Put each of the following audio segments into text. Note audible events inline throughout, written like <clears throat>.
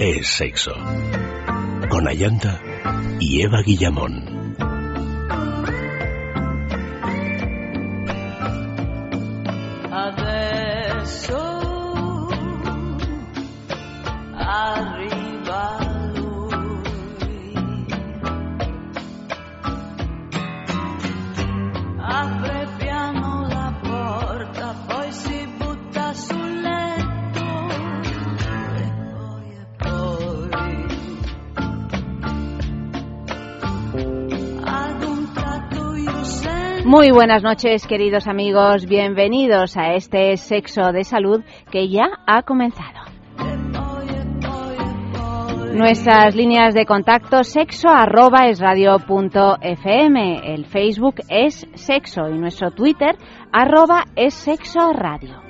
es sexo. Con Ayanta y Eva Guillamón. Muy buenas noches, queridos amigos. Bienvenidos a este sexo de salud que ya ha comenzado. Nuestras líneas de contacto sexo arroba es el Facebook es sexo y nuestro Twitter arroba es sexo radio.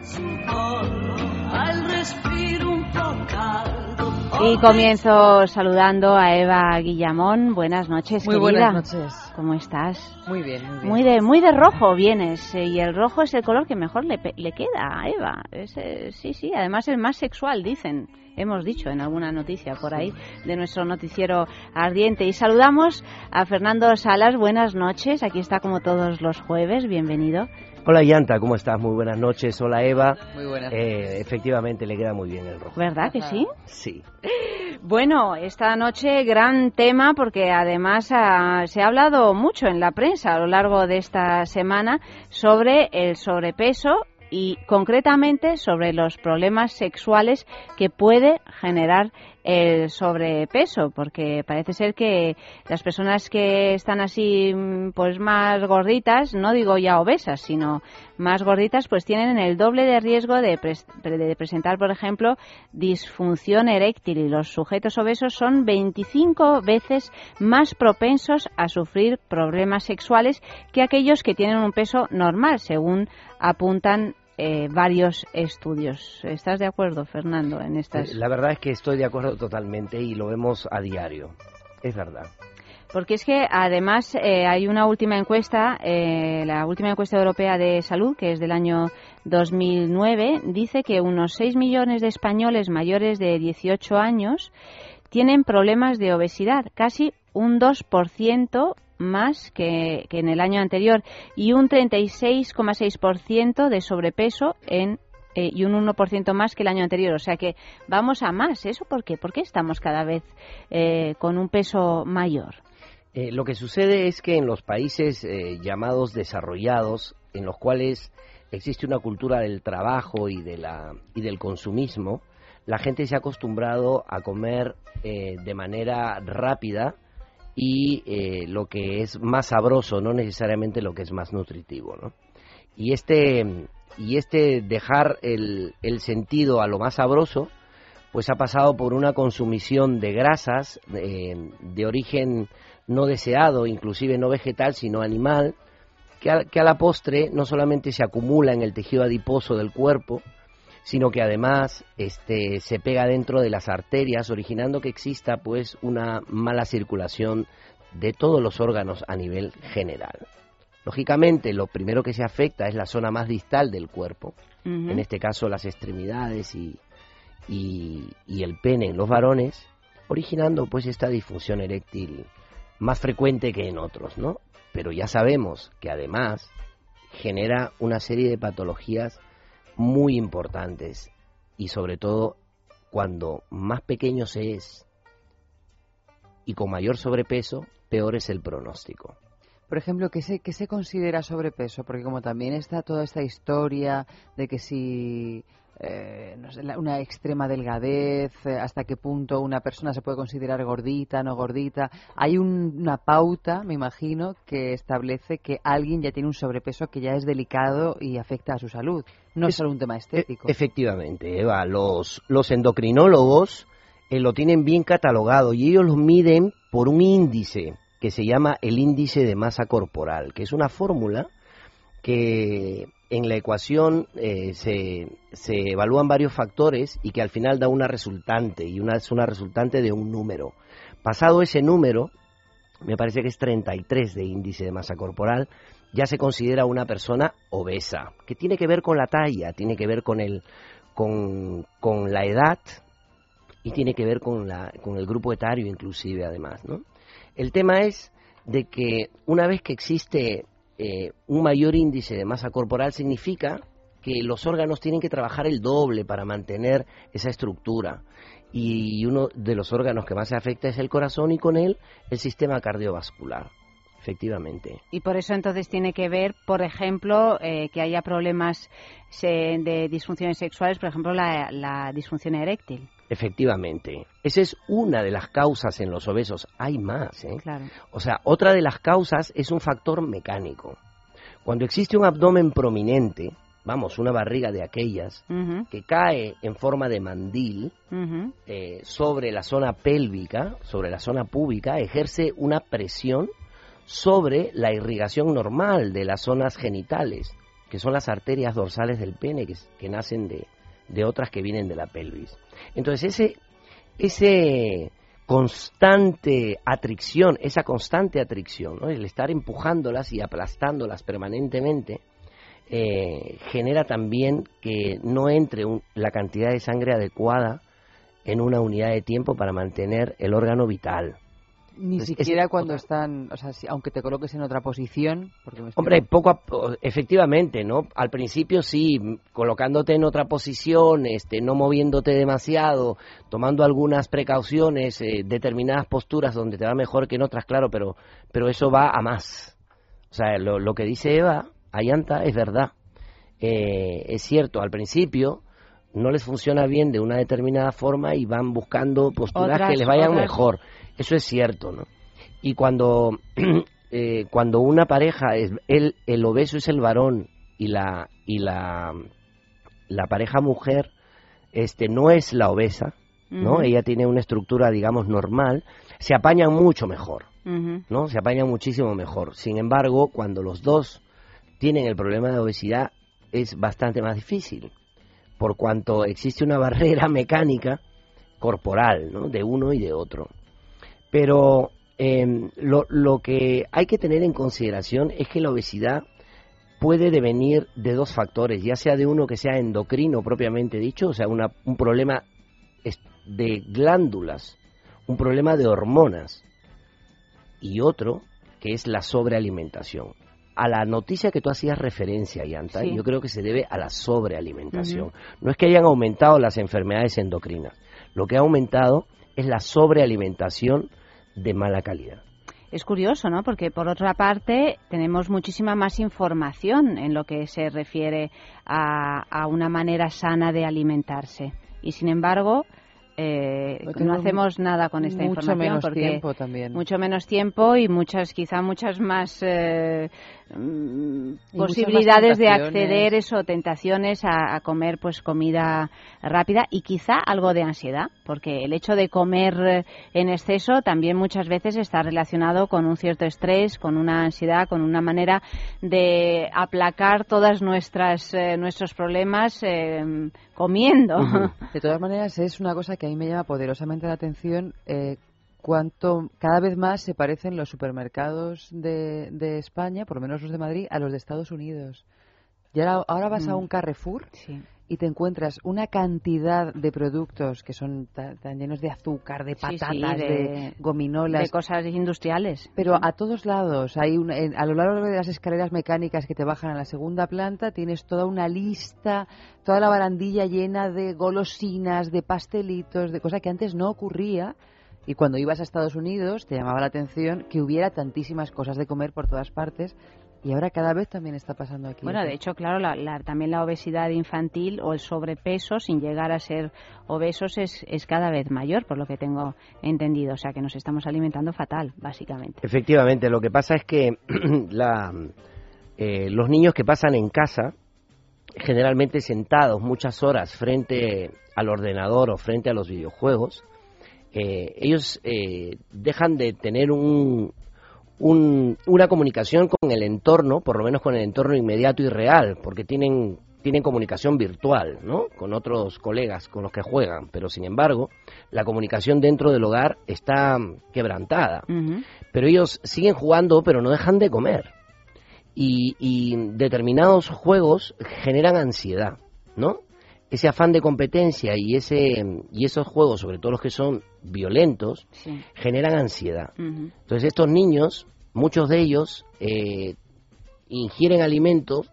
Y comienzo saludando a Eva Guillamón. Buenas noches, Muy buenas noches. ¿Cómo estás? Muy bien, muy bien. Muy de, muy de rojo vienes. eh, Y el rojo es el color que mejor le, le queda a Eva. Es, eh, sí, sí, además el más sexual, dicen. Hemos dicho en alguna noticia por ahí de nuestro noticiero ardiente. Y saludamos a Fernando Salas. Buenas noches. Aquí está como todos los jueves. Bienvenido. Hola Yanta, ¿cómo estás? Muy buenas noches. Hola Eva. Muy buenas. Eh, efectivamente le queda muy bien el rojo. ¿Verdad que sí? Sí. <laughs> Bueno, esta noche gran tema porque además ah, se ha hablado mucho en la prensa a lo largo de esta semana sobre el sobrepeso y concretamente sobre los problemas sexuales que puede generar el sobrepeso, porque parece ser que las personas que están así mm, pues más gorditas, no digo ya obesas, sino más gorditas, pues tienen el doble de riesgo de, de presentar, por ejemplo, disfunción eréctil. Y los sujetos obesos son 25 veces más propensos a sufrir problemas sexuales que aquellos que tienen un peso normal, según apuntan eh, varios estudios. ¿Estás de acuerdo, Fernando, en estas? La verdad es que estoy de acuerdo totalmente y lo vemos a diario. Es verdad. Porque es que además eh, hay una última encuesta, eh, la última encuesta europea de salud, que es del año 2009, dice que unos 6 millones de españoles mayores de 18 años tienen problemas de obesidad, casi un 2% más que, que en el año anterior y un 36,6% de sobrepeso en eh, y un 1% más que el año anterior. O sea que vamos a más. ¿Eso por qué? ¿Por qué estamos cada vez eh, con un peso mayor? Eh, lo que sucede es que en los países eh, llamados desarrollados, en los cuales existe una cultura del trabajo y, de la, y del consumismo, la gente se ha acostumbrado a comer de manera rápida y eh, lo que es más sabroso, no necesariamente lo que es más nutritivo. ¿no? Y, este, y este dejar el, el sentido a lo más sabroso, pues ha pasado por una consumición de grasas eh, de origen no deseado, inclusive no vegetal, sino animal, que a, que a la postre no solamente se acumula en el tejido adiposo del cuerpo, sino que además este, se pega dentro de las arterias, originando que exista pues una mala circulación de todos los órganos a nivel general. Lógicamente, lo primero que se afecta es la zona más distal del cuerpo, en este caso las extremidades y, y, y el pene en los varones, originando pues esta disfunción eréctil más frecuente que en otros, ¿no? Pero ya sabemos que además genera una serie de patologías muy importantes y sobre todo cuando más pequeño se es y con mayor sobrepeso, peor es el pronóstico. Por ejemplo, ¿qué se, ¿qué se considera sobrepeso? Porque como también está toda esta historia de que si eh, no sé, una extrema delgadez, eh, hasta qué punto una persona se puede considerar gordita, no gordita, hay un- una pauta, me imagino, que establece que alguien ya tiene un sobrepeso que ya es delicado y afecta a su salud. No es, solo un tema estético. E- efectivamente, Eva, los, los endocrinólogos eh, lo tienen bien catalogado y ellos lo miden por un índice que se llama el índice de masa corporal, que es una fórmula que en la ecuación eh, se, se evalúan varios factores y que al final da una resultante, y una es una resultante de un número. Pasado ese número, me parece que es 33 de índice de masa corporal, ya se considera una persona obesa, que tiene que ver con la talla, tiene que ver con, el, con, con la edad y tiene que ver con, la, con el grupo etario inclusive además, ¿no? El tema es de que una vez que existe eh, un mayor índice de masa corporal significa que los órganos tienen que trabajar el doble para mantener esa estructura. Y uno de los órganos que más se afecta es el corazón y con él el sistema cardiovascular efectivamente. Y por eso entonces tiene que ver, por ejemplo, eh, que haya problemas de disfunciones sexuales, por ejemplo, la, disfunción eréctil. Efectivamente. Esa es una de las causas en los obesos. Hay más. ¿eh? Claro. O sea, otra de las causas es un factor mecánico. Cuando existe un abdomen prominente, vamos, una barriga de aquellas, que cae en forma de mandil eh, sobre la zona pélvica, sobre la zona púbica, ejerce una presión sobre la irrigación normal de las zonas genitales, que son las arterias dorsales del pene que, nacen de, de, otras que vienen de la pelvis. Entonces ese, ese constante atricción, esa constante atricción, el estar empujándolas y aplastándolas permanentemente, eh, genera también que no entre la cantidad de sangre adecuada en una unidad de tiempo para mantener el órgano vital. Ni siquiera cuando están, o sea, aunque te coloques en otra posición. Hombre, poco efectivamente, ¿no? Al principio sí, colocándote en otra posición, este, no moviéndote demasiado, tomando algunas precauciones, eh, determinadas posturas donde te va mejor que en otras, claro, pero, pero eso va a más. O sea, lo, lo que dice Eva, Ayanta, es verdad. Eh, es cierto, al principio no les funciona bien de una determinada forma y van buscando posturas que les vayan mejor. Eso es cierto, ¿no? Y cuando, <clears throat> eh, cuando una pareja, es, el, el obeso es el varón y la, y la, la pareja mujer este, no es la obesa, ¿no? Ella tiene una estructura, digamos, normal, se apañan mucho mejor, ¿no? Se apañan muchísimo mejor. Sin embargo, cuando los dos tienen el problema de obesidad, es bastante más difícil, por cuanto existe una barrera <laughs> mecánica corporal, ¿no? De uno y de otro. Pero em, lo, lo que hay que tener en consideración es que la obesidad puede devenir de dos factores, ya sea de uno que sea endocrino propiamente dicho, o sea, un problema de glándulas, un problema de hormonas, y otro que es la sobrealimentación. A la noticia que tú hacías referencia, Yanta, yo creo que se debe a la sobrealimentación. No es que hayan aumentado las enfermedades endocrinas, lo que ha aumentado es la sobrealimentación de mala calidad. Es curioso, ¿no? Porque por otra parte tenemos muchísima más información en lo que se refiere a, a una manera sana de alimentarse. Y sin embargo, eh, no hacemos nada con esta mucho información menos porque tiempo también. mucho menos tiempo y muchas quizá muchas más eh, mm, posibilidades de acceder eso tentaciones a, comer pues comida rápida y quizá algo de ansiedad porque el hecho de comer en exceso también muchas veces está relacionado con un cierto estrés con una ansiedad con una manera de aplacar todas nuestras eh, nuestros problemas comiendo. <laughs> De todas maneras es una cosa que a mí me llama poderosamente la atención eh, cuánto cada vez más se parecen los supermercados de, de, España, por lo menos los de Madrid, a los de Estados Unidos. Y ahora, vas a mm. un Carrefour y te encuentras una cantidad de productos que son tan, llenos de azúcar, de patatas, de, gominolas. De cosas industriales. Pero a todos lados, hay a lo largo de las escaleras mecánicas que te bajan a la segunda planta, tienes toda una lista, toda la barandilla llena de golosinas, de pastelitos, de cosas que antes no ocurría. Y cuando ibas a Estados Unidos te llamaba la atención que hubiera tantísimas cosas de comer por todas partes y ahora cada vez también está pasando aquí. Bueno, de hecho, claro, también la obesidad infantil o el sobrepeso, sin llegar a ser obesos, es, es cada vez mayor, por lo que tengo entendido. O sea, que nos estamos alimentando fatal, básicamente. Efectivamente, lo que pasa es que <clears throat> la, eh, los niños que pasan en casa, generalmente sentados muchas horas frente al ordenador o frente a los videojuegos, eh, ellos eh, dejan de tener un, una comunicación con el entorno, por lo menos con el entorno inmediato y real, porque tienen, tienen comunicación virtual, ¿no? Con otros colegas con los que juegan, pero sin embargo, la comunicación dentro del hogar está quebrantada. Pero ellos siguen jugando, pero no dejan de comer. Y, y determinados juegos generan ansiedad, ¿no? Ese afán de competencia y ese y esos juegos, sobre todo los que son violentos, generan ansiedad. Entonces estos niños, muchos de ellos eh, ingieren alimentos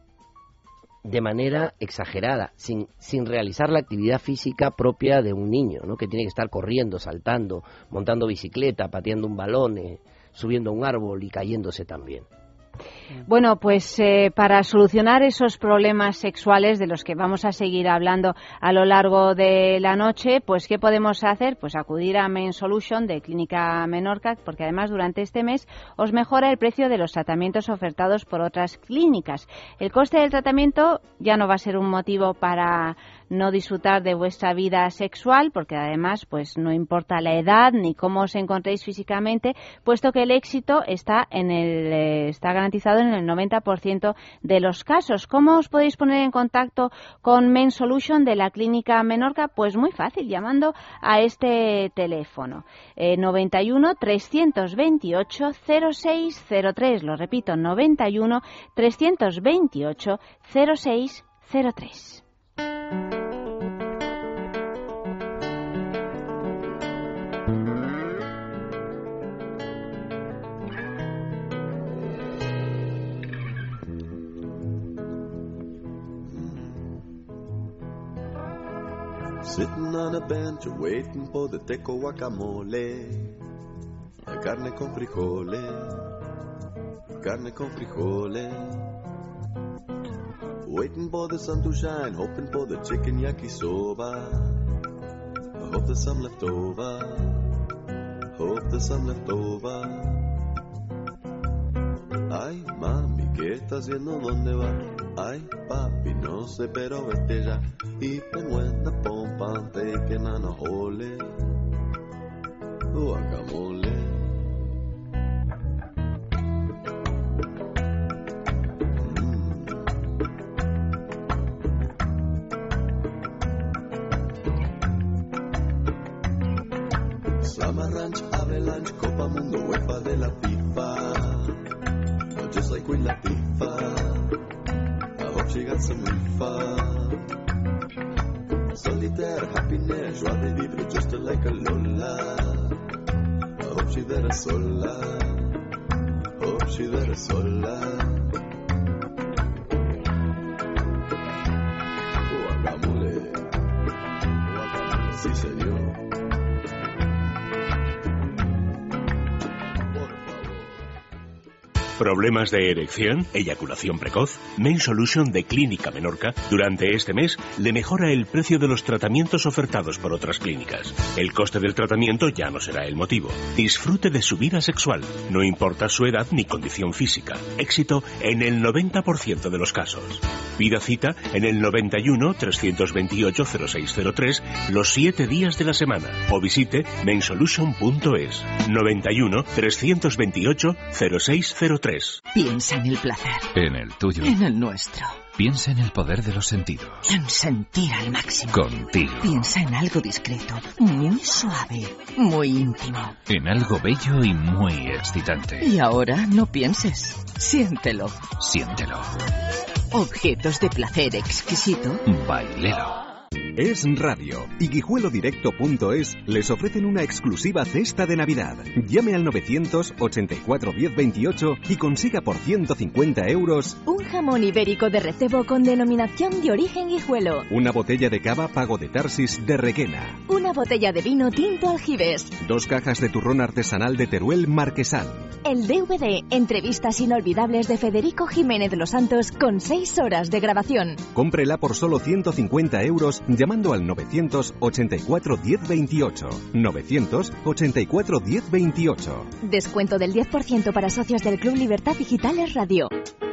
de manera exagerada, sin, sin realizar la actividad física propia de un niño, ¿no? que tiene que estar corriendo, saltando, montando bicicleta, pateando un balón, eh, subiendo a un árbol y cayéndose también. Bueno, pues eh, para solucionar esos problemas sexuales de los que vamos a seguir hablando a lo largo de la noche, pues ¿qué podemos hacer? Pues acudir a Main Solution de Clínica Menorca, porque además durante este mes os mejora el precio de los tratamientos ofertados por otras clínicas. El coste del tratamiento ya no va a ser un motivo para no disfrutar de vuestra vida sexual, porque además pues no importa la edad ni cómo os encontréis físicamente, puesto que el éxito está en el eh, está garantizado en el 90% de los casos. ¿Cómo os podéis poner en contacto con Men Solution de la clínica Menorca? Pues muy fácil, llamando a este teléfono 91 328 0603. Lo repito, 91 328 0603. Sitting on a bench waiting for the teco guacamole. Carne con frijoles, carne con frijoles. Waiting for the sun to shine, hoping for the chicken yakisoba. I hope there's some left over. Hope there's some left over. Ay, mami, ¿qué estás haciendo? ¿Dónde va? Ay, papi, no sé, pero vete ya. Y esta pompa que nana jole. Guacamole. Summer Ranch, Avalanche, Copa Mundo, UEFA de la FIFA. Oh, just like Queen Latifah. I hope she got some reefer. Solitaire, happiness, joie de vivre, just like a Lola. Hope she there sola. Hope she there sola. ¿Problemas de erección? ¿Eyaculación precoz? Main Solution de Clínica Menorca durante este mes le mejora el precio de los tratamientos ofertados por otras clínicas. El coste del tratamiento ya no será el motivo. Disfrute de su vida sexual, no importa su edad ni condición física. Éxito en el 90% de los casos. Pida cita en el 91 328 0603 los 7 días de la semana o visite mainsolution.es 91 328 0603 Piensa en el placer. En el tuyo. En el nuestro. Piensa en el poder de los sentidos. En sentir al máximo. Contigo. Piensa en algo discreto, muy suave, muy íntimo. En algo bello y muy excitante. Y ahora no pienses. Siéntelo. Siéntelo. Objetos de placer exquisito. Bailelo. Es Radio y guijuelodirecto.es les ofrecen una exclusiva cesta de Navidad. Llame al 984 10 28 y consiga por 150 euros un jamón ibérico de recebo con denominación de origen guijuelo, una botella de cava Pago de Tarsis de Requena, una botella de vino tinto aljibes, dos cajas de turrón artesanal de Teruel Marquesán, el DVD Entrevistas inolvidables de Federico Jiménez los Santos con 6 horas de grabación. Cómprela por solo 150 euros llamando al 984 1028. 984 1028. Descuento del 10% para socios del Club Libertad Digitales Radio.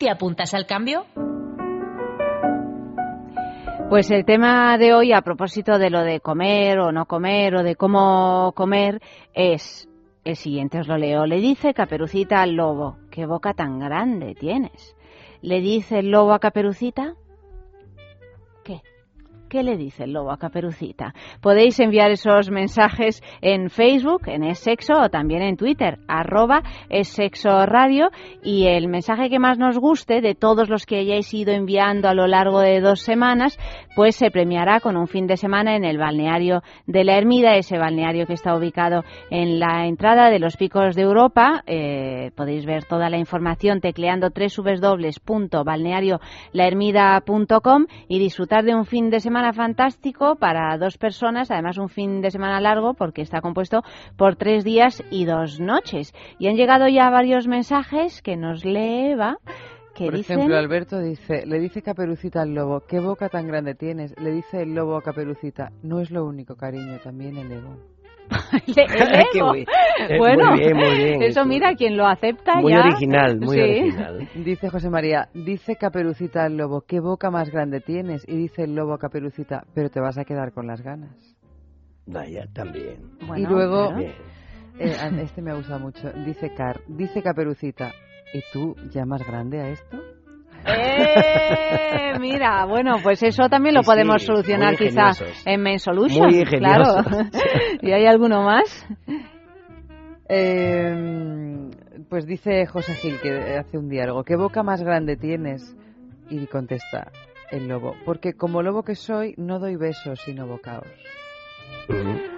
¿Te apuntas al cambio? Pues el tema de hoy, a propósito de lo de comer o no comer o de cómo comer, es el siguiente, os lo leo. Le dice Caperucita al lobo, ¿qué boca tan grande tienes? Le dice el lobo a Caperucita. ¿Qué le dice el lobo a Caperucita? Podéis enviar esos mensajes en Facebook, en Es Sexo, o también en Twitter, arroba Es Sexo Radio. Y el mensaje que más nos guste, de todos los que hayáis ido enviando a lo largo de dos semanas, pues se premiará con un fin de semana en el balneario de la Ermida, ese balneario que está ubicado en la entrada de los Picos de Europa. Eh, podéis ver toda la información tecleando www.balneariolahermida.com y disfrutar de un fin de semana fantástico para dos personas, además un fin de semana largo porque está compuesto por tres días y dos noches. Y han llegado ya varios mensajes que nos lee Eva. Que Por dicen... ejemplo, Alberto dice, le dice Caperucita al lobo, ¿qué boca tan grande tienes? Le dice el lobo a Caperucita, no es lo único, cariño, también el ego. <laughs> El <laughs> ego. <laughs> Bueno, muy bien, muy bien, eso eso. mira, quien lo acepta Muy ya. original, muy Sí. original. Dice José María, dice Caperucita al lobo, ¿qué boca más grande tienes? Y dice el lobo a Caperucita, pero te vas a quedar con las ganas. Vaya, también. y luego, claro. eh, a- este me gusta mucho, dice Car, dice Caperucita, ¿y tú ya más grande a esto? Eh, mira, bueno, pues eso también lo Sí, podemos sí, solucionar muy quizá ingeniosos. en Men Solution, Muy claro. <laughs> ¿Y hay alguno más? Eh, pues dice José Gil que hace un diálogo, ¿qué boca más grande tienes? Y contesta el lobo, porque como lobo que soy no doy besos sino bocaos.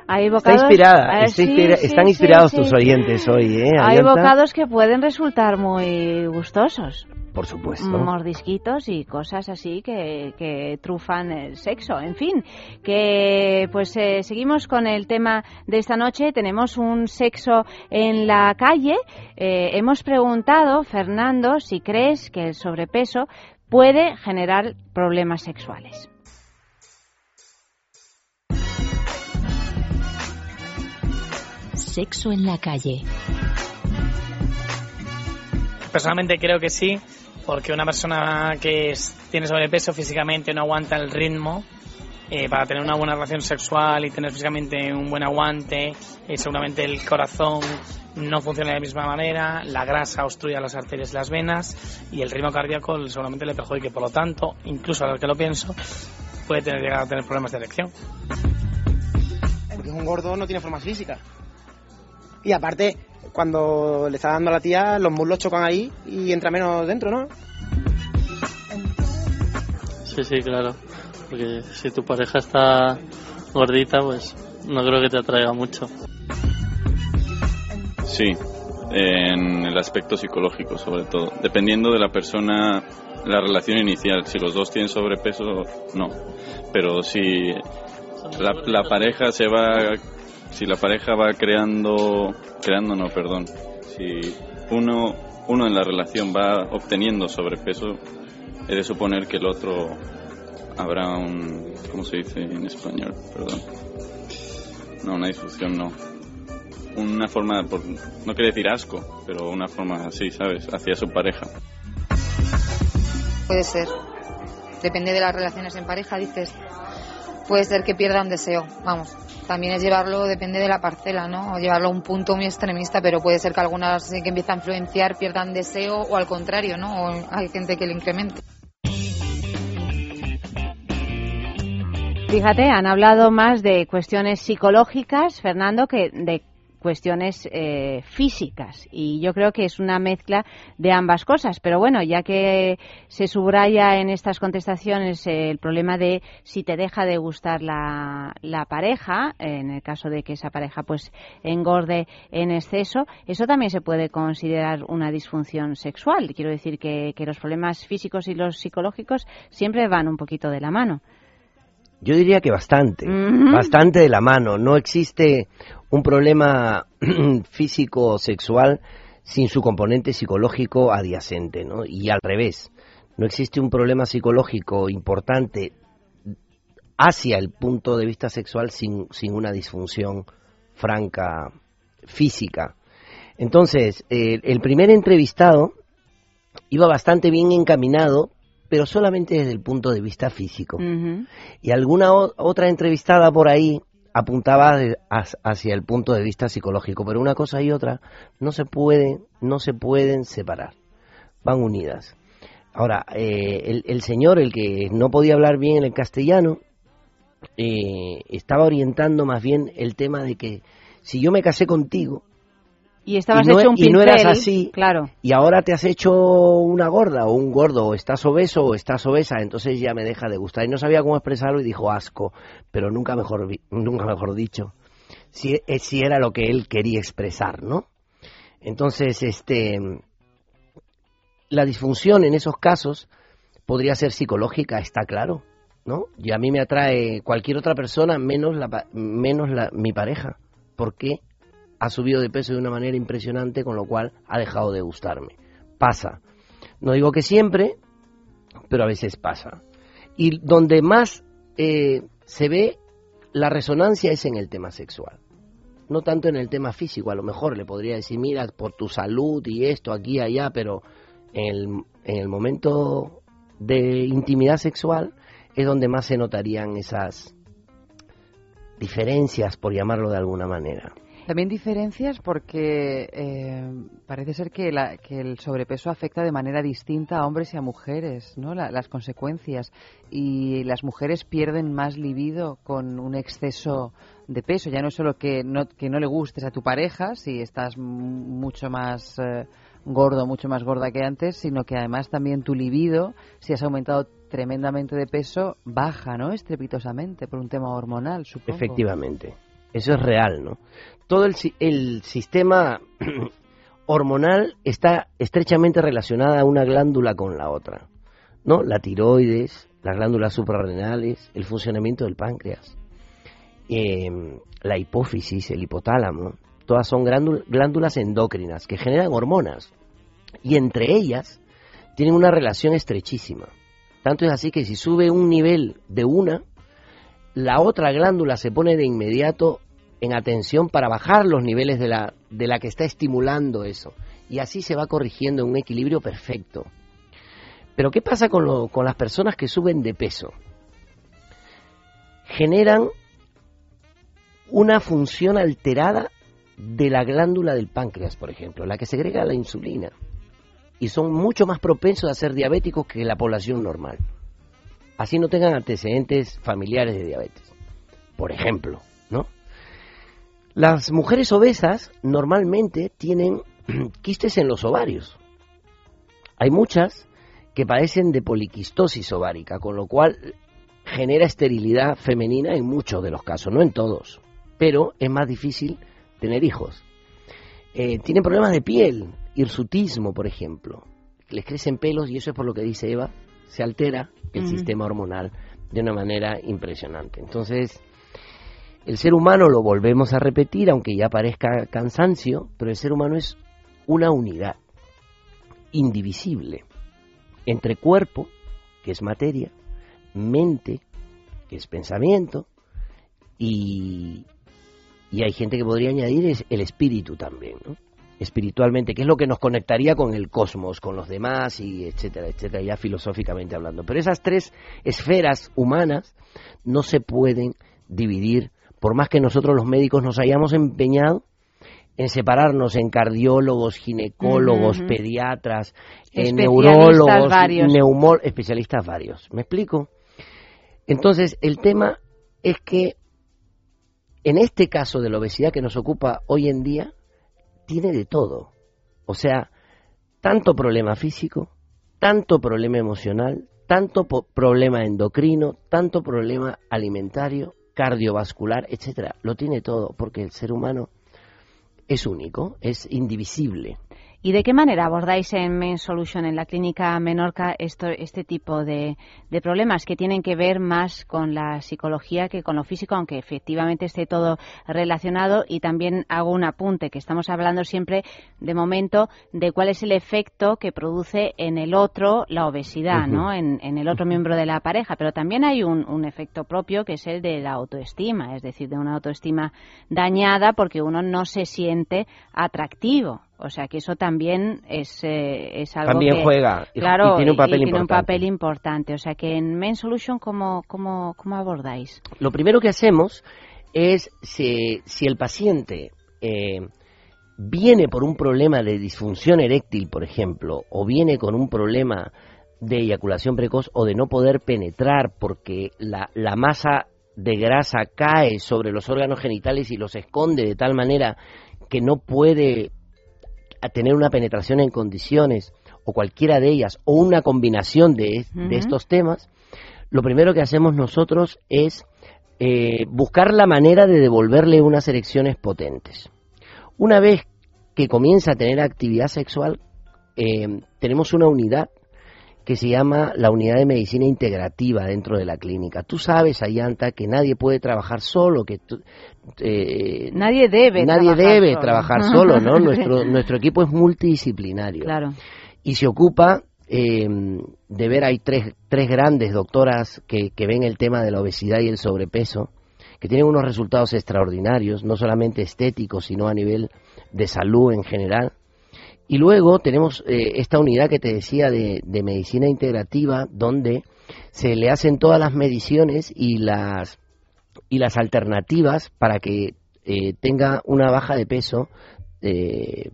Hay Está bocados, inspirada, eh, está sí, inspira- sí, están inspirados sí. tus oyentes hoy, ¿eh? Hay bocados que pueden resultar muy gustosos. Por supuesto. mordisquitos y cosas así que, que trufan el sexo. En fin, que pues eh, seguimos con el tema de esta noche. Tenemos un sexo en la calle. Eh, hemos preguntado, Fernando, si crees que el sobrepeso puede generar problemas sexuales. Sexo en la calle. Personalmente creo que sí, porque una persona que es- tiene sobrepeso físicamente no aguanta el ritmo. eh, para tener una buena relación sexual y tener físicamente un buen aguante, eh, seguramente el corazón no funciona de la misma manera, la grasa obstruye las arterias y las venas y el ritmo cardíaco seguramente le perjudique. Por lo tanto, incluso a lo que lo pienso, puede tener, llegar a tener problemas de erección. Porque un gordo no tiene forma física. Y aparte, cuando le está dando a la tía, los muslos chocan ahí y entra menos dentro, ¿no? Sí, sí, claro. Porque si tu pareja está gordita, pues no creo que te atraiga mucho. Sí, en el aspecto psicológico sobre todo. Dependiendo de la persona, la relación inicial. Si los dos tienen sobrepeso, no. Pero si la, la pareja se va, si la pareja va creando, creando no, perdón. Si uno, uno en la relación va obteniendo sobrepeso, he de suponer que el otro habrá un, ¿cómo se dice en español? Perdón. No, una disfunción no una forma, por, no quiere decir asco, pero una forma así, ¿sabes? Hacia su pareja. Puede ser. Depende de las relaciones en pareja, dices. Puede ser que pierda un deseo. Vamos, también es llevarlo, depende de la parcela, ¿no? O llevarlo a un punto muy extremista, pero puede ser que algunas que empiezan a influenciar pierdan deseo o al contrario, ¿no? O hay gente que lo incremente. Fíjate, han hablado más de cuestiones psicológicas, Fernando, que de cuestiones eh, físicas. Y yo creo que es una mezcla de ambas cosas. Pero bueno ya que se subraya en estas contestaciones el problema de si te deja de gustar la, la pareja en el caso de que esa pareja pues engorde en exceso eso también se puede considerar una disfunción sexual. Quiero decir que, que los problemas físicos y los psicológicos siempre van un poquito de la mano. Yo diría que bastante, bastante de la mano. No existe un problema <clears throat> físico sexual sin su componente psicológico adyacente, ¿no? Y al revés, no existe un problema psicológico importante hacia el punto de vista sexual sin, sin una disfunción franca física. Entonces, eh, el primer entrevistado iba bastante bien encaminado pero solamente desde el punto de vista físico. Y alguna otra entrevistada por ahí apuntaba hacia el punto de vista psicológico, pero una cosa y otra no se pueden, no se pueden separar, van unidas. Ahora, eh, el, el señor, el que no podía hablar bien en el castellano, eh, estaba orientando más bien el tema de que si yo me casé contigo Y estabas y no, hecho un y no eras pincel, así, claro. y ahora te has hecho una gorda o un gordo, o estás obeso o estás obesa, entonces ya me deja de gustar. Y no sabía cómo expresarlo y dijo asco, pero nunca mejor, nunca mejor dicho, si, eh, si era lo que él quería expresar, ¿no? Entonces, este, la disfunción en esos casos podría ser psicológica, está claro, ¿no? Y a mí me atrae cualquier otra persona menos, la, menos la, mi pareja. ¿Por qué? Ha subido de peso de una manera impresionante, con lo cual ha dejado de gustarme. Pasa. No digo que siempre, pero a veces pasa. Y donde más eh, se ve la resonancia es en el tema sexual. No tanto en el tema físico, a lo mejor le podría decir, mira, por tu salud y esto, aquí, allá, pero en el, en el momento de intimidad sexual es donde más se notarían esas diferencias, por llamarlo de alguna manera. También diferencias porque eh, parece ser que, la- que el sobrepeso afecta de manera distinta a hombres y a mujeres, ¿no? La- las consecuencias. Y las mujeres pierden más libido con un exceso de peso. Ya no es solo que no, que no le gustes a tu pareja, si estás mucho más eh, gordo, mucho más gorda que antes, sino que además también tu libido, si has aumentado tremendamente de peso, baja, ¿no? Estrepitosamente por un tema hormonal, supongo. Efectivamente, eso es real, ¿no? Todo el, el sistema <clears throat> hormonal está estrechamente relacionada una glándula con la otra, ¿no? La tiroides, las glándulas suprarrenales, el funcionamiento del páncreas, eh, la hipófisis, el hipotálamo, todas son glándul- glándulas endócrinas que generan hormonas y entre ellas tienen una relación estrechísima. Tanto es así que si sube un nivel de una, la otra glándula se pone de inmediato en atención para bajar los niveles de la, de la que está estimulando eso. Y así se va corrigiendo en un equilibrio perfecto. Pero ¿qué pasa con, lo- con las personas que suben de peso? Generan una función alterada de la glándula del páncreas, por ejemplo, la que segrega la insulina. Y son mucho más propensos a ser diabéticos que la población normal. Así no tengan antecedentes familiares de diabetes. Por ejemplo, ¿no? Las mujeres obesas normalmente tienen <clears throat> quistes en los ovarios. Hay muchas que padecen de poliquistosis ovárica, con lo cual genera esterilidad femenina en muchos de los casos, no en todos, pero es más difícil tener hijos. Eh, tienen problemas de piel, hirsutismo, por ejemplo. Les crecen pelos y eso es por lo que dice Eva, se altera el sistema hormonal de una manera impresionante. Entonces, el ser humano, lo volvemos a repetir, aunque ya parezca cansancio, pero el ser humano es una unidad indivisible entre cuerpo, que es materia, mente, que es pensamiento, y, y hay gente que podría añadir es el espíritu también, ¿no? Espiritualmente, que es lo que nos conectaría con el cosmos, con los demás, y etcétera, etcétera, ya filosóficamente hablando. Pero esas tres esferas humanas no se pueden dividir, por más que nosotros los médicos nos hayamos empeñado en separarnos en cardiólogos, ginecólogos, pediatras, en neurólogos, especialistas varios. ¿Me explico? Entonces, el tema es que en este caso de la obesidad que nos ocupa hoy en día, tiene de todo. O sea, tanto problema físico, tanto problema emocional, tanto problema endocrino, tanto problema alimentario, cardiovascular, etcétera. Lo tiene todo, porque el ser humano es único, es indivisible. ¿Y de qué manera abordáis en Men Solution, en la clínica Menorca, esto, este tipo de, de problemas que tienen que ver más con la psicología que con lo físico, aunque efectivamente esté todo relacionado? Y también hago un apunte, que estamos hablando siempre, de momento, de cuál es el efecto que produce en el otro la obesidad. ¿no? En, en el otro miembro de la pareja. Pero también hay un, un efecto propio que es el de la autoestima, es decir, de una autoestima dañada porque uno no se siente atractivo O sea que eso también es, eh, es algo También que, juega y- claro, y tiene un papel tiene un papel importante. O sea que en Main Solution, ¿cómo, cómo, cómo abordáis? Lo primero que hacemos es si, si el paciente eh, viene por un problema de disfunción eréctil, por ejemplo, o viene con un problema de eyaculación precoz o de no poder penetrar porque la, la masa de grasa cae sobre los órganos genitales y los esconde de tal manera que no puede a tener una penetración en condiciones o cualquiera de ellas o una combinación de, estos temas, lo primero que hacemos nosotros es eh, buscar la manera de devolverle unas erecciones potentes. Una vez que comienza a tener actividad sexual, eh, tenemos una unidad que se llama la unidad de medicina integrativa dentro de la clínica. Tú sabes, Ayanta, que nadie puede trabajar solo, que tú- eh, Nadie debe nadie trabajar debe solo. trabajar solo, ¿no? <laughs> Nuestro, nuestro equipo es multidisciplinario. Claro. Y se ocupa eh, de ver, hay tres, tres grandes doctoras que, que ven el tema de la obesidad y el sobrepeso, que tienen unos resultados extraordinarios, no solamente estéticos, sino a nivel de salud en general. Y luego tenemos eh, esta unidad que te decía de, de medicina integrativa, donde se le hacen todas las mediciones y las y las alternativas para que eh, tenga una baja de peso, eh,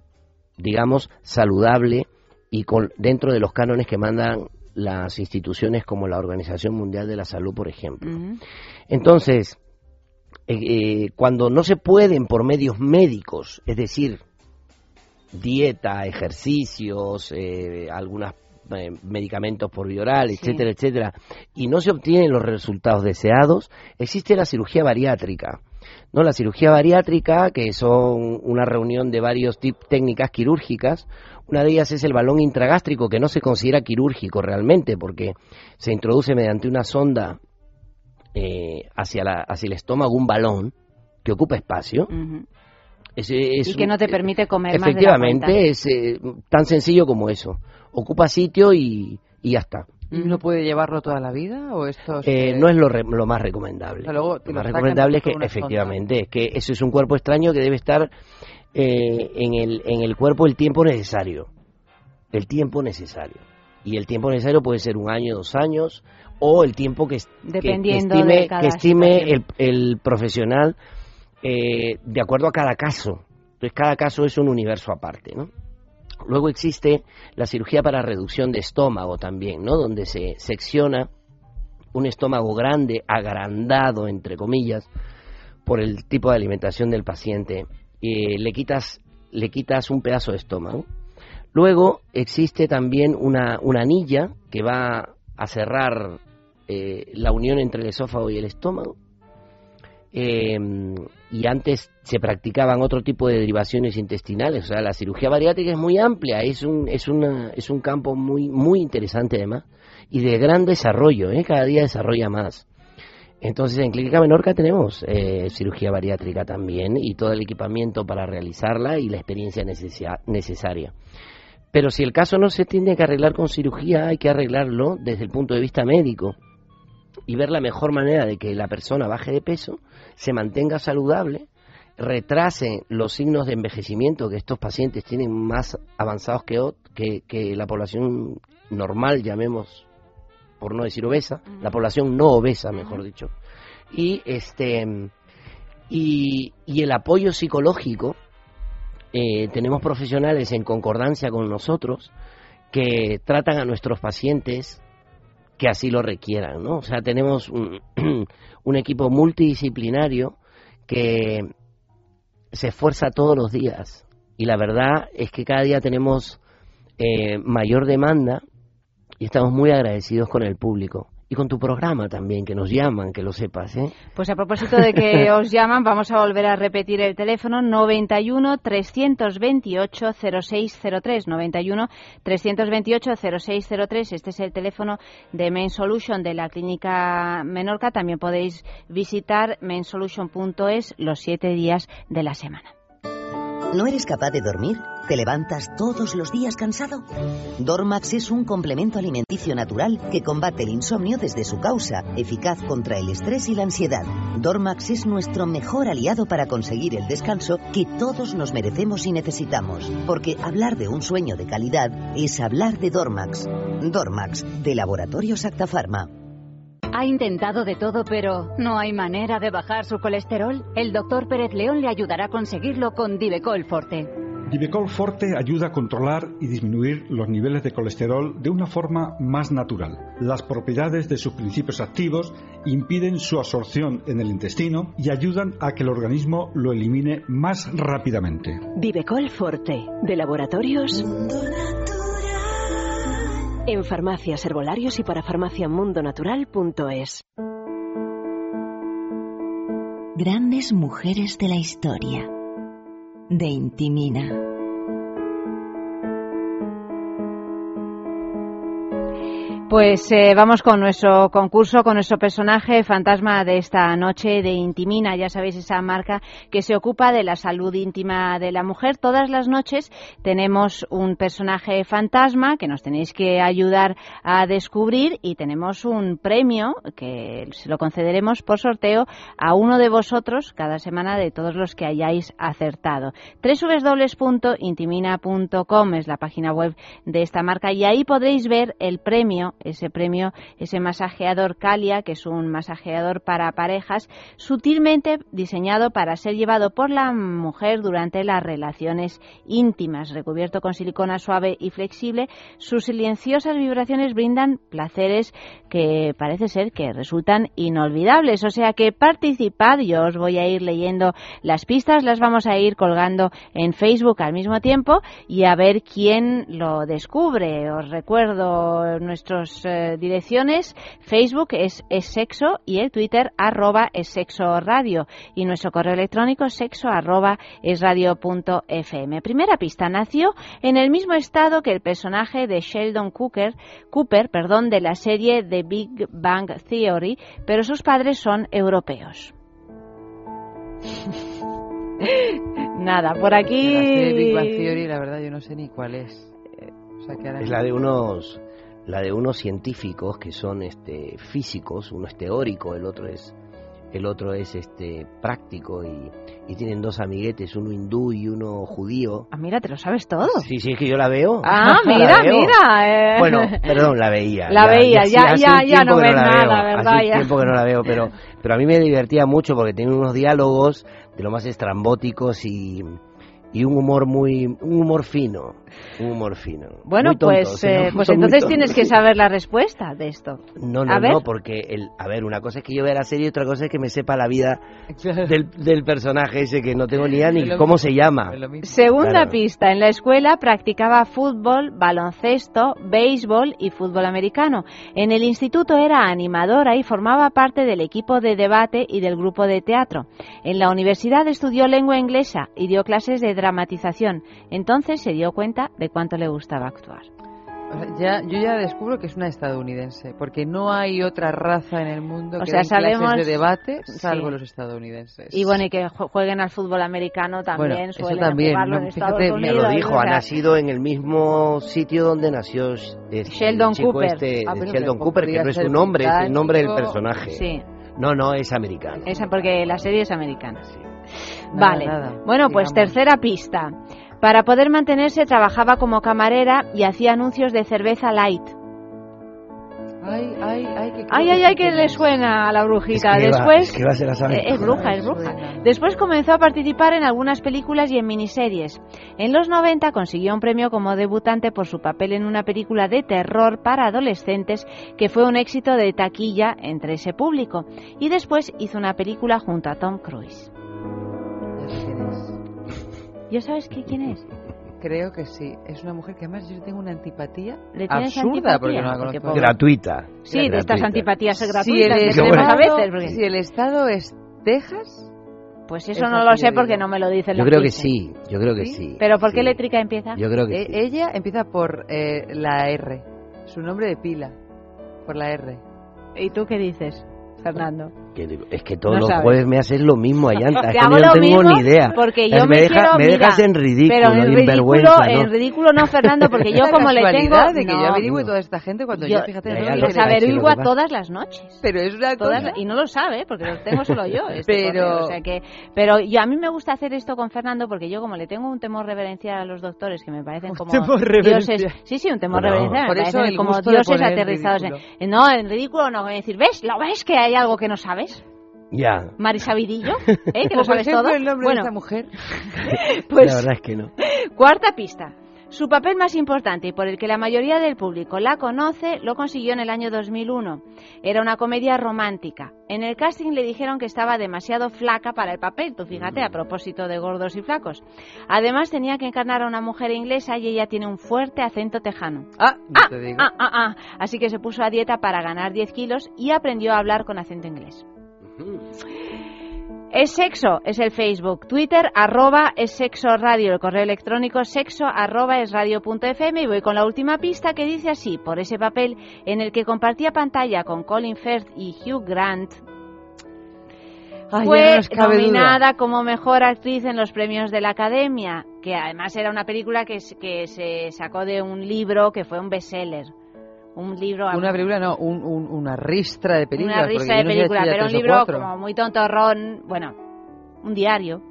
digamos, saludable y con, dentro de los cánones que mandan las instituciones como la Organización Mundial de la Salud, por ejemplo. Entonces, eh, eh, cuando no se pueden por medios médicos, es decir, dieta, ejercicios, eh, algunos medicamentos por vía oral, etcétera, etcétera, y no se obtienen los resultados deseados, existe la cirugía bariátrica. ¿no? La cirugía bariátrica, que son una reunión de varios tip técnicas quirúrgicas, una de ellas es el balón intragástrico, que no se considera quirúrgico realmente, porque se introduce mediante una sonda eh, hacia, la, hacia el estómago un balón que ocupa espacio. Es- es y que no te permite comer más de la cuenta. Efectivamente, es eh, tan sencillo como eso. Ocupa sitio y, y ya está. ¿Y uno puede llevarlo toda la vida o esto Eh, no es lo, re- lo más recomendable. O sea, luego te lo lo más recomendable es que, sonda. efectivamente, es que eso es un cuerpo extraño que debe estar eh, en, el, en el cuerpo el tiempo necesario. El tiempo necesario. Y el tiempo necesario puede ser un año, dos años, o el tiempo que, estime, de cada que estime el, el profesional eh, de acuerdo a cada caso. Entonces, cada caso es un universo aparte, ¿no? Luego existe la cirugía para reducción de estómago también, ¿no? Donde se secciona un estómago grande, agrandado, entre comillas, por el tipo de alimentación del paciente. Eh, le, quitas, le quitas un pedazo de estómago. Luego existe también una, una anilla que va a cerrar eh, la unión entre el esófago y el estómago. Eh, y antes se practicaban otro tipo de derivaciones intestinales, o sea, la cirugía bariátrica es muy amplia, es un, es una, es un campo muy, muy interesante además, y de gran desarrollo, ¿eh? cada día desarrolla más. Entonces en Clínica Menorca tenemos eh, cirugía bariátrica también y todo el equipamiento para realizarla y la experiencia necesaria. Pero si el caso no se tiene que arreglar con cirugía, hay que arreglarlo desde el punto de vista médico y ver la mejor manera de que la persona baje de peso, se mantenga saludable, retrase los signos de envejecimiento que estos pacientes tienen más avanzados que, que, que la población normal, llamemos, por no decir obesa, la población no obesa, mejor dicho. Y este y, y el apoyo psicológico, eh, tenemos profesionales en concordancia con nosotros que tratan a nuestros pacientes que así lo requieran, ¿no? O sea, tenemos <clears throat> un, equipo multidisciplinario que se esfuerza todos los días y la verdad es que cada día tenemos eh, mayor demanda y estamos muy agradecidos con el público y con tu programa también, que nos llaman, que lo sepas, ¿eh? Pues a propósito de que <laughs> os llaman, vamos a volver a repetir el teléfono 91 328 0603 91 328 0603. Este es el teléfono de Main Solution de la Clínica Menorca. También podéis visitar mainsolution.es los siete días de la semana. ¿No eres capaz de dormir? ¿Te levantas todos los días cansado? Dormax es un complemento alimenticio natural que combate el insomnio desde su causa, eficaz contra el estrés y la ansiedad. Dormax es nuestro mejor aliado para conseguir el descanso que todos nos merecemos y necesitamos, porque hablar de un sueño de calidad es hablar de Dormax. Dormax, de Laboratorios Acta Pharma. Ha intentado de todo, pero no hay manera de bajar su colesterol. El doctor Pérez León le ayudará a conseguirlo con Divecol Forte. Divecol Forte ayuda a controlar y disminuir los niveles de colesterol de una forma más natural. Las propiedades de sus principios activos impiden su absorción en el intestino y ayudan a que el organismo lo elimine más rápidamente. Divecol Forte, de laboratorios. En farmacias, herbolarios y para farmaciamundonatural.es. Grandes mujeres de la historia. De Intimina. Pues eh, vamos con nuestro concurso, con nuestro personaje fantasma de esta noche de Intimina. Ya sabéis, esa marca que se ocupa de la salud íntima de la mujer. Todas las noches tenemos un personaje fantasma que nos tenéis que ayudar a descubrir y tenemos un premio que se lo concederemos por sorteo a uno de vosotros cada semana de todos los que hayáis acertado. www.intimina.com es la página web de esta marca y ahí podréis ver el premio ese premio, ese masajeador Calia, que es un masajeador para parejas, sutilmente diseñado para ser llevado por la mujer durante las relaciones íntimas. Recubierto con silicona suave y flexible, sus silenciosas vibraciones brindan placeres que parece ser que resultan inolvidables. O sea que participad, yo os voy a ir leyendo las pistas, las vamos a ir colgando en Facebook al mismo tiempo y a ver quién lo descubre. Os recuerdo nuestros eh, direcciones. Facebook es, sexo y el Twitter arroba es sexo radio y nuestro correo electrónico sexo arroba es radio punto fm. Primera pista, nació en el mismo estado que el personaje de Sheldon Cooper, Cooper perdón, de la serie The Big Bang Theory, pero sus padres son europeos. <laughs> Nada, por aquí. La serie Big Bang Theory, la verdad, yo no sé ni cuál es. O sea, que ahora Es la de unos la de unos científicos que son este físicos, uno es teórico, el otro es el otro es este práctico y, y tienen dos amiguetes, uno hindú y uno judío. Ah, mira, te lo sabes todo. Sí, sí, es que yo la veo. Ah, <laughs> mira, veo. mira. eh. Bueno, <laughs> perdón, la veía. La veía, ya, hace ya, ya no ves nada, ¿verdad? Hace Ya. tiempo que no la veo, pero, <laughs> pero a mí me divertía mucho porque tiene unos diálogos de lo más estrambóticos y, y un humor muy, un humor fino, un humor fino. Bueno, tonto, pues, o sea, eh, pues entonces tienes que saber la respuesta de esto. No, no, A ver. no, porque, el, a ver, una cosa es que yo vea la serie y otra cosa es que me sepa la vida del, del personaje ese que no tengo ni idea ni cómo mismo, se llama. Segunda Claro. pista, en la escuela practicaba fútbol, baloncesto, béisbol y fútbol americano. En el instituto era animadora y formaba parte del equipo de debate y del grupo de teatro. En la universidad estudió lengua inglesa y dio clases de dramatización. Entonces se dio cuenta de cuánto le gustaba actuar. O sea, ya, yo ya descubro que es una estadounidense, porque no hay otra raza en el mundo O que sea, sabemos- clases de debate Sí. salvo los estadounidenses. Y bueno, y que ju- jueguen al fútbol americano también, Bueno, eso también, ¿no? en Fíjate, Unidos. Me lo dijo, o ha nacido en el mismo sitio donde nació este, Sheldon chico Cooper. este, Ah, Sheldon Cooper, que no es su nombre, es el nombre del británico. personaje. Sí. No, no, es americano. Esa porque la serie es americana. Nada, vale. nada, Bueno, pues sigamos. tercera pista. Para poder mantenerse trabajaba como camarera y hacía anuncios de cerveza light. Ay, ay, ay, que Ay, ay, ay, que le suena a la brujita. Después se la sabe Eh, es bruja, es bruja. Después comenzó a participar en algunas películas y en miniseries. En los 90 consiguió un premio como debutante por su papel en una película de terror para adolescentes que fue un éxito de taquilla entre ese público. Y después hizo una película junto a Tom Cruise. ¿Ya sabes qué, quién es? Creo que sí. Es una mujer que además yo tengo una antipatía ¿Le tienes absurda antipatía? porque no la Porque conozco. pobre- Gratuita. Sí, de estas antipatías Si el, gratuitas que a veces. porque- si el estado es Texas, Pues eso es no lo sé porque digo. no me lo dice Yo creo que sí, yo creo que sí. ¿Pero por qué sí. létrica empieza? Yo creo que Eh, sí. ella empieza por eh, la R. Su nombre de pila. Por la R. ¿Y tú qué dices, Fernando? Que, es que todos No los sabes. jueves me haces lo mismo, <laughs> Ayanta. Te es que hago yo no lo tengo mismo ni idea. Porque yo Es- me, deja- quiero, me mira, dejas en ridículo, pero en ridículo, ¿no? en ridículo no, Fernando, porque yo <laughs> como le tengo... de que no, yo averigüe toda esta gente cuando yo, yo fíjate, Ya, no ya, sé lo les qué que le- pasa, averigua lo que pasa. todas las noches. Pero es una Todas cosa... y no lo sabe porque lo tengo solo yo este Pero- correo, o sea que pero yo a mí me gusta hacer esto con Fernando porque yo como le tengo un temor reverencial a los doctores que me parecen como temor dioses sí sí un temor reverencial me por eso parecen como dioses aterrizados no en ridículo no voy a decir ves lo ves que hay algo que no sabes Ya, Marisabidillo <laughs> ¿eh? que lo sabes todo el nombre bueno de esta mujer. <laughs> pues la verdad es que no. Cuarta pista. Su papel más importante y por el que la mayoría del público la conoce lo consiguió en el año 2001. Era una comedia romántica. En el casting le dijeron que estaba demasiado flaca para el papel, tú fíjate, a propósito de gordos y flacos. Además tenía que encarnar a una mujer inglesa y ella tiene un fuerte acento tejano. Ah, no te digo. Ah, ah, ah. Así que se puso a dieta para ganar 10 kilos y aprendió a hablar con acento inglés. Es sexo, es el Facebook. Twitter, arroba es sexo radio. El correo electrónico, sexo arroba es radio fm. Y voy con la última pista que dice así: por ese papel en el que compartía pantalla con Colin Firth y Hugh Grant, Ay, ya no fue duda. nominada como mejor actriz en los premios de la Academia, que además era una película que, que se sacó de un libro que fue un bestseller. Un libro Una película, no, un- un- una ristra de películas. una yo de no sé si película, ya pero un libro como muy tontorrón, bueno, un diario.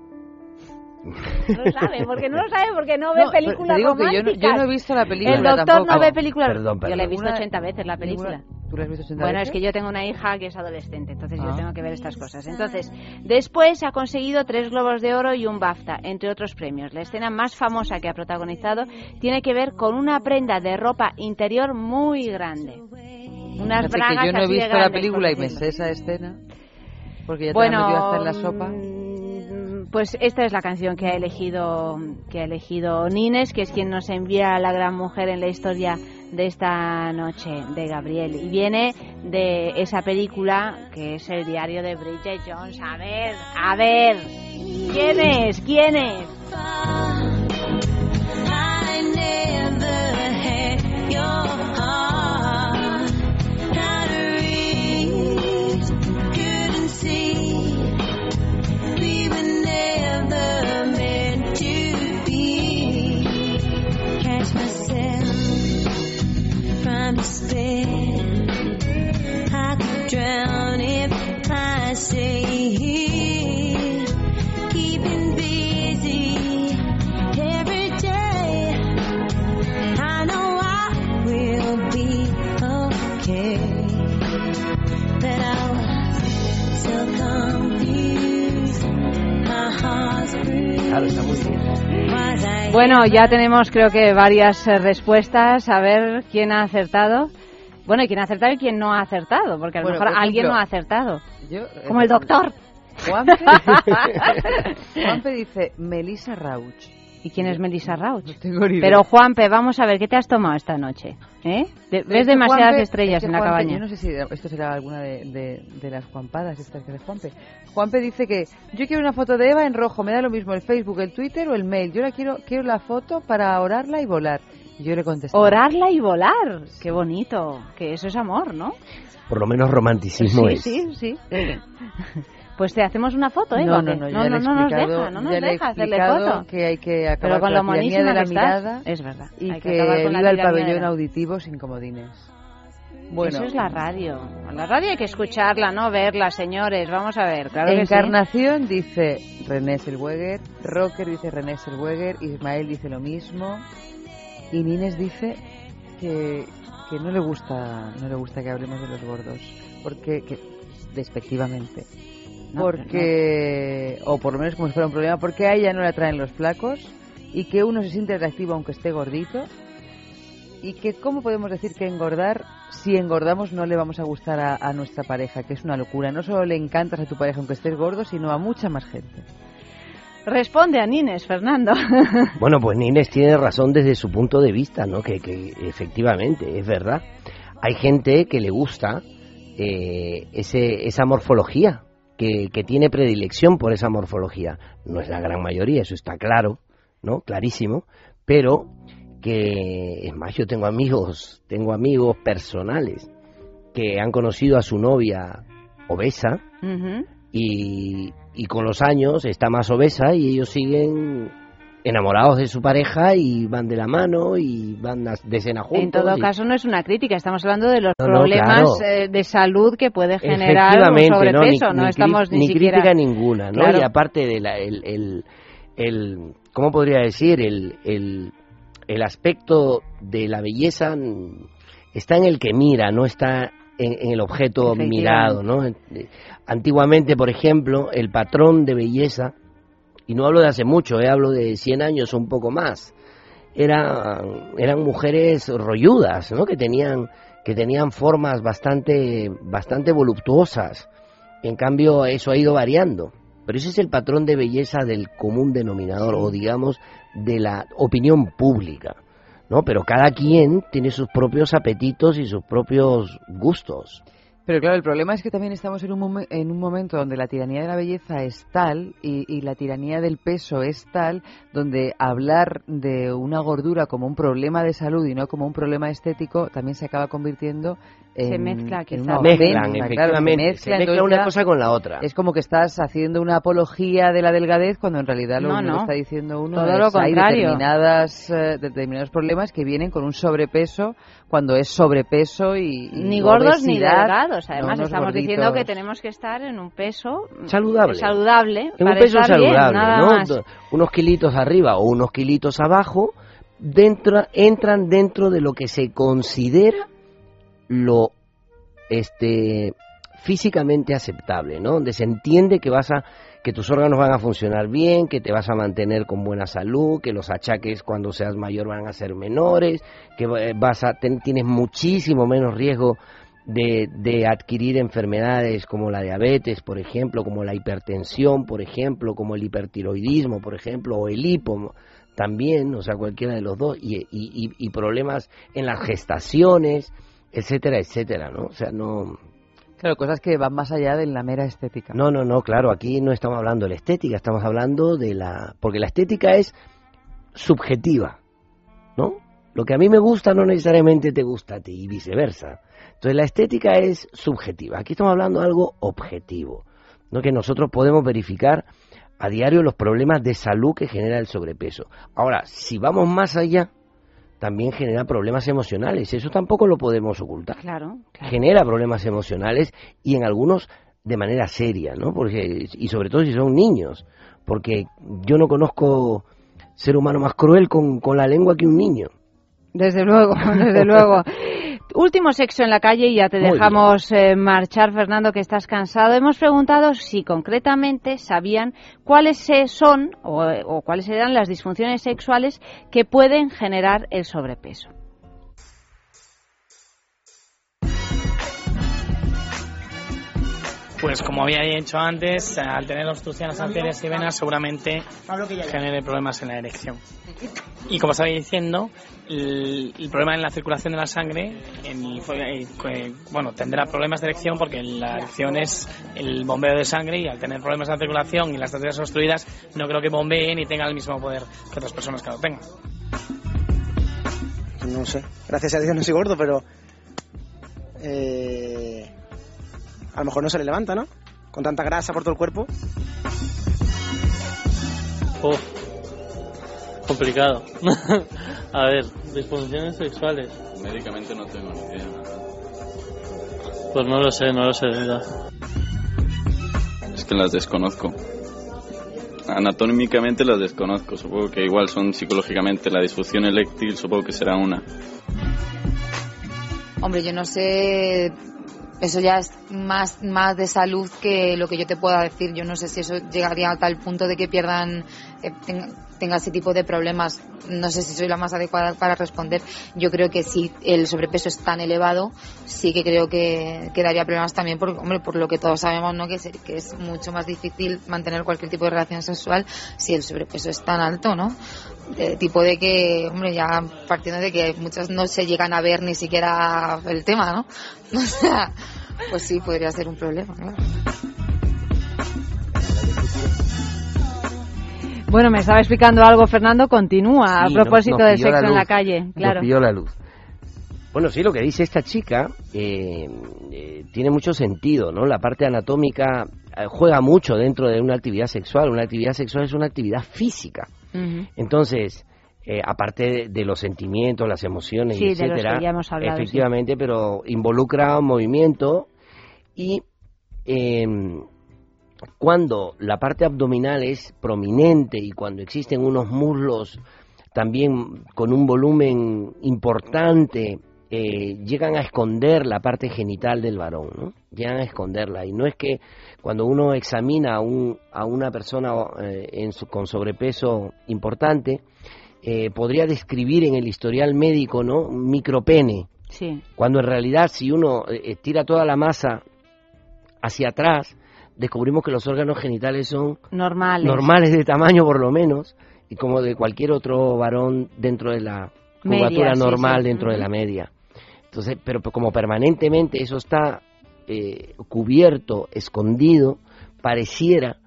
No lo sabe, porque no lo sabe, porque no ve No, películas digo que yo no- románticas. yo no he visto la película El doctor tampoco. no ve películas. Perdón, Yo perdón. la he visto Ninguna- 80 veces la película. Ninguna- ¿Tú la has visto 80 Bueno, veces? es que yo tengo una hija que es adolescente, entonces yo Ah. tengo que ver estas cosas. Entonces, después ha conseguido tres Globos de Oro y un BAFTA, entre otros premios. La escena más famosa que ha protagonizado tiene que ver con una prenda de ropa interior muy grande. Unas bragas que yo no he visto la película y me sé esa escena. Porque ya te Bueno, la metió hasta en la sopa. Pues esta es la canción que ha elegido que ha elegido Nines, que es quien nos envía a la gran mujer en la historia de esta noche de Gabriel y viene de esa película que es el diario de Bridget Jones. A ver, a ver, ¿quién es? ¿Quién es? From despair. I could drown if I stay here. Keeping busy every day. I know I will be okay. But I was so confused. My heart's bruised. Bueno, ya tenemos creo que varias eh, respuestas. A ver quién ha acertado. Bueno, y quién ha acertado y quién no ha acertado, porque a lo Bueno, mejor alguien no ha acertado. Yo, eh, Como el doctor. Juanpe, <laughs> <laughs> Juanpe dice Melissa Rauch. ¿Y quién es Melissa Rauch? No tengo ni idea. Pero Juanpe, vamos a ver, ¿qué te has tomado esta noche? ¿Eh? De- ¿Ves demasiadas Juanpe- estrellas en la Juanpe- cabaña? Yo no sé si esto será alguna de, de- de las Juampadas estas que hace Juanpe. Juanpe dice que yo quiero una foto de Eva en rojo, me da lo mismo el Facebook, el Twitter o el mail. Yo la quiero, quiero la foto para orarla y volar. Y yo le contesté. Orarla y volar. Qué bonito. Que eso es amor, ¿no? Por lo menos romanticismo sí, es. sí, sí. <laughs> Pues te hacemos una foto, ¿eh? No, no, no, no, no, nos deja, no nos deja hacerle foto. que hay que acabar Pero con la de la mirada es verdad. y hay que, que viva el pabellón auditivo sin comodines. Bueno, Eso es la radio. La radio hay que escucharla, no verla, señores. Vamos a ver, claro que sí. Encarnación dice René Selweger, Rocker dice René Selweger, Ismael dice lo mismo y Nines dice que, que no le gusta no le gusta que hablemos de los gordos porque que despectivamente No, porque o por lo menos como si fuera un problema porque a ella no le atraen los flacos y que uno se siente atractivo aunque esté gordito y que cómo podemos decir que engordar si engordamos no le vamos a gustar a, a nuestra pareja que es una locura no solo le encantas a tu pareja aunque estés gordo sino a mucha más gente Responde a Nines, Fernando. <laughs> Bueno, pues Nines tiene razón desde su punto de vista, ¿no? Que, que efectivamente, es verdad. Hay gente que le gusta eh, ese, esa morfología, que, que tiene predilección por esa morfología. No es la gran mayoría, eso está claro, ¿no? Clarísimo. Pero que, es más, yo tengo amigos, tengo amigos personales que han conocido a su novia obesa y, y con los años está más obesa y ellos siguen enamorados de su pareja y van de la mano y van a- de cena juntos. En todo y- caso, no es una crítica, estamos hablando de los No, no, problemas claro. eh, de salud que puede generar un no, sobrepeso. ni, No, ni estamos ni, ni siquiera. crítica ninguna, ¿no? Claro. Y aparte del el, el, el- ¿cómo podría decir? El, el, el aspecto de la belleza está en el que mira, no está en, en el objeto mirado, ¿no? Antiguamente, por ejemplo, el patrón de belleza, y no hablo de hace mucho, eh, hablo de 100 años o un poco más, era, eran mujeres rolludas, ¿no? Que tenían, que tenían formas bastante, bastante voluptuosas. En cambio, eso ha ido variando. Pero ese es el patrón de belleza del común denominador, o digamos, de la opinión pública. ¿no? Pero cada quien tiene sus propios apetitos y sus propios gustos. Pero claro, el problema es que también estamos en un, en un momento donde la tiranía de la belleza es tal y, y la tiranía del peso es tal, donde hablar de una gordura como un problema de salud y no como un problema estético también se acaba convirtiendo en, Se mezcla, en quizá. una Mezclan, claro, efectivamente, se mezcla, se mezcla entonces una cosa con la otra. Es como que estás haciendo una apología de la delgadez cuando en realidad lo No, único no. que está diciendo uno Todo es lo hay contrario. determinadas, eh, determinados problemas que vienen con un sobrepeso cuando es sobrepeso y, y Ni gordos ni delgados. no Además, estamos diciendo que tenemos que estar en un peso Saludable. saludable En un peso bien, saludable, ¿no? más. Unos kilitos arriba o unos kilitos abajo dentro, entran dentro de lo que se considera lo este físicamente aceptable, ¿no? Donde se entiende que vas a que tus órganos van a funcionar bien, que te vas a mantener con buena salud, que los achaques cuando seas mayor van a ser menores, que eh, vas a ten- tienes muchísimo menos riesgo de, de adquirir enfermedades como la diabetes, por ejemplo, como la hipertensión, por ejemplo, como el hipertiroidismo, por ejemplo, o el hipo también, o sea, cualquiera de los dos, y, y- y- y problemas en las gestaciones, etcétera, etcétera, ¿no? O sea, no, Claro, cosas que van más allá de la mera estética. no, no, no, claro, aquí no estamos hablando de la estética, estamos hablando de la... Porque la estética es subjetiva, ¿no? Lo que a mí me gusta no necesariamente te gusta a ti y viceversa. Entonces la estética es subjetiva. Aquí estamos hablando de algo objetivo, ¿no? Que nosotros podemos verificar a diario los problemas de salud que genera el sobrepeso. Ahora, si vamos más allá, también genera problemas emocionales. Eso tampoco lo podemos ocultar Claro. genera problemas emocionales y en algunos de manera seria, ¿no? Porque y sobre todo si son niños, porque yo no conozco ser humano más cruel con, con la lengua que un niño. Desde luego, <laughs> desde luego. Último sexo en la calle y ya te Muy dejamos eh, marchar, Fernando, que estás cansado. Hemos preguntado si concretamente sabían cuáles eh, son o, o cuáles eran las disfunciones sexuales que pueden generar el sobrepeso. Pues como había dicho antes, al tener obstrucciones arterias y venas seguramente genere problemas en la erección. Y como estaba diciendo, el, el problema en la circulación de la sangre, en el- eh, bueno, tendrá problemas de erección porque la erección es el bombeo de sangre y al tener problemas en la circulación y las arterias obstruidas, no creo que bombeen y tengan el mismo poder que otras personas que lo tengan. No sé. Gracias a Dios no soy gordo, pero. eh, a lo mejor no se le levanta, ¿no? Con tanta grasa por todo el cuerpo. Uf, complicado. <laughs> A ver, disfunciones sexuales. Médicamente no tengo ni idea. Pues no lo sé, no lo sé, de verdad. Es que las desconozco. Anatómicamente las desconozco. Supongo que igual son psicológicamente la disfunción eréctil, supongo que será una. Hombre, yo no sé, eso ya es más, más de salud que lo que yo te pueda decir. Yo no sé si eso llegaría a tal punto de que pierdan, eh, tenga ese tipo de problemas. No sé si soy la más adecuada para responder. Yo creo que si el sobrepeso es tan elevado, sí que creo que, que daría problemas también, por, hombre, por lo que todos sabemos, ¿no? Que es, que es mucho más difícil mantener cualquier tipo de relación sexual si el sobrepeso es tan alto, ¿no? Tipo de que, hombre, ya partiendo de que muchas no se llegan a ver ni siquiera el tema, ¿no? <laughs> Pues sí, podría ser un problema, claro. Bueno, me estaba explicando algo, Fernando. Continúa a Sí, no- propósito nos del la sexo en la calle. nos Claro. pilló la luz. Bueno, sí, lo que dice esta chica eh, eh, tiene mucho sentido, ¿no? La parte anatómica eh, juega mucho dentro de una actividad sexual. Una actividad sexual es una actividad física. Entonces, eh, aparte de, de los sentimientos, las emociones, Sí, etcétera, sí. efectivamente, pero involucra un movimiento y em, cuando la parte abdominal es prominente y cuando existen unos muslos también con un volumen importante, eh, llegan a esconder la parte genital del varón, ¿no? Llegan a esconderla. Y no es que cuando uno examina a, un, a una persona eh, en su- con sobrepeso importante, eh, podría describir en el historial médico, ¿no? Un micropene. Sí. Cuando en realidad si uno tira toda la masa hacia atrás, descubrimos que los órganos genitales son Normales. normales de tamaño por lo menos y como de cualquier otro varón dentro de la curvatura normal sí. dentro de la media. Entonces, pero como permanentemente eso está eh, cubierto, escondido, pareciera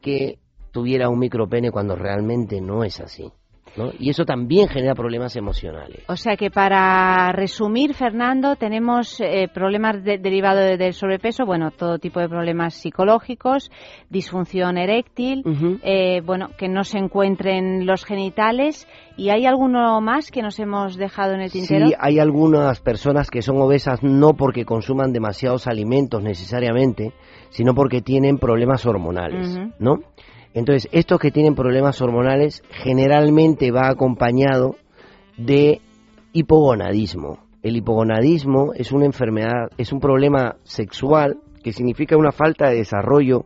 que tuviera un micropene cuando realmente no es así. ¿No? Y eso también genera problemas emocionales. O sea que para resumir, Fernando, tenemos eh, problemas de- derivados de- del sobrepeso, bueno, todo tipo de problemas psicológicos, disfunción eréctil, eh, bueno, que no se encuentren los genitales. ¿Y hay alguno más que nos hemos dejado en el tintero? Sí, hay algunas personas que son obesas no porque consuman demasiados alimentos necesariamente, sino porque tienen problemas hormonales. ¿no? Entonces, estos que tienen problemas hormonales generalmente va acompañado de hipogonadismo. El hipogonadismo es una enfermedad, es un problema sexual que significa una falta de desarrollo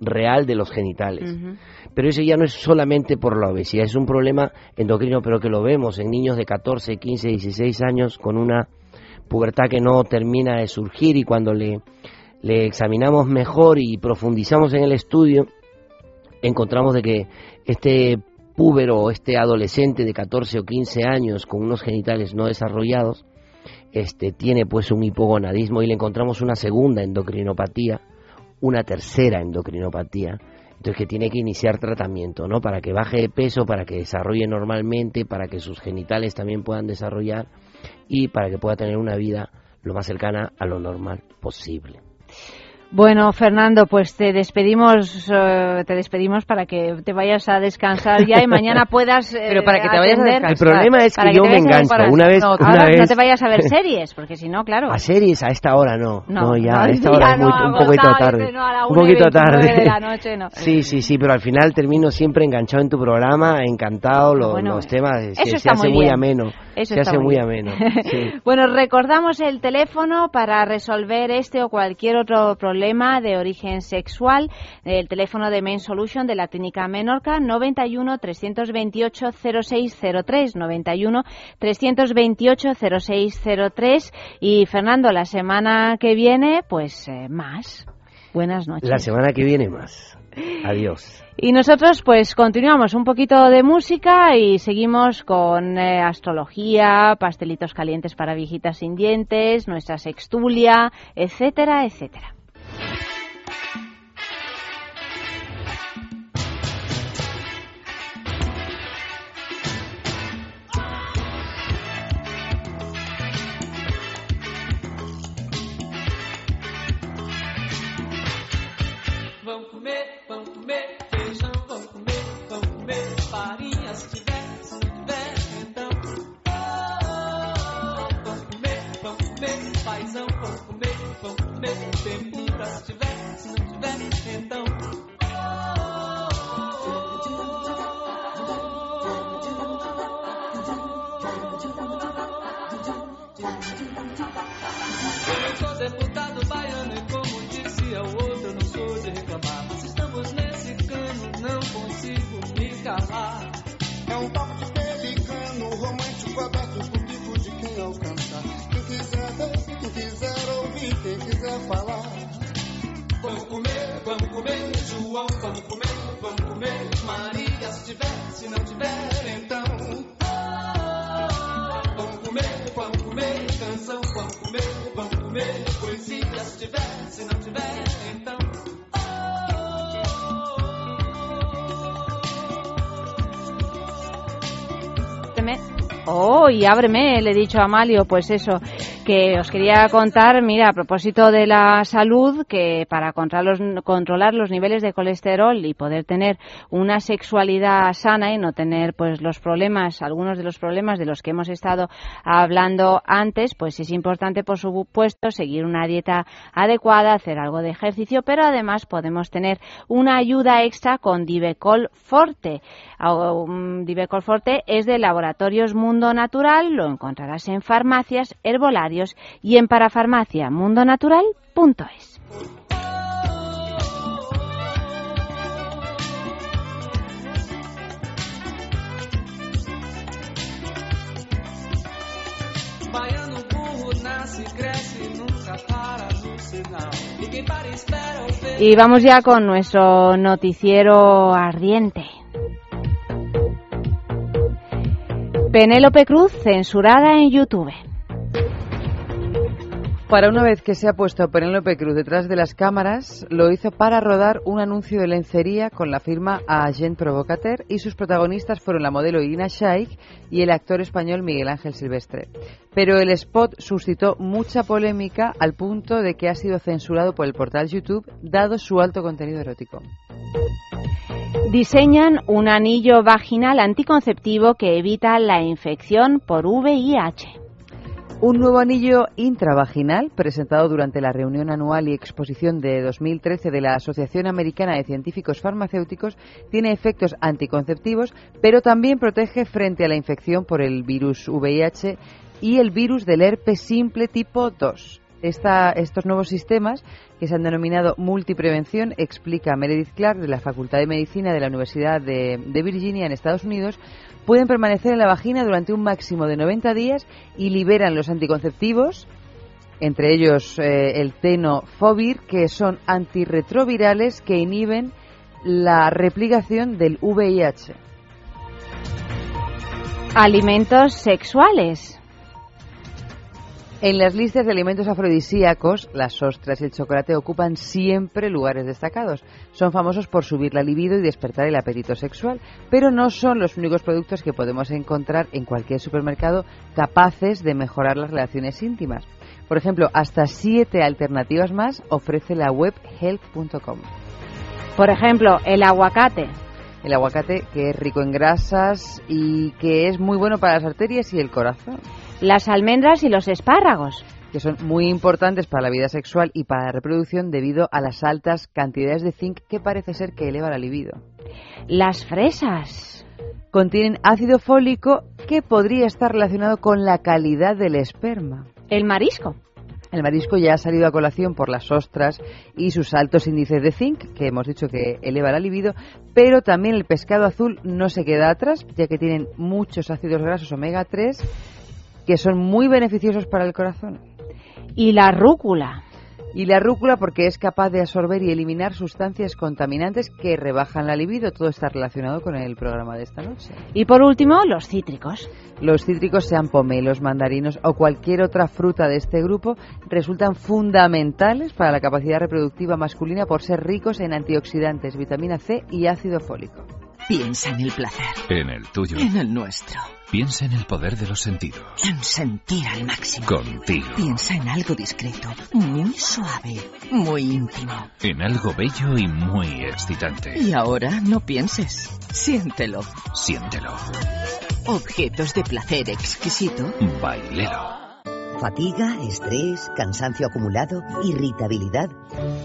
real de los genitales. Pero ese ya no es solamente por la obesidad, es un problema endocrino, pero que lo vemos en niños de 14, 15, 16 años con una pubertad que no termina de surgir y cuando le, le examinamos mejor y profundizamos en el estudio, encontramos de que este púbero o este adolescente de 14 o 15 años con unos genitales no desarrollados, este, tiene pues un hipogonadismo y le encontramos una segunda endocrinopatía, una tercera endocrinopatía, entonces que tiene que iniciar tratamiento, ¿no? Para que baje de peso, para que desarrolle normalmente, para que sus genitales también puedan desarrollar y para que pueda tener una vida lo más cercana a lo normal posible. Bueno, Fernando, pues te despedimos, eh, te despedimos para que te vayas a descansar ya y mañana puedas. <laughs> eh, Pero para que te vayas a descansar. El problema es que yo me engancho. Una vez- no, una ahora vez- no te vayas a ver series, porque si no, claro. A series a esta hora no. No, No, ya a esta <laughs> ya hora es muy- un poquito tarde. a un poquito 29 tarde. de la noche, no. <laughs> Sí, sí, sí, pero al final termino siempre enganchado en tu programa, encantado, Bueno, los temas se, se hace muy ameno. Eso se está hace muy ameno. <laughs> sí. Bueno, recordamos el teléfono para resolver este o cualquier otro problema de origen sexual. El teléfono de Men Solution de la Clínica Menorca, 91 328 0603. 91 328 0603. Y Fernando, la semana que viene, pues eh, más. Buenas noches. La semana que viene más. Adiós. Y nosotros pues continuamos un poquito de música y seguimos con eh, astrología, pastelitos calientes para viejitas sin dientes, nuestra sextulia, etcétera, etcétera. Comer tempura. Se tiver, se não tiver, então. Eu não sou deputado baiano e como dizia o outro, eu não sou de reclamar. Mas estamos nesse cano, não consigo me calar. É um papo de pelicano, romântico, aberto pro bico de quem alcançar. Quem quiser ver, quem quiser quiser falar. Vamos comer, vamos comer, João, vamos comer, vamos comer, Maria, se tiver, se não tiver, então. Vamos comer, vamos comer, canção, vamos comer, vamos comer, poesia, se tiver, se não tiver, então. Oh, y ábreme, le he dicho a Amalio, pues eso, que os quería contar, mira, a propósito de la salud, que para controlar los, controlar los niveles de colesterol y poder tener una sexualidad sana y no tener pues los problemas, algunos de los problemas de los que hemos estado hablando antes, pues es importante, por supuesto, seguir una dieta adecuada, hacer algo de ejercicio, pero además podemos tener una ayuda extra con Divecol Forte. Divecol Forte es de Laboratorios Mundo Natural, lo encontrarás en farmacias, y en parafarmacia mundonatural.es. Baiano burro nasce, cresce, nunca para no sinal. Quem para espera o ver. Y vamos ya con nuestro noticiero ardiente. Penélope Cruz censurada en YouTube. Para una vez que se ha puesto Penélope Cruz detrás de las cámaras, lo hizo para rodar un anuncio de lencería con la firma Agent Provocateur y sus protagonistas fueron la modelo Irina Shayk y el actor español Miguel Ángel Silvestre. Pero el spot suscitó mucha polémica al punto de que ha sido censurado por el portal YouTube dado su alto contenido erótico. Diseñan un anillo vaginal anticonceptivo que evita la infección por VIH. Un nuevo anillo intravaginal presentado durante la reunión anual y exposición de 2013 de la Asociación Americana de Científicos Farmacéuticos tiene efectos anticonceptivos, pero también protege frente a la infección por el virus VIH y el virus del herpes simple tipo 2. Esta, estos nuevos sistemas, que se han denominado multiprevención, explica Meredith Clark de la Facultad de Medicina de la Universidad de, de Virginia en Estados Unidos, pueden permanecer en la vagina durante un máximo de 90 días y liberan los anticonceptivos, entre ellos eh, el tenofovir, que son antirretrovirales que inhiben la replicación del VIH. Alimentos sexuales. En las listas de alimentos afrodisíacos, las ostras y el chocolate ocupan siempre lugares destacados. Son famosos por subir la libido y despertar el apetito sexual, pero no son los únicos productos que podemos encontrar en cualquier supermercado capaces de mejorar las relaciones íntimas. Por ejemplo, hasta siete alternativas más ofrece la web health.com. Por ejemplo, el aguacate. El aguacate que es rico en grasas y que es muy bueno para las arterias y el corazón las almendras y los espárragos que son muy importantes para la vida sexual y para la reproducción debido a las altas cantidades de zinc que parece ser que eleva la libido. Las fresas contienen ácido fólico que podría estar relacionado con la calidad del esperma. El marisco. El marisco ya ha salido a colación por las ostras y sus altos índices de zinc, que hemos dicho que eleva la libido, pero también el pescado azul no se queda atrás, ya que tienen muchos ácidos grasos omega 3 que son muy beneficiosos para el corazón. Y la rúcula. Y la rúcula porque es capaz de absorber y eliminar sustancias contaminantes que rebajan la libido. Todo está relacionado con el programa de esta noche. Y por último, los cítricos. Los cítricos, sean pomelos, mandarinos o cualquier otra fruta de este grupo, resultan fundamentales para la capacidad reproductiva masculina por ser ricos en antioxidantes, vitamina C y ácido fólico. Piensa en el placer. En el tuyo. En el nuestro. Piensa en el poder de los sentidos. En sentir al máximo. Contigo. Piensa en algo discreto, muy suave, muy íntimo. En algo bello y muy excitante. Y ahora no pienses. Siéntelo. Siéntelo. Objetos de placer exquisito. Bailelo. Fatiga, estrés, cansancio acumulado, irritabilidad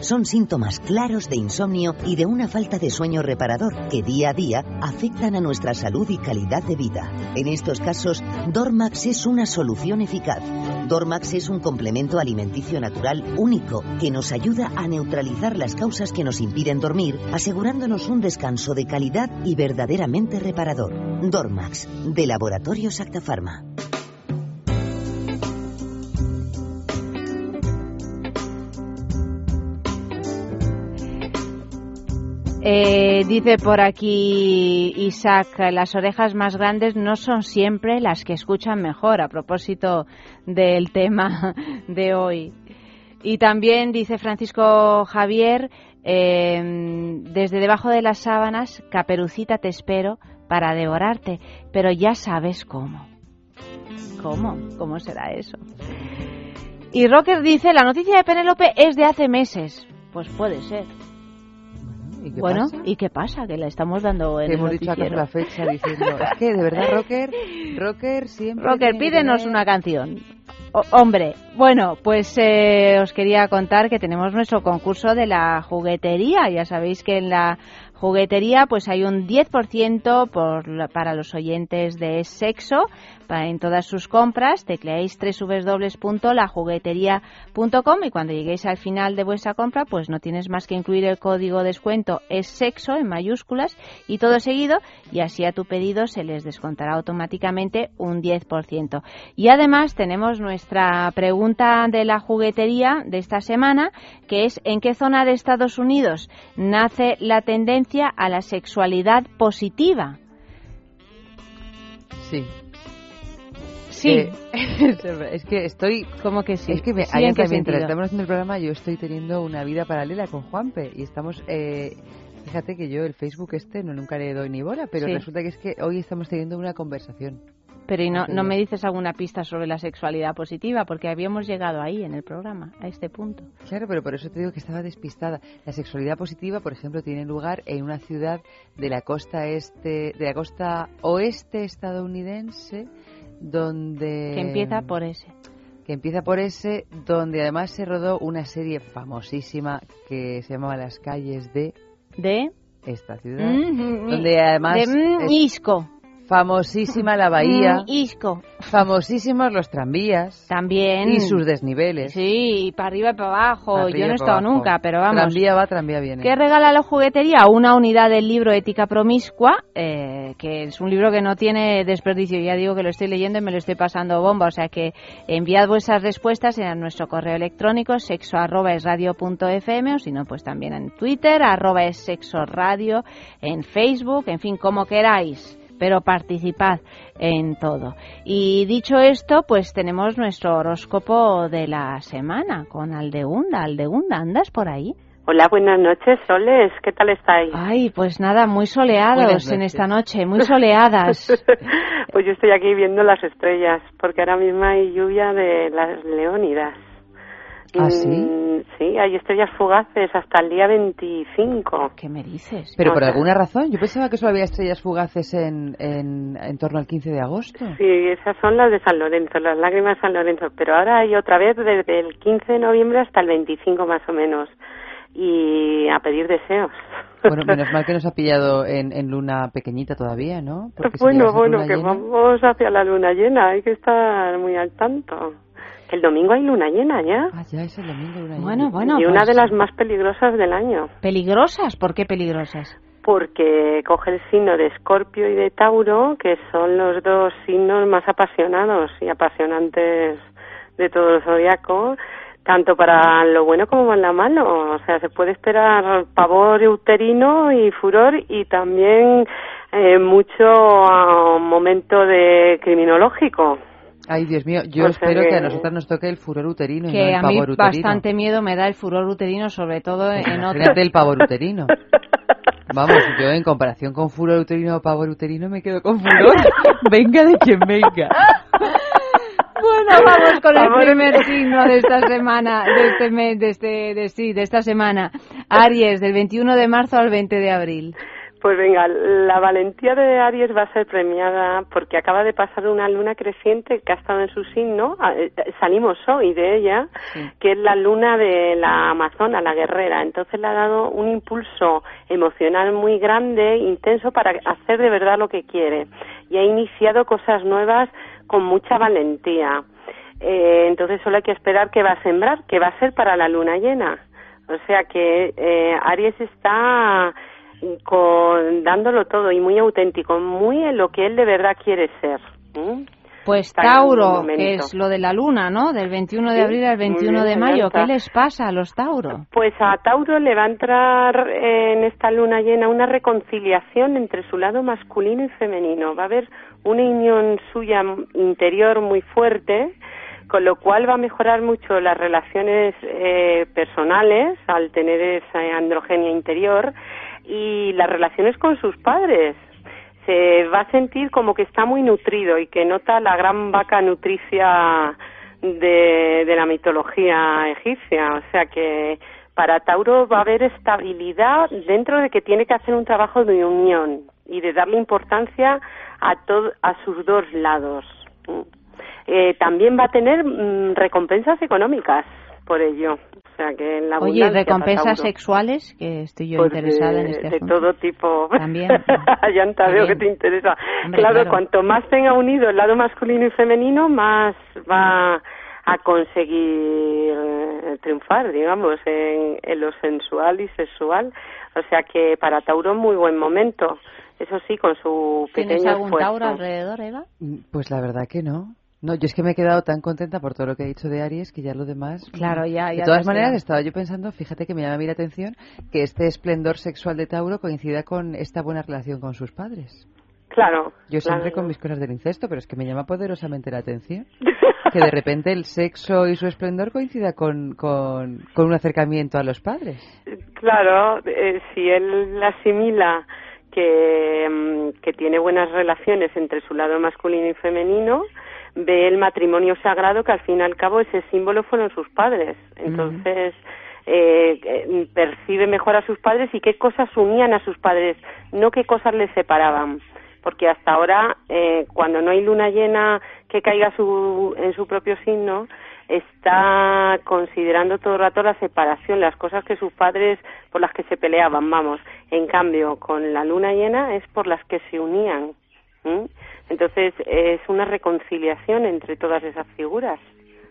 son síntomas claros de insomnio y de una falta de sueño reparador que día a día afectan a nuestra salud y calidad de vida. En estos casos, Dormax es una solución eficaz. Dormax es un complemento alimenticio natural único que nos ayuda a neutralizar las causas que nos impiden dormir, asegurándonos un descanso de calidad y verdaderamente reparador. Dormax, de Laboratorio Acta Pharma. Eh, dice por aquí Isaac, las orejas más grandes no son siempre las que escuchan mejor, a propósito del tema <laughs> de hoy. Y también dice Francisco Javier, eh, desde debajo de las sábanas, caperucita te espero para devorarte, pero ya sabes cómo. ¿Cómo? ¿Cómo será eso? Y Rocker dice, la noticia de Penélope es de hace meses. Pues puede ser. ¿Y qué bueno, pasa? ¿y qué pasa? Que la estamos dando en el hemos dicho noticiero. la fecha diciendo, es que de verdad Rocker, <laughs> Rocker siempre Rocker, pídenos tener- una canción. O- hombre, bueno, pues eh, os quería contar que tenemos nuestro concurso de la juguetería. Ya sabéis que en la juguetería pues hay un 10% por, para los oyentes de sexo para, en todas sus compras. Tecleáis www.lajuguetería.com y cuando lleguéis al final de vuestra compra pues no tienes más que incluir el código descuento es sexo en mayúsculas y todo seguido y así a tu pedido se les descontará automáticamente un 10%. Y además tenemos nuestra pregunta de la juguetería de esta semana que es ¿en qué zona de Estados Unidos nace la tendencia a la sexualidad positiva? Sí. Sí. Eh, <laughs> es que estoy... como que sí? Es que me, Sí, ¿en qué mientras estamos haciendo el programa yo estoy teniendo una vida paralela con Juanpe y estamos... Eh, fíjate que yo el Facebook este no nunca le doy ni bola, pero Sí. resulta que es que hoy estamos teniendo una conversación. Pero ¿y no, no me dices alguna pista sobre la sexualidad positiva? Porque habíamos llegado ahí en el programa, a este punto. Claro, pero por eso te digo que estaba despistada. La sexualidad positiva, por ejemplo, tiene lugar en una ciudad de la costa este, de la costa oeste estadounidense, donde Que empieza por ese. que empieza por ese, donde además se rodó una serie famosísima que se llamaba Las calles de De... esta ciudad, Mm, donde además de mm, es Isco. Famosísima la bahía, Mm, Isco. famosísimos los tranvías También. y sus desniveles. Sí, para arriba y para abajo. Yo no he estado abajo. nunca, pero vamos. Tranvía va, tranvía viene. ¿Qué regala la juguetería? Una unidad del libro Ética Promiscua, eh, que es un libro que no tiene desperdicio. Ya digo que lo estoy leyendo y me lo estoy pasando bomba. O sea que enviad vuestras respuestas en nuestro correo electrónico sexo arroba es radio punto fm o si no, pues también en Twitter, arroba es sexo radio, en Facebook, en fin, como queráis. Pero participad en todo. Y dicho esto, pues tenemos nuestro horóscopo de la semana con Aldeunda. Aldeunda, ¿andas por ahí? Hola, buenas noches, Soles. ¿Qué tal estáis? Ay, pues nada, muy soleados en esta noche, muy soleadas. <laughs> Pues yo estoy aquí viendo las estrellas, porque ahora mismo hay lluvia de las leónidas. ¿Ah, sí? Mm, Sí, hay estrellas fugaces hasta el día 25. ¿Qué me dices? Pero O por sea, alguna razón, yo pensaba que solo había estrellas fugaces en, en, en torno al 15 de agosto. Sí, esas son las de San Lorenzo, las lágrimas de San Lorenzo. Pero ahora hay otra vez desde el 15 de noviembre hasta el 25 más o menos. Y a pedir deseos. Bueno, <laughs> menos mal que nos ha pillado en, en luna pequeñita todavía, ¿no? Porque si Bueno, ser bueno, que llena- vamos hacia la luna llena, hay que estar muy al tanto. El domingo hay luna llena ya. Ah, ya es el domingo luna Bueno, bueno. y una pues, de las más peligrosas del año, ¿Peligrosas? ¿Por qué peligrosas? porque coge el signo de Escorpio y de Tauro, que son los dos signos más apasionados y apasionantes de todo el zodiaco, tanto para lo bueno como para lo malo. O sea, se puede esperar pavor uterino y furor y también eh, mucho ah, momento de criminológico. Ay, Dios mío, yo O sea espero que... que- a nosotras nos toque el furor uterino y no Que el a mí pavor uterino. bastante miedo me da el furor uterino, sobre todo en Imagínate el pavor uterino. <laughs> Vamos, yo en comparación con furor uterino o pavor uterino me quedo con furor. <laughs> venga de quien venga. Bueno, vamos con el primer signo de esta semana, de este mes, de este, de, sí, de esta semana. Aries, del 21 de marzo al 20 de abril. Pues venga, la valentía de Aries va a ser premiada porque acaba de pasar una luna creciente que ha estado en su signo, ah, eh, salimos hoy de ella, que es la luna de la Amazona, la guerrera. Entonces le ha dado un impulso emocional muy grande, intenso, para hacer de verdad lo que quiere. Y ha iniciado cosas nuevas con mucha valentía. Eh, entonces solo hay que esperar que va a sembrar, que va a ser para la luna llena. O sea que eh, Aries está con, dándolo todo y muy auténtico, muy en lo que él de verdad quiere ser. Pues Está Tauro, que es lo de la luna, ¿no? Del 21 de Sí, abril al muy 21 de mayo. ¿Qué les pasa a los Tauro? Pues a Tauro le va a entrar en esta luna llena una reconciliación entre su lado masculino y femenino. Va a haber una unión suya interior muy fuerte, con lo cual va a mejorar mucho las relaciones eh, personales al tener esa androgenia interior y las relaciones con sus padres. se va a sentir como que está muy nutrido y que nota la gran vaca nutricia de, de la mitología egipcia. O sea que para Tauro va a haber estabilidad dentro de que tiene que hacer un trabajo de unión y de darle importancia a, todo, a sus dos lados. Eh, también va a tener mm, recompensas económicas por ello. Sea que en la Oye, recompensas sexuales, que estoy yo Pues interesada de, en este de asunto. todo tipo. <laughs> También. Yanta, veo que te interesa. Hombre, claro, claro. cuanto más tenga unido el lado masculino y femenino, más va a conseguir eh, triunfar, digamos, en, en lo sensual y sexual. O sea que para Tauro muy buen momento. Eso sí, con su ¿Tienes pequeño algún esfuerzo. Tauro alrededor, Eva? Mm, Pues la verdad que no. No, yo es que me he quedado tan contenta por todo lo que he dicho de Aries que ya lo demás. Claro, ya- De ya te todas maneras, quedado. estaba yo pensando, fíjate que me llama a mí la atención que este esplendor sexual de Tauro coincida con esta buena relación con sus padres. Claro. Yo siempre claro. con mis cosas del incesto, pero es que me llama poderosamente la atención <laughs> que de repente el sexo y su esplendor coincida con, con, con un acercamiento a los padres. Claro, eh, si él asimila que, mm, que tiene buenas relaciones entre su lado masculino y femenino, ve el matrimonio sagrado que al fin y al cabo ese símbolo fueron sus padres. Entonces, eh, eh, percibe mejor a sus padres y qué cosas unían a sus padres, no qué cosas les separaban. Porque hasta ahora, eh, cuando no hay luna llena que caiga su, en su propio signo, está considerando todo el rato la separación, las cosas que sus padres por las que se peleaban, vamos. En cambio, con la luna llena es por las que se unían. Entonces, es una reconciliación entre todas esas figuras.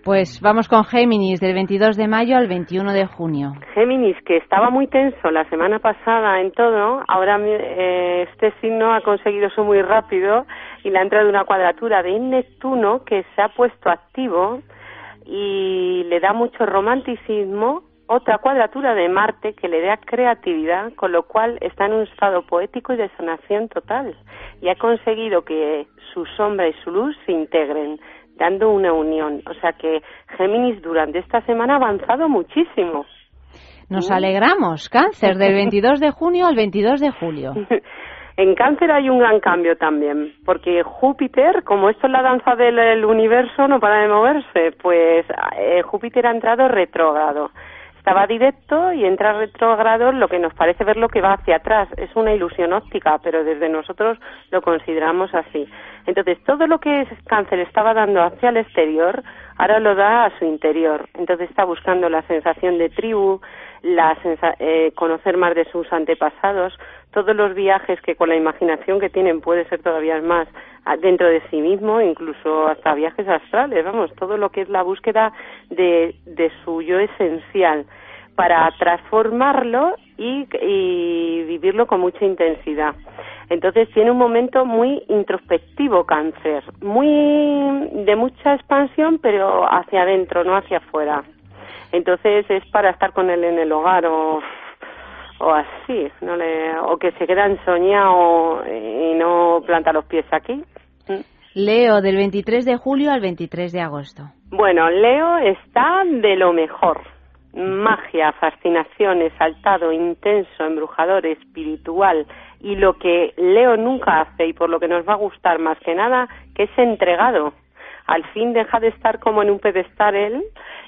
Pues vamos con Géminis, del 22 de mayo al 21 de junio. Géminis, que estaba muy tenso la semana pasada en todo, ahora eh, este signo ha conseguido eso muy rápido y le ha entrado una cuadratura de Neptuno que se ha puesto activo y le da mucho romanticismo, otra cuadratura de Marte que le da creatividad, con lo cual está en un estado poético y de sanación total y ha conseguido que su sombra y su luz se integren dando una unión. O sea que Géminis durante esta semana ha avanzado muchísimo. Nos alegramos. Cáncer, del 22 de junio al 22 de julio. <laughs> En cáncer hay un gran cambio también, porque Júpiter, como esto es la danza del universo, no para de moverse, pues eh, Júpiter ha entrado retrógrado. Estaba directo y entra retrógrado, lo que nos parece ver lo que va hacia atrás. Es una ilusión óptica, pero desde nosotros lo consideramos así. Entonces, todo lo que cáncer estaba dando hacia el exterior, ahora lo da a su interior. Entonces está buscando la sensación de tribu, la sensa- eh, conocer más de sus antepasados, todos los viajes que con la imaginación que tienen puede ser todavía más a- dentro de sí mismo, incluso hasta viajes astrales, vamos, todo lo que es la búsqueda de, de su yo esencial para transformarlo y, y vivirlo con mucha intensidad. Entonces tiene un momento muy introspectivo cáncer, muy de mucha expansión, pero hacia adentro, no hacia afuera. Entonces es para estar con él en el hogar o, o así, no le, o que se queda ensoñado y no planta los pies aquí. Leo, del 23 de julio al 23 de agosto. Bueno, Leo está de lo mejor. Magia, fascinación, exaltado, intenso, embrujador, espiritual. Y lo que Leo nunca hace y por lo que nos va a gustar más que nada, que es entregado. Al fin deja de estar como en un pedestal él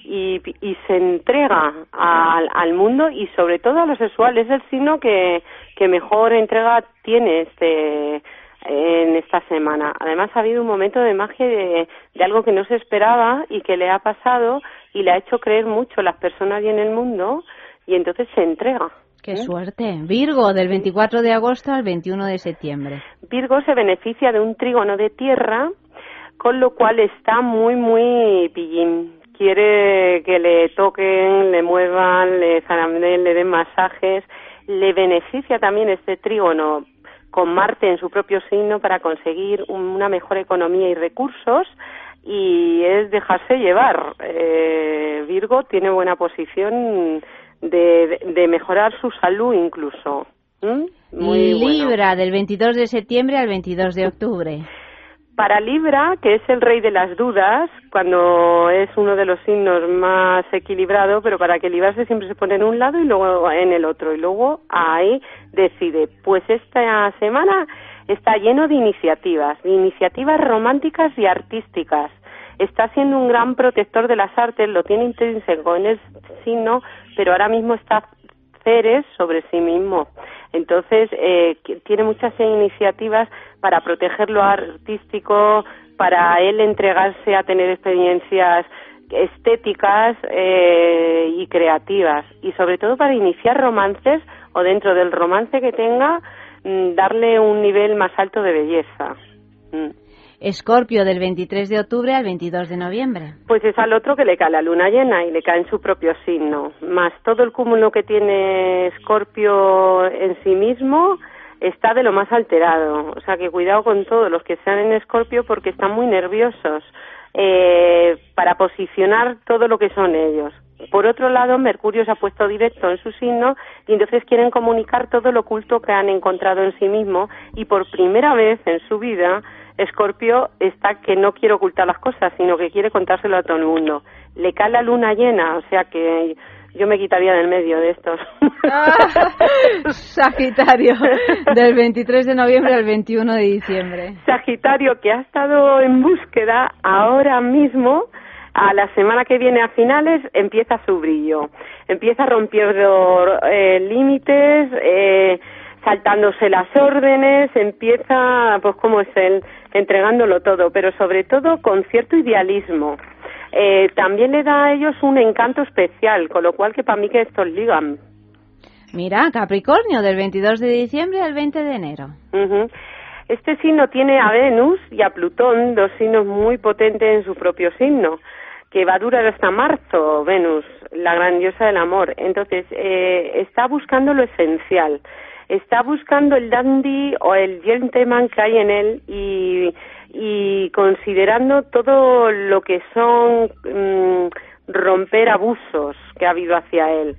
y, y se entrega al, al mundo y sobre todo a lo sexual. Es el signo que, que mejor entrega tiene este en esta semana. Además ha habido un momento de magia de, de algo que no se esperaba y que le ha pasado y le ha hecho creer mucho las personas y en el mundo y entonces se entrega. Qué suerte. Virgo, del 24 de agosto al 21 de septiembre. Virgo se beneficia de un trígono de tierra, con lo cual está muy, muy pillín. Quiere que le toquen, le muevan, le zarandeen, le den masajes. Le beneficia también este trígono con Marte en su propio signo para conseguir una mejor economía y recursos y es dejarse llevar. Eh, Virgo tiene buena posición de, de, mejorar su salud incluso. ¿Mm? Muy. Libra, del 22 de septiembre al 22 de octubre. Para Libra, que es el rey de las dudas, cuando es uno de los signos más equilibrado, pero para equilibrarse siempre se pone en un lado y luego en el otro, y luego ahí decide. Pues esta semana está lleno de iniciativas, de iniciativas románticas y artísticas. Está siendo un gran protector de las artes, lo tiene intrínseco en el signo, pero ahora mismo está Sobre sí mismo. Entonces, eh, tiene muchas iniciativas para proteger lo artístico, para él entregarse a tener experiencias estéticas eh, y creativas y sobre todo para iniciar romances o dentro del romance que tenga mm, darle un nivel más alto de belleza. Mm. Escorpio del 23 de octubre al 22 de noviembre. Pues es al otro que le cae la luna llena y le cae en su propio signo, más todo el cúmulo que tiene Escorpio en sí mismo está de lo más alterado, o sea que cuidado con todos los que están en Escorpio porque están muy nerviosos eh, para posicionar todo lo que son ellos. Por otro lado, Mercurio se ha puesto directo en su signo y entonces quieren comunicar todo lo oculto que han encontrado en sí mismo y por primera vez en su vida Escorpio está que no quiere ocultar las cosas, sino que quiere contárselo a todo el mundo. Le cae la luna llena, o sea que yo me quitaría del medio de estos. <laughs> Sagitario del 23 de noviembre al 21 de diciembre. Sagitario que ha estado en búsqueda ahora mismo a la semana que viene a finales empieza su brillo empieza rompiendo eh, límites eh, saltándose las órdenes empieza pues como es él entregándolo todo pero sobre todo con cierto idealismo eh, también le da a ellos un encanto especial con lo cual que para mí que estos ligan Mira, Capricornio del 22 de diciembre al 20 de enero. Ujú. Este signo tiene a Venus y a Plutón, dos signos muy potentes en su propio signo, que va a durar hasta marzo, Venus, la gran diosa del amor. Entonces, eh, está buscando lo esencial, está buscando el dandy o el gentleman que hay en él y, considerando todo lo que son mm, romper abusos que ha habido hacia él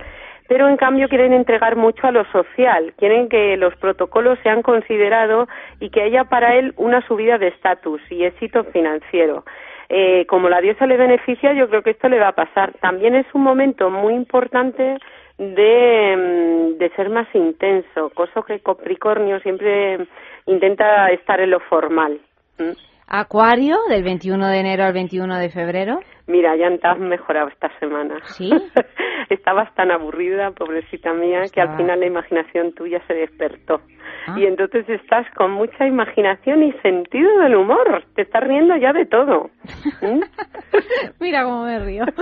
pero en cambio quieren entregar mucho a lo social, quieren que los protocolos sean considerados y que haya para él una subida de estatus y éxito financiero. Eh, como la diosa le beneficia, yo creo que esto le va a pasar. También es un momento muy importante de, mm, de ser más intenso, cosa que Capricornio siempre intenta estar en lo formal. ¿Mm? Acuario del 21 de enero al 21 de febrero. Mira, ya has mejorado esta semana. Sí. <laughs> Estabas tan aburrida, pobrecita mía, que al final la imaginación tuya se despertó. Ah. Y entonces estás con mucha imaginación y sentido del humor. Te estás riendo ya de todo. ¿Mm? <laughs> Mira cómo me río. <laughs>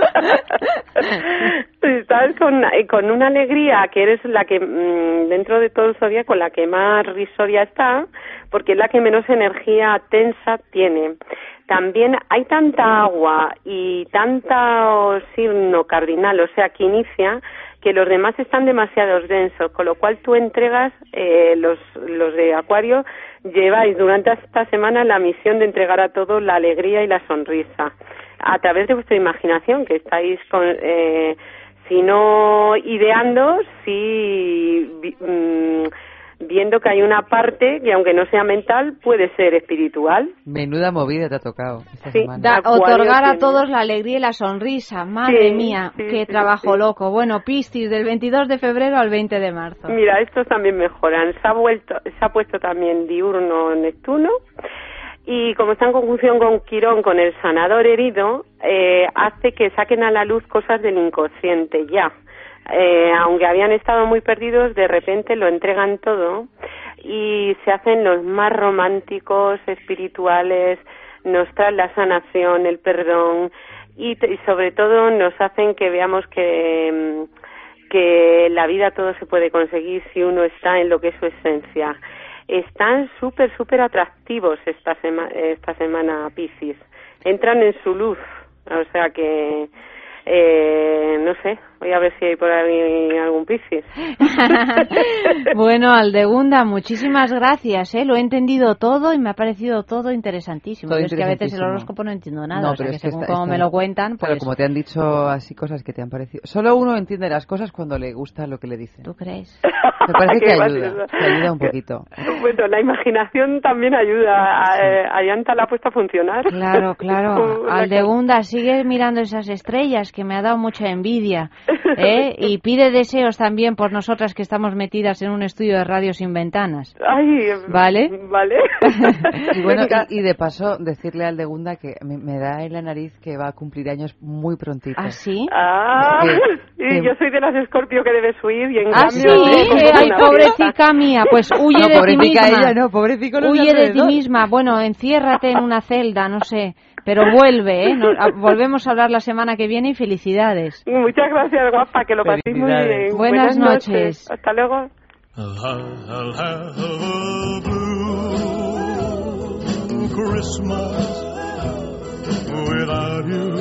Estás con, eh, con una alegría que eres la que, mm, dentro de todo el zodiaco, la que más risoria está, porque es la que menos energía tensa tiene. También hay tanta agua y tanto signo cardinal, o sea, que inicia, que los demás están demasiado densos, con lo cual tú entregas, eh, los, los de Acuario, lleváis durante esta semana la misión de entregar a todos la alegría y la sonrisa a través de vuestra imaginación, que estáis con, eh, si no ideando, sí vi- mm, viendo que hay una parte que aunque no sea mental puede ser espiritual. Menuda movida te ha tocado esta Sí, semana. Da- Acuario otorgar a tiene- todos la alegría y la sonrisa. Madre Sí, mía, sí, qué sí, trabajo sí. loco. Bueno, Piscis del 22 de febrero al 20 de marzo. Mira, estos también mejoran. Se ha vuelto, se ha puesto también diurno Neptuno y como está en conjunción con Quirón, con el sanador herido, eh, hace que saquen a la luz cosas del inconsciente ya. Eh, aunque habían estado muy perdidos, de repente lo entregan todo y se hacen los más románticos, espirituales, nos traen la sanación, el perdón y, y sobre todo nos hacen que veamos que, mm, que la vida todo se puede conseguir si uno está en lo que es su esencia. Están súper, súper atractivos esta, sema- esta semana, Piscis. Entran en su luz, o sea que, eh, no sé, voy a ver si hay por ahí algún Piscis. <laughs> bueno, Aldegunda, muchísimas gracias. ¿eh? Lo he entendido todo y me ha parecido todo interesantísimo. Todo Pero es que a veces el interesantísimo. horóscopo no entiendo nada. No, o sea pero que es que según está- como está- me lo cuentan, pues... como te han dicho así cosas que te han parecido. Solo uno entiende las cosas cuando le gusta lo que le dicen. ¿Tú crees? <laughs> Me parece que ayuda, que ayuda un poquito. <laughs> Bueno, la imaginación también ayuda. A, eh, a Yanta la ha puesto a funcionar. Claro, claro. Aldegunda, sigue mirando esas estrellas que me ha dado mucha envidia. ¿Eh? <laughs> Y pide deseos también por nosotras que estamos metidas en un estudio de radio sin ventanas. Ay, ¿Vale? Vale. <laughs> Y bueno, y, y de paso decirle al de Gunda que me, me da en la nariz que va a cumplir años muy prontito. ¿Ah, sí? Ah, Que- <laughs> y que- yo soy de las Escorpio que debes huir y en Ah, cambio... sí, eh, ay, pobrecita mía, pues huye No, de ti pobrecita misma. ella, no, pobrecito los de Huye de ti misma. Bueno, enciérrate en una celda, no sé. Pero vuelve, ¿eh? No- a- volvemos a hablar la semana que viene y felicidades. Muchas gracias, guapa, que lo paséis muy bien. Buenas noches. Hasta luego. I'll have a blue Christmas without you.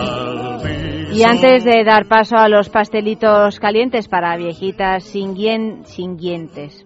I'll be Y antes de dar paso a los pastelitos calientes para viejitas sin, guien- sin dientes.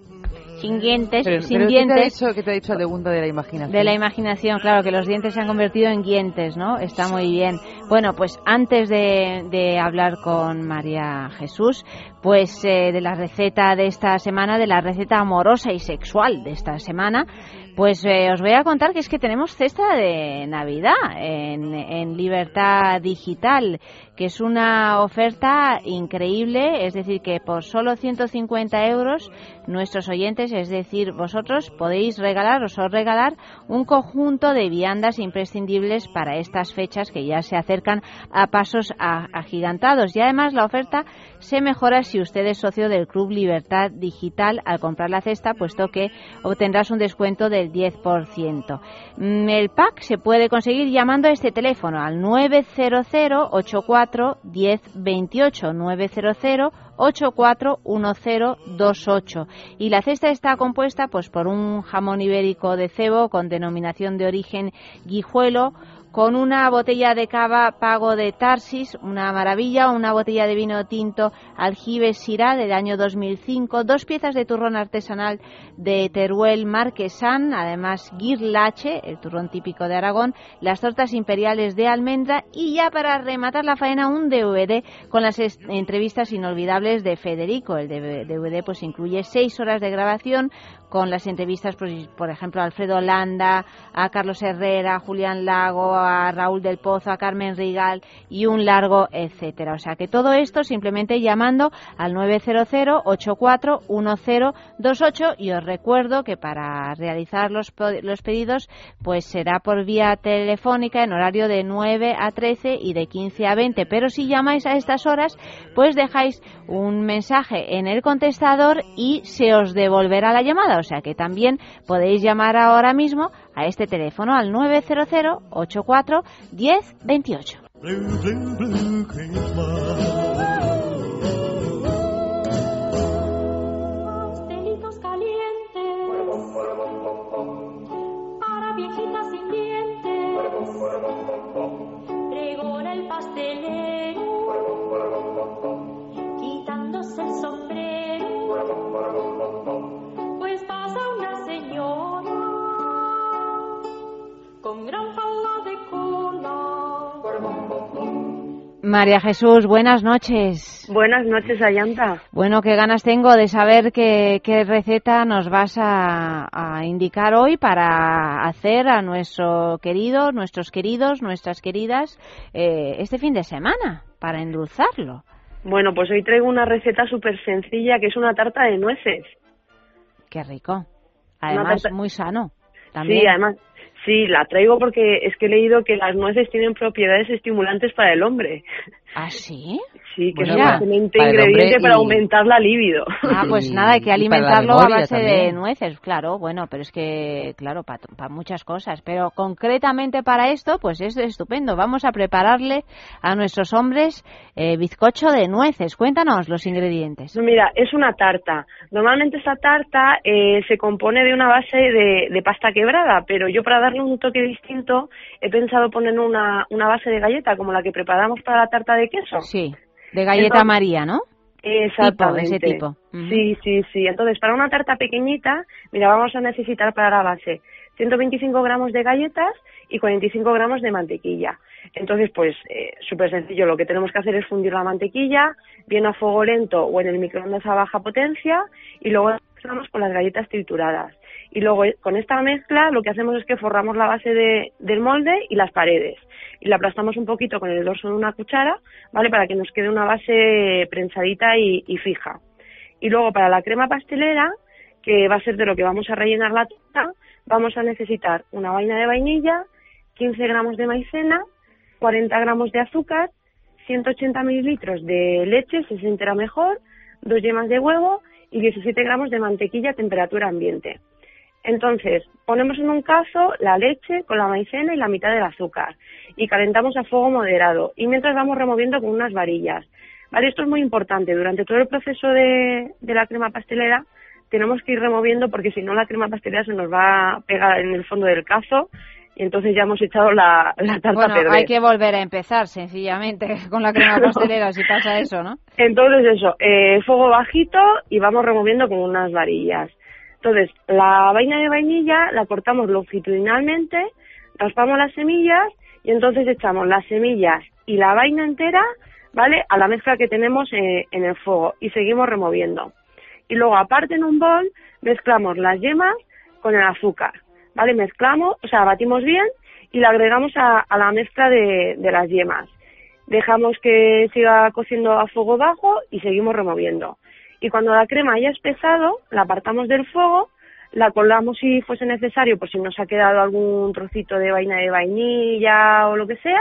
Sin dientes, Pero, sin pero ¿qué te ha dientes. dicho, qué te ha dicho el de la imaginación? De la imaginación, claro, que los dientes se han convertido en guientes, ¿no? Está muy bien. Bueno, pues antes de, de hablar con María Jesús, pues eh, de la receta de esta semana, de la receta amorosa y sexual de esta semana, pues eh, os voy a contar que es que tenemos cesta de Navidad en, en Libertad Digital, que es una oferta increíble, es decir, que por solo 150 euros nuestros oyentes, es decir, vosotros podéis regalaros o regalar un conjunto de viandas imprescindibles para estas fechas que ya se acercan a pasos agigantados. Y además la oferta se mejora si usted es socio del Club Libertad Digital al comprar la cesta, puesto que obtendrás un descuento del 10%. Mm, El pack se puede conseguir llamando a este teléfono al 900 84 1028 900 841028 y la cesta está compuesta pues por un jamón ibérico de cebo con denominación de origen guijuelo con una botella de cava pago de Tarsis, una maravilla, una botella de vino tinto Aljibe Syrah del año 2005, dos piezas de turrón artesanal de Teruel Marquesán, además Guirlache, el turrón típico de Aragón, las tortas imperiales de almendra y ya para rematar la faena un DVD con las entrevistas inolvidables de Federico. El DVD pues incluye seis horas de grabación con las entrevistas, pues, por ejemplo, a Alfredo Landa, a Carlos Herrera, a Julián Lago, a Raúl del Pozo, a Carmen Rigal y un largo etcétera. O sea que todo esto simplemente llamando al 900-841028 y os recuerdo que para realizar los, los pedidos pues será por vía telefónica en horario de 9 a 13 y de 15 a 20. Pero si llamáis a estas horas pues dejáis un mensaje en el contestador y se os devolverá la llamada. O sea que también podéis llamar ahora mismo a este teléfono al 900 84 10 28. blue, blue, blue Christmas. Pastelitos calientes para viejitas sin dientes. El pastelero quitándose el sombrero. Pues pasa una señora con gran falda de cola. María Jesús, buenas noches. Buenas noches, Ayanta. Bueno, qué ganas tengo de saber qué, qué receta nos vas a, a indicar hoy para hacer a nuestro querido, nuestros queridos, nuestras queridas, eh, este fin de semana, para endulzarlo. Bueno, pues hoy traigo una receta súper sencilla que es una tarta de nueces. Qué rico. Además, muy sano. También. Sí, además, sí, la traigo porque es que he leído que las nueces tienen propiedades estimulantes para el hombre. ¿Ah, sí? Sí, que Bueno, es un excelente para el ingrediente para y- aumentar la libido. Ah, pues Y- nada, hay que para alimentarlo a base de nueces, claro, bueno, pero es que, claro, para muchas cosas, pero concretamente para esto, pues es estupendo. Vamos a prepararle a nuestros hombres eh, bizcocho de nueces. Cuéntanos los ingredientes. No, mira, es una tarta. Normalmente esta tarta eh, se compone de una base de, de pasta quebrada, pero yo para darle un toque distinto he pensado poner una, una base de galleta como la que preparamos para la tarta de queso. Sí, de galleta Entonces- María, ¿no? Exactamente. Tipo, ese tipo. Sí, sí, sí. Entonces, para una tarta pequeñita, mira, vamos a necesitar para la base 125 gramos de galletas y 45 gramos de mantequilla. Entonces, pues, eh, súper sencillo. Lo que tenemos que hacer es fundir la mantequilla bien a fuego lento o en el microondas a baja potencia y luego con las galletas trituradas. Y luego eh, con esta mezcla lo que hacemos es que forramos la base de- del molde y las paredes. Y la aplastamos un poquito con el dorso de una cuchara, ¿vale? Para que nos quede una base prensadita y, fija. Y luego para la crema pastelera, que va a ser de lo que vamos a rellenar la torta, vamos a necesitar una vaina de vainilla, 15 gramos de maicena, 40 gramos de azúcar, 180 mililitros de leche, si se entera mejor, dos yemas de huevo y 17 gramos de mantequilla a temperatura ambiente. Entonces, ponemos en un cazo la leche con la maicena y la mitad del azúcar y calentamos a fuego moderado y mientras vamos removiendo con unas varillas. ¿Vale? Esto es muy importante. Durante todo el proceso de, de la crema pastelera tenemos que ir removiendo porque si no la crema pastelera se nos va a pegar en el fondo del cazo y entonces ya hemos echado la, la tarta a Bueno, perder. hay que volver a empezar, sencillamente, <laughs> con la crema pastelera, si pasa eso, ¿no? Entonces eso, eh, fuego bajito y vamos removiendo con unas varillas. Entonces, la vaina de vainilla la cortamos longitudinalmente, raspamos las semillas y entonces echamos las semillas y la vaina entera, ¿vale? A la mezcla que tenemos eh, en el fuego y seguimos removiendo. Y luego, aparte en un bol, mezclamos las yemas con el azúcar, ¿vale? Mezclamos, o sea, batimos bien y la agregamos a, a la mezcla de, de las yemas. Dejamos que siga cociendo a fuego bajo y seguimos removiendo. Y cuando la crema haya espesado, la apartamos del fuego, la colamos si fuese necesario, por si nos ha quedado algún trocito de vaina de vainilla o lo que sea,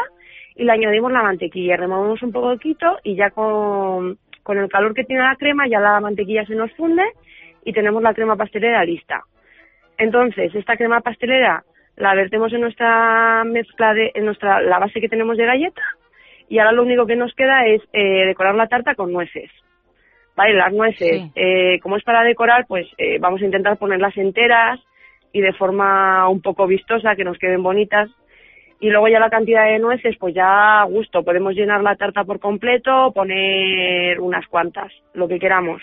y le añadimos la mantequilla, removemos un poquito y ya con, con el calor que tiene la crema ya la mantequilla se nos funde y tenemos la crema pastelera lista. Entonces, esta crema pastelera la vertemos en nuestra mezcla de, en nuestra, la base que tenemos de galleta y ahora lo único que nos queda es eh, decorar la tarta con nueces. Vale, las nueces, eh, como es para decorar, pues eh, vamos a intentar ponerlas enteras y de forma un poco vistosa, que nos queden bonitas. Y luego ya la cantidad de nueces, pues ya a gusto. Podemos llenar la tarta por completo, poner unas cuantas, lo que queramos.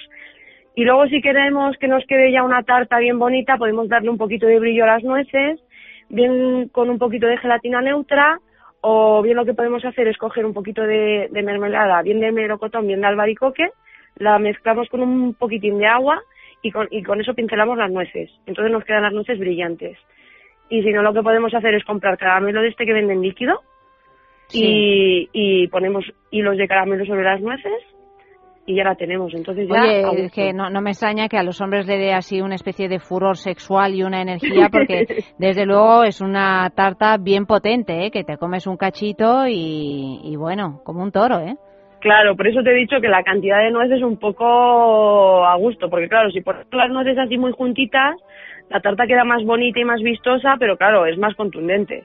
Y luego si queremos que nos quede ya una tarta bien bonita, podemos darle un poquito de brillo a las nueces, bien con un poquito de gelatina neutra, o bien lo que podemos hacer es coger un poquito de, de mermelada, bien de melocotón, bien de albaricoque, la mezclamos con un poquitín de agua y con, y con eso pincelamos las nueces. Entonces nos quedan las nueces brillantes. Y si no, lo que podemos hacer es comprar caramelo de este que venden líquido y, y ponemos hilos de caramelo sobre las nueces y ya la tenemos. Entonces ya a Oye, gusto. es que no, no me extraña que a los hombres le dé así una especie de furor sexual y una energía, porque <laughs> desde luego es una tarta bien potente, ¿eh? que te comes un cachito y, y bueno, como un toro, ¿eh? Claro, por eso te he dicho que la cantidad de nueces es un poco a gusto, porque claro, si pones las nueces así muy juntitas, la tarta queda más bonita y más vistosa, pero claro, es más contundente.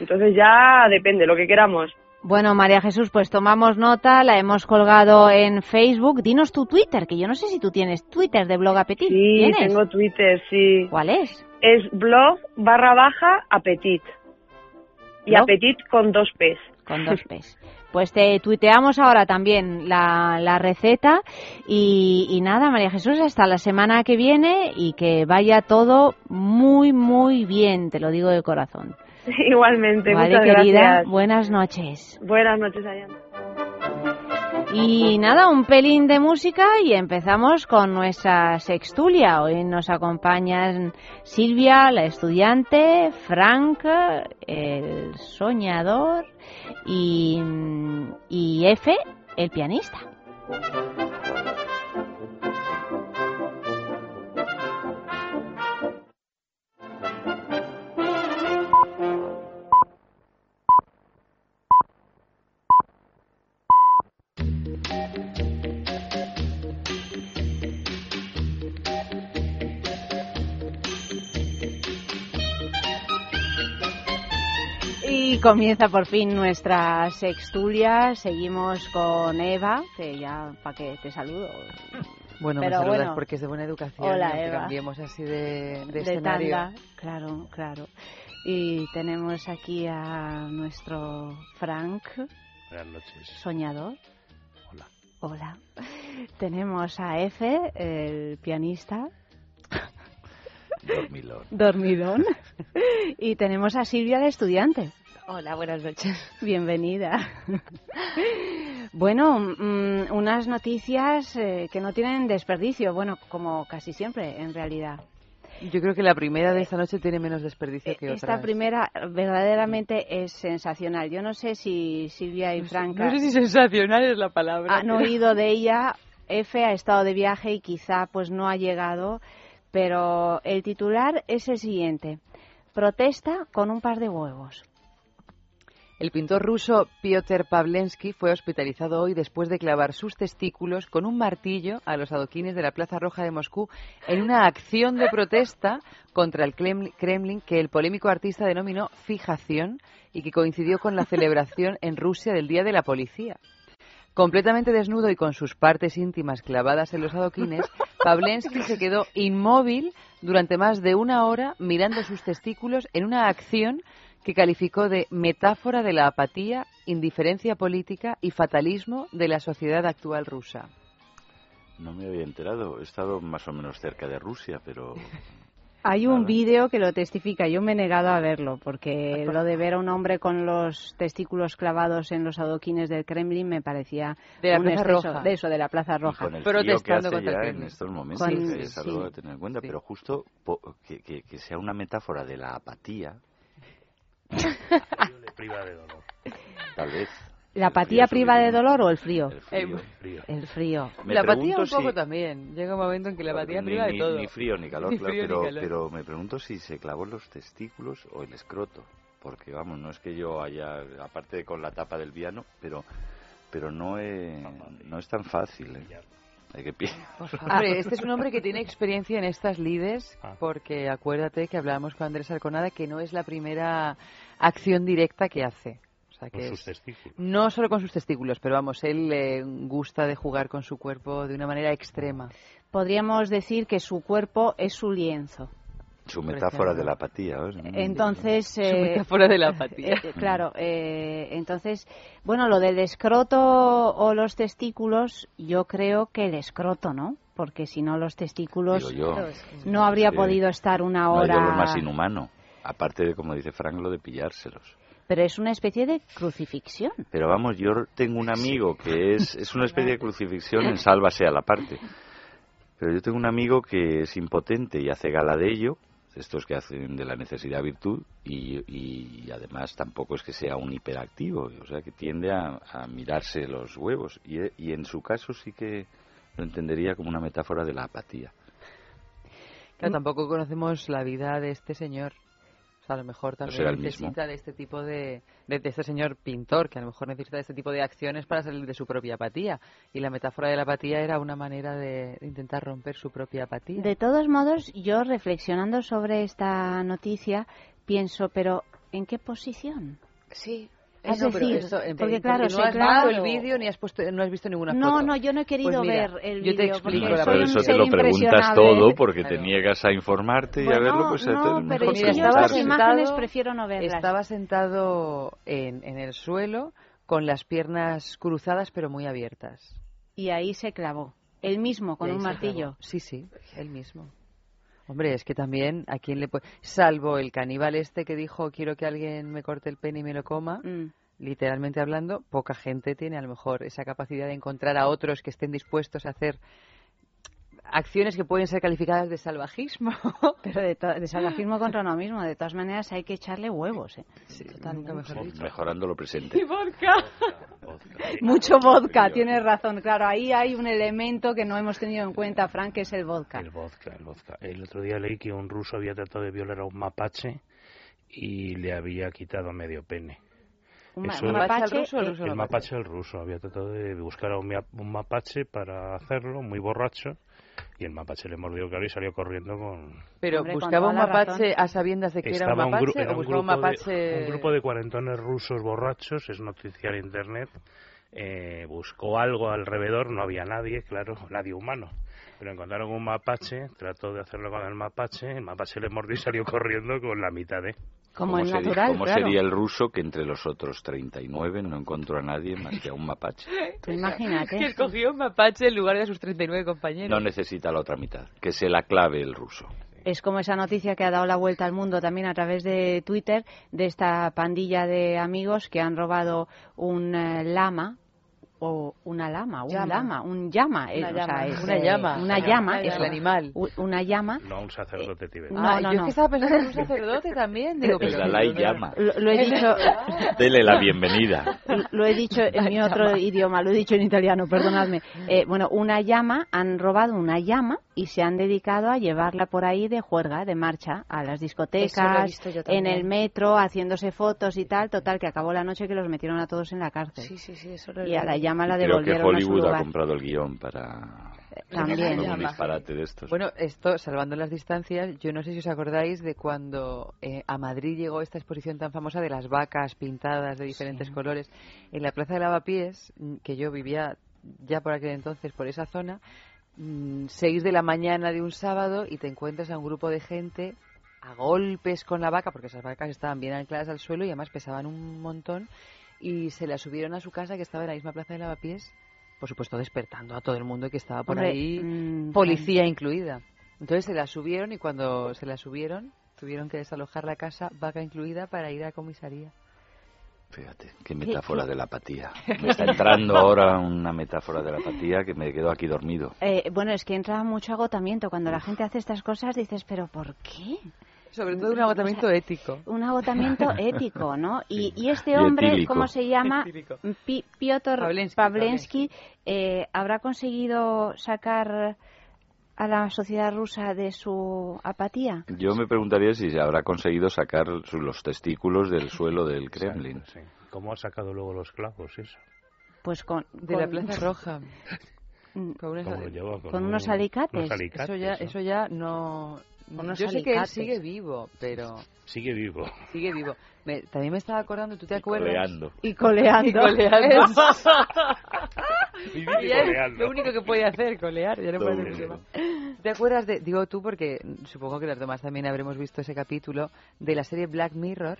Entonces ya depende, lo que queramos. Bueno, María Jesús, pues tomamos nota, la hemos colgado en Facebook. Dinos tu Twitter, que yo no sé si tú tienes Twitter de Blog Apetit. Sí, ¿Tienes? tengo Twitter, sí. ¿Cuál es? Es blog barra baja apetit. Y ¿Blog? apetit con dos P's. Con dos P's. <laughs> Pues te tuiteamos ahora también la, la receta y, y nada, María Jesús, hasta la semana que viene y que vaya todo muy, muy bien, te lo digo de corazón. <laughs> Igualmente, Vale, muchas querida, gracias. buenas noches. Buenas noches, Ayana. Y nada, un pelín de música y empezamos con nuestra sextulia. Hoy nos acompañan Silvia, la estudiante, Frank, el soñador y, y F, el pianista. Comienza por fin nuestra sextulia. Seguimos con Eva, que ya para que te saludo. Bueno, Pero me saludas bueno. porque es de buena educación. Hola, Eva. cambiemos así de, de de escenario. tanda. Claro, claro. Y tenemos aquí a nuestro Frank, Buenas noches. soñador. Hola. Hola. Tenemos a F, el pianista. Dormilón. Dormidón. y tenemos a Silvia, la estudiante. Hola, buenas noches. Bienvenida. Bueno, mm, unas noticias eh, que no tienen desperdicio, bueno, como casi siempre, en realidad. Yo creo que la primera de esta noche tiene menos desperdicio que Esta otras. primera verdaderamente es sensacional. Yo no sé si Silvia y Franca No sé si sensacional es la palabra. han oído de ella. F ha estado de viaje y quizá pues no ha llegado, pero el titular es el siguiente. Protesta con un par de huevos. El pintor ruso Piotr Pavlensky fue hospitalizado hoy después de clavar sus testículos con un martillo a los adoquines de la Plaza Roja de Moscú en una acción de protesta contra el Kreml- Kremlin que el polémico artista denominó fijación y que coincidió con la celebración en Rusia del Día de la Policía. Completamente desnudo y con sus partes íntimas clavadas en los adoquines, Pavlensky se quedó inmóvil durante más de una hora mirando sus testículos en una acción que calificó de metáfora de la apatía, indiferencia política y fatalismo de la sociedad actual rusa. No me había enterado. He estado más o menos cerca de Rusia, pero <laughs> Hay un vídeo que lo testifica. Yo me he negado a verlo porque lo de ver a un hombre con los testículos clavados en los adoquines del Kremlin me parecía De la un Plaza exceso. Roja. De eso, de la Plaza Roja. con el frío que Protestando hace contra el ya en estos momentos Con- que es algo sí. a tener en cuenta. Pero justo po- que, que- que sea una metáfora de la apatía, Le <laughs> priva de dolor. tal vez. ¿La apatía priva de dolor o el frío? frío. Frío. El frío. Me la apatía un poco si- también. Llega un momento en que la apatía ni, priva de todo. ni frío ni calor, <laughs> Ni claro, ni pero, calor. pero me pregunto si se clavó en los testículos o el escroto. Porque, vamos, no es que yo haya, aparte de con la tapa del piano, pero pero no, he- no es tan fácil. ¿eh? Hay que Hombre, <laughs> este es un hombre que tiene experiencia en estas lides, Ah. porque acuérdate que hablábamos con Andrés Alconada que no es la primera acción directa que hace. O sea, Con que sus es- testículos. No solo con sus testículos, pero vamos, él le gusta de jugar con su cuerpo de una manera extrema. Podríamos decir que su cuerpo es su lienzo. Su metáfora de la apatía. Entonces, Su eh, metáfora de la apatía. eh, claro, eh, entonces, bueno, lo del escroto o los testículos, yo creo que el escroto, ¿no? Porque si no los testículos yo. no habría Sí. podido estar una No hora. dolor más inhumano. Aparte de, como dice Frank, lo de pillárselos. Pero es una especie de crucifixión. Pero vamos, yo tengo un amigo que es, es una especie de <laughs> crucifixión en sálvase a la parte. Pero yo tengo un amigo que es impotente y hace gala de ello, estos que hacen de la necesidad virtud, y, y además tampoco es que sea un hiperactivo, o sea que tiende a, a mirarse los huevos. Y, y en su caso sí que lo entendería como una metáfora de la apatía. Claro, tampoco conocemos la vida de este señor. O sea, a lo mejor también el necesita de este tipo de, de, de este señor pintor, que a lo mejor necesita de este tipo de acciones para salir de su propia apatía. Y la metáfora de la apatía era una manera de, de intentar romper su propia apatía. De todos modos, yo reflexionando sobre esta noticia, pienso, pero ¿en qué posición? Sí. Es no, pero decir, eso, en- porque claro, no sí, has claro. visto el vídeo ni has, puesto, no has visto ninguna No, foto. no, yo no he querido Pues mira, ver el Yo te vídeo, explico porque Por un eso te lo preguntas todo, porque te niegas a informarte y a Bueno, verlo, pues no, entonces pero que yo las imágenes prefiero no verlas. Estaba sentado en, en el suelo con las piernas cruzadas pero muy abiertas. Y ahí se clavó. Él mismo, con un martillo. clavó. Sí, sí, él mismo. Hombre, es que también a quién le puede... Salvo el caníbal este que dijo quiero que alguien me corte el pene y me lo coma, Mm. literalmente hablando, poca gente tiene a lo mejor esa capacidad de encontrar a otros que estén dispuestos a hacer acciones que pueden ser calificadas de salvajismo. <laughs> Pero de, salvajismo contra uno mismo. De todas maneras, hay que echarle huevos. ¿eh? mejor dicho. Mejorando lo presente. <laughs> Y vodka. Mucho vodka, tienes razón. Claro, ahí hay un elemento que no hemos tenido en cuenta, Frank, que es el vodka. El vodka, el vodka. El otro día leí que un ruso había tratado de violar a un mapache y le había quitado medio pene. Un ma- Eso- un mapache, ruso el ruso El mapache? el ruso. Había tratado de buscar a un, un mapache para hacerlo, muy borracho, y el mapache le mordió claro y salió corriendo con... Pero Hombre, buscaba un mapache razón. a sabiendas de que era Estaba un un gru- mapache era o un buscaba un grupo de- mapache... un grupo de cuarentones rusos borrachos, es noticia en internet, eh, buscó algo alrededor, no había nadie, claro, <laughs> nadie humano. Pero encontraron un mapache, trató de hacerlo con el mapache, el mapache le mordió y salió corriendo con la mitad de... Como ¿Cómo el sería- natural, ¿Cómo claro. sería el ruso que entre los otros 39 no encontró a nadie más que a un mapache? <laughs> Imagínate. Que escogió un mapache en lugar de sus 39 compañeros. No necesita la otra mitad, que se la clave el ruso. Es como esa noticia que ha dado la vuelta al mundo también a través de Twitter de esta pandilla de amigos que han robado un eh, lama, o una lama, un Llama. lama, un llama, Una eh, o sea, llama. es, Una eh, llama. una Una llama, llama, eso. el animal. Una llama. No un sacerdote tibetano. No, Ah, no, yo es no. que estaba pensando en un <laughs> sacerdote también. Digo, El pero- Dalai Llama. Lo, lo he dicho, Dele la bienvenida. <laughs> lo he dicho en mi otro idioma, lo he dicho en italiano, perdonadme. Eh, bueno, una llama, han robado una llama y se han dedicado a llevarla por ahí de juerga, de marcha, a las discotecas, en el metro, haciéndose fotos y tal. Total, que acabó la noche que los metieron a todos en la cárcel. Sí, sí, sí, eso lo he Y a la leído. Llama la Creo que devolvieron a su Hollywood ha comprado el guion para También. un disparate de estos. Bueno, esto, salvando las distancias, yo no sé si os acordáis de cuando eh, a Madrid llegó esta exposición tan famosa de las vacas pintadas de diferentes colores. En la Plaza de Lavapiés, mm, que yo vivía ya por aquel entonces por esa zona, mm, seis de la mañana de un sábado y te encuentras a un grupo de gente a golpes con la vaca, porque esas vacas estaban bien ancladas al suelo y además pesaban un montón, y se la subieron a su casa que estaba en la misma Plaza de Lavapiés, por supuesto despertando a todo el mundo que estaba por Hombre, ahí, mm, policía incluida. Entonces se la subieron y cuando se la subieron tuvieron que desalojar la casa, vaca incluida, para ir a comisaría. Fíjate, qué metáfora de la apatía. <laughs> Me está entrando ahora una metáfora de la apatía que me quedo aquí dormido. Eh, bueno, es que entra mucho agotamiento. Cuando la gente hace estas cosas dices, ¿pero por qué? Sobre todo un agotamiento ético. Un agotamiento <laughs> ético, ¿no? Y, y este hombre. ¿cómo se llama? Pi- Piotr Pavlensky, Pavlensky, eh, ¿habrá conseguido sacar a la sociedad rusa de su apatía? Yo me preguntaría si se habrá conseguido sacar su- los testículos del suelo del Kremlin. Sí. ¿Cómo ha sacado luego los clavos eso? Pues con... De la Plaza Roja. <laughs> Mm, Con, unos- ¿Cómo lo lleva? Con con un- unos alicates. unos alicates, Eso ya, eso ya no... Unos Yo sé que él sigue vivo, pero Sigue vivo. sigue vivo. Me- también me estaba acordando, ¿tú te acuerdas? coleando. Y coleando. <laughs> Y coleando. <laughs> Y <laughs> coleando. Lo único que puede hacer, colear. Ya no puede hacer mucho más. ¿Te acuerdas de, digo tú, porque supongo que los demás también habremos visto ese capítulo, de la serie Black Mirror,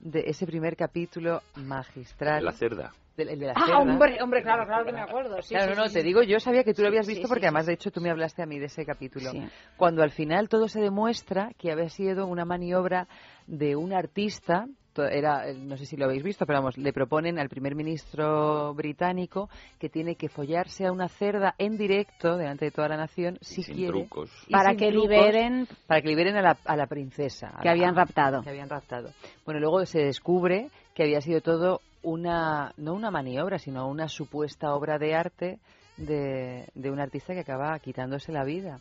de ese primer capítulo magistral. La cerda. Del- el de la Ah, cerda. hombre, hombre, claro, claro que me acuerdo. Sí, claro, sí, no, sí, te sí. digo, yo sabía que tú lo habías visto sí, porque sí. además de hecho tú me hablaste a mí de ese capítulo. Sí. Cuando al final todo se demuestra que había sido una maniobra de un artista, era, eh, no sé si lo habéis visto, pero vamos, le proponen al primer ministro británico que tiene que follarse a una cerda en directo delante de toda la nación si sin quiere. trucos. Para sin que trucos, liberen- para que liberen a la, a la princesa a Que la- habían raptado. que habían raptado bueno luego se descubre que había sido todo una no una maniobra sino una supuesta obra de arte de, de un artista que acaba quitándose la vida.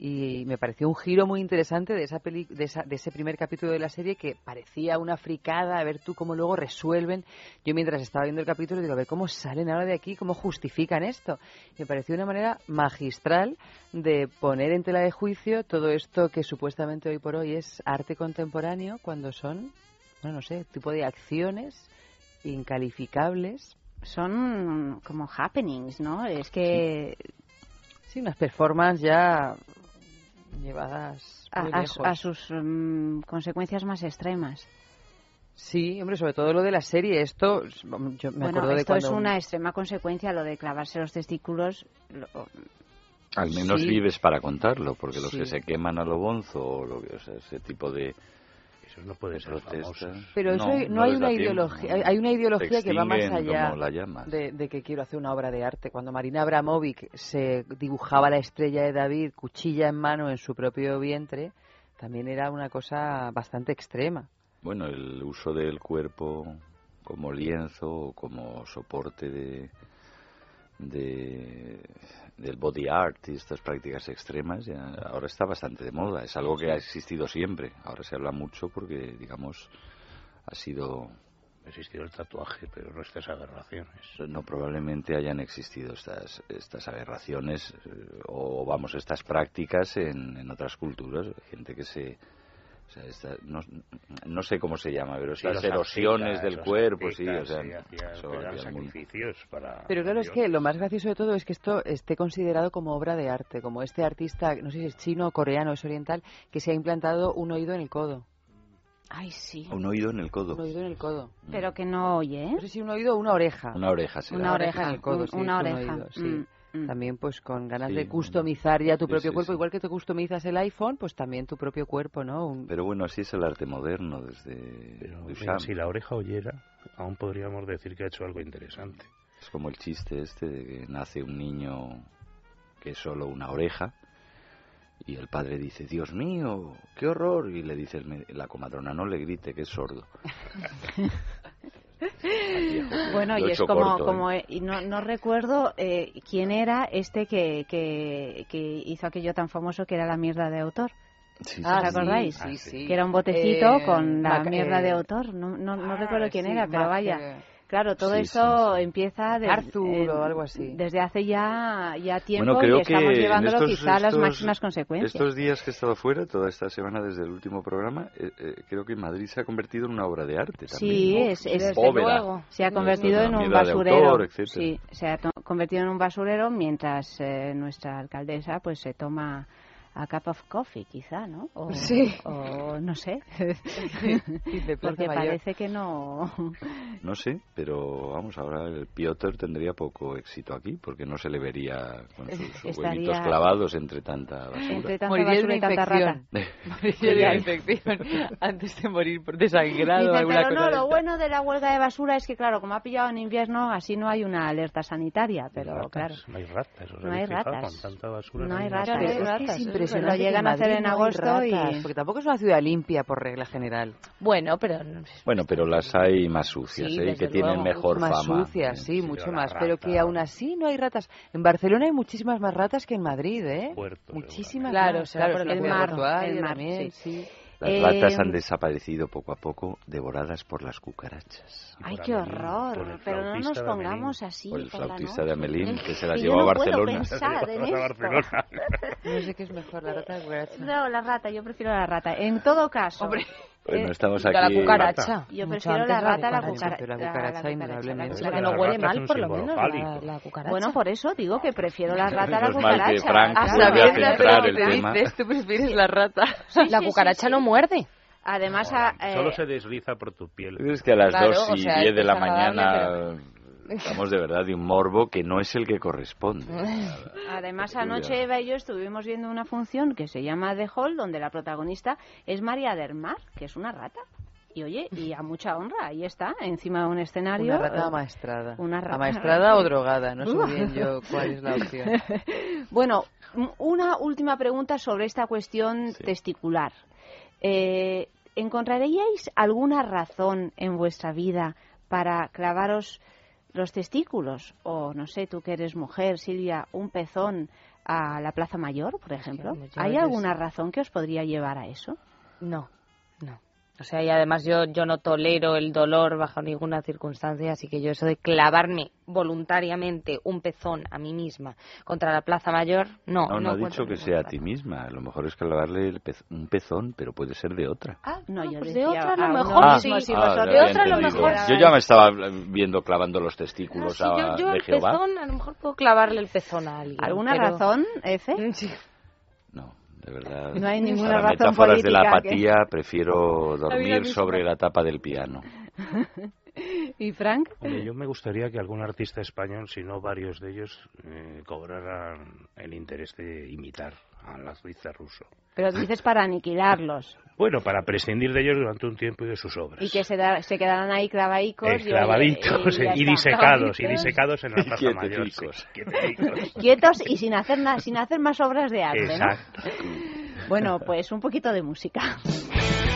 Y me pareció un giro muy interesante de esa peli, de, esa- de ese primer capítulo de la serie que parecía una fricada a ver tú cómo luego resuelven. Yo mientras estaba viendo el capítulo digo a ver cómo salen ahora de aquí cómo justifican esto me pareció una manera magistral de poner en tela de juicio todo esto que supuestamente hoy por hoy es arte contemporáneo cuando son no no sé tipo de acciones incalificables Son como happenings, ¿no? Es que sí unas performances ya llevadas a, muy a- lejos. a sus mm, consecuencias más extremas. Sí, hombre, sobre todo lo de la serie. Esto, yo me bueno, acuerdo de esto es una extrema consecuencia, lo de clavarse los testículos. lo- Al menos Sí. vives para contarlo, porque los Sí. que se queman a lo bonzo, o lo que, o sea, ese tipo de. Eso no puede ser. Pero eso no, hay una ideología, hay- hay una ideología que va más allá de, de que quiero hacer una obra de arte. Cuando Marina Abramovic se dibujaba la estrella de David, cuchilla en mano en su propio vientre, también era una cosa bastante extrema. Bueno, el uso del cuerpo como lienzo o como soporte de, de del body art y estas prácticas extremas ya ahora está bastante de moda. Es algo que ha existido siempre. Ahora se habla mucho porque, digamos, ha sido Ha existido el tatuaje, pero no estas aberraciones. no probablemente hayan existido estas estas aberraciones eh, o vamos estas prácticas en, en otras culturas gente que se o sea, esta- no, no sé cómo se llama pero Sí, estas los erosiones del cuerpo sí o sea sí, eso algún- sacrificios para Pero claro, es que lo más gracioso de todo es que esto esté considerado como obra de arte, como este artista, no sé si es chino o coreano, es oriental, que se ha implantado un oído en el codo. Ay, sí. un oído en el codo Un oído en el codo. Pero que no oye, ¿eh? No sé si un oído o una oreja. una oreja será. Una oreja, en el codo, un- sí, una un oreja. oído, sí. Mm, mm. También pues con ganas Sí, de customizar ya tu Sí, propio sí, cuerpo, sí. igual que te customizas el iPhone, pues también tu propio cuerpo, ¿no? Un- pero bueno así es el arte moderno desde Mira, Duchamp si la oreja oyera, aún podríamos decir que ha hecho algo interesante. Es como el chiste este de que nace un niño que es solo una oreja y el padre dice, Dios mío, qué horror. Y le dice la comadrona, no le grite, que es sordo. <laughs> <laughs> Bueno, y es como, corto, ¿eh? como eh, y no, no recuerdo eh, quién era este que, que, que hizo aquello tan famoso que era la mierda de autor. Sí, ¿Os Ah, sí, acordáis? sí, sí. Que era un botecito Eh, con la mierda de autor. No, no, no ah, recuerdo quién sí, era, pero vaya. Claro, todo sí, esto empieza de- Arthur o algo así. desde hace ya, ya tiempo Bueno, creo y estamos que llevándolo estos- quizá a las máximas consecuencias. Estos días que he estado fuera, toda esta semana desde el último programa, eh, eh, creo que Madrid se ha convertido en una obra de arte también. Sí, ¿no? es, es- Bóveda. se ha convertido en un basurero. autor, etcétera. sí, se ha convertido en un basurero mientras eh, nuestra alcaldesa pues se toma a cup of coffee, quizá, ¿no? O, Sí. o no sé. <laughs> Porque parece que no. No sé, pero vamos, ahora el Piotr tendría poco éxito aquí, porque no se le vería con sus Estaría- huevitos clavados entre tanta basura. Entre tanta Moriría basura y una tanta rata. infección. Moriría de una infección antes de morir por desangrado. Alguna pero no, de lo esta". bueno de la huelga de basura es que, claro, como ha pillado en invierno, así no hay una alerta sanitaria, pero ratas, claro. No hay ratas. ¿os No hay ratas. Con tanta basura. No hay ratas. Es que es impresionante. Lo llegan a hacer en no agosto y- Porque tampoco es una ciudad limpia por regla general. Bueno, pero Bueno, pero las hay más sucias, Sí, ¿eh? que tienen luego. mejor más fama. sucias, sí, mucho pero más. la Pero que rata- aún así no hay ratas. En Barcelona hay muchísimas más ratas que en Madrid, ¿eh? muchísimas Claro, más. será por la el mar, el mar, también, sí. sí. Las Eh, ratas han desaparecido poco a poco, devoradas por las cucarachas. Ay, qué horror. Pero no nos pongamos así. Por el flautista de Amelín, que se las llevó a Barcelona. <laughs> <laughs> No sé qué es mejor, la rata o la cucaracha. No, la rata, yo prefiero la rata. En todo caso. Hombre. Bueno, estamos la aquí. cucaracha. Yo prefiero la la rata a la cucaracha. la cucaracha, indudablemente. La que no huele mal, por lo menos, la, la cucaracha. Bueno, por eso digo que prefiero la rata a la cucaracha. Frank A el te tema. dices, <laughs> tú prefieres la rata. la cucaracha no muerde. Además, a- eh, Solo se desliza por tu piel. Es que a las Claro, 2 o y sea, 10 de la mañana estamos de verdad de un morbo que no es el que corresponde. <laughs> Además, anoche Eva y yo estuvimos viendo una función que se llama The Hall, donde la protagonista es María del Mar, que es una rata. Y oye, y a mucha honra, ahí está, encima de un escenario. Una rata amaestrada. Una rata Amaestrada o <laughs> drogada, no sé bien yo cuál es la opción. <laughs> Bueno, una última pregunta sobre esta cuestión testicular. Eh, ¿Encontraríais alguna razón en vuestra vida para clavaros los testículos? O, no sé, tú que eres mujer, Silvia, un pezón a la Plaza Mayor, por ejemplo. ¿Hay alguna razón que os podría llevar a eso? No. O sea, y además yo, yo no tolero el dolor bajo ninguna circunstancia, así que yo eso de clavarme voluntariamente un pezón a mí misma contra la Plaza Mayor, no. No, no, no ha dicho que sea a ti misma. A lo mejor es clavarle el pez- un pezón, pero puede ser de otra. Ah, no, yo pues decía de otra a lo mejor Ah, sí. ah, Si ya vosotros- había de otra a lo mejor. Yo ya me estaba viendo clavando los testículos Sí, a yo, yo de el Jehová. pezón, a lo mejor puedo clavarle el pezón a alguien. ¿Alguna pero- razón, Efe? <laughs> No, de verdad. No hay ninguna Para razón metáforas de la apatía, prefiero <laughs> dormir sobre la tapa del piano. <laughs> ¿Y Frank? Hombre, yo me gustaría que algún artista español, si no varios de ellos, eh, cobraran el interés de imitar al artista ruso. Pero dices para aniquilarlos <laughs> Bueno, para prescindir de ellos durante un tiempo y de sus obras. y que se, da- se quedarán ahí clavadicos. Y, y y está. disecados, y disecados en la Plaza Mayor. <laughs> Quietos y sin hacer, na- sin hacer más obras de arte, ¿no? Exacto. Bueno, pues un poquito de música. <laughs>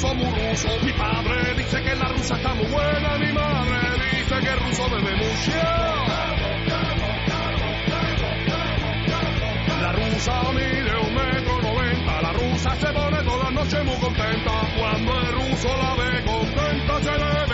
rusos muy. Mi padre dice que la rusa está muy buena, mi madre dice que el ruso bebe mucho. La rusa mide un metro noventa, la rusa se pone todas las noches muy contenta. Cuando el ruso la ve contenta, se le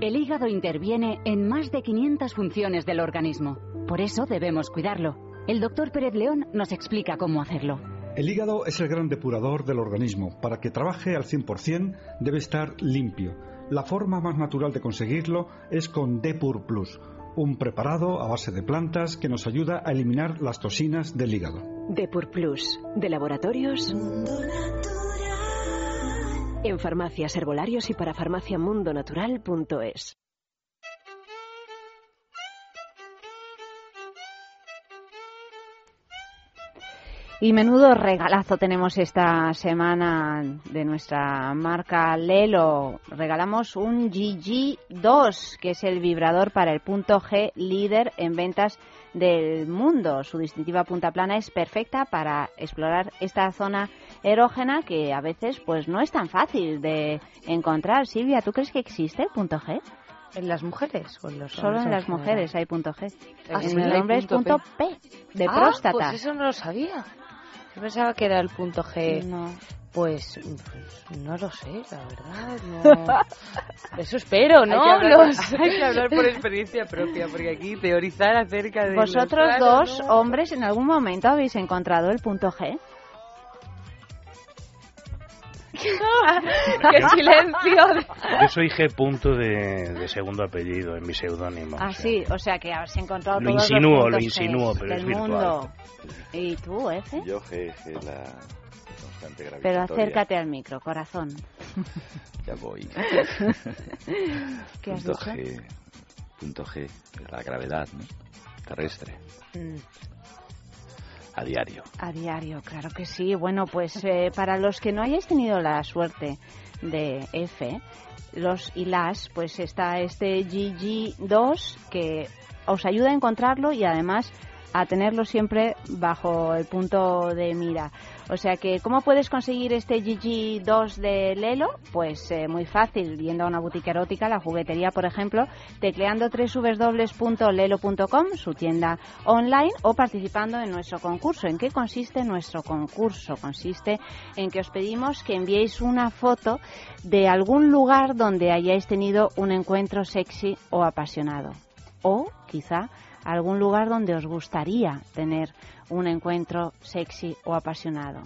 El hígado interviene en más de 500 funciones del organismo. Por eso debemos cuidarlo. El doctor Pérez León nos explica cómo hacerlo. El hígado es el gran depurador del organismo. Para que trabaje al 100% debe estar limpio. La forma más natural de conseguirlo es con Depur Plus, un preparado a base de plantas que nos ayuda a eliminar las toxinas del hígado. Depur Plus, de laboratorios. En farmacias, herbolarios y para farmaciamundonatural.es. Y menudo regalazo tenemos esta semana de nuestra marca Lelo. Regalamos un GG2, que es el vibrador para el punto G líder en ventas del mundo. Su distintiva punta plana es perfecta para explorar esta zona erógena que a veces pues no es tan fácil de encontrar. Silvia, ¿tú crees que existe el punto G? ¿En las mujeres o en los Solo en las general? mujeres hay punto G. Ah, en sí, el hombre es punto P, de Ah, próstata. Pues eso no lo sabía. Yo pensaba que era el punto G. No. Pues, pues, no lo sé, la verdad. No. <laughs> Eso espero, ¿no? Hay que, hablar, Los- hay que hablar por experiencia propia, porque aquí teorizar acerca de. ¿Vosotros dos, hombres, en algún momento habéis encontrado el punto G? ¡Qué silencio! Yo soy G. Punto de, de segundo apellido, en mi seudónimo. Ah, sí, o sea que habéis encontrado Lo todos insinúo, los lo insinúo, pero es del virtual. mundo. ¿Y tú, Efe? Yo G, G, la constante gravitatoria. Pero acércate al micro, corazón. Ya voy. <laughs> ¿Qué has punto dicho? G, punto G, la gravedad ¿no? terrestre, Mm, a diario. a diario, claro que sí. Bueno, pues eh, para los que no hayáis tenido la suerte de F, los y las, pues está este GG2 que os ayuda a encontrarlo y además a tenerlo siempre bajo el punto de mira. O sea que, ¿cómo puedes conseguir este GG2 de Lelo? Pues eh, muy fácil, yendo a una boutique erótica, la juguetería, por ejemplo, tecleando www.lelo.com, su tienda online, o participando en nuestro concurso. ¿En qué consiste nuestro concurso? Consiste en que os pedimos que enviéis una foto de algún lugar donde hayáis tenido un encuentro sexy o apasionado. O, quizá, algún lugar donde os gustaría tener un encuentro sexy o apasionado.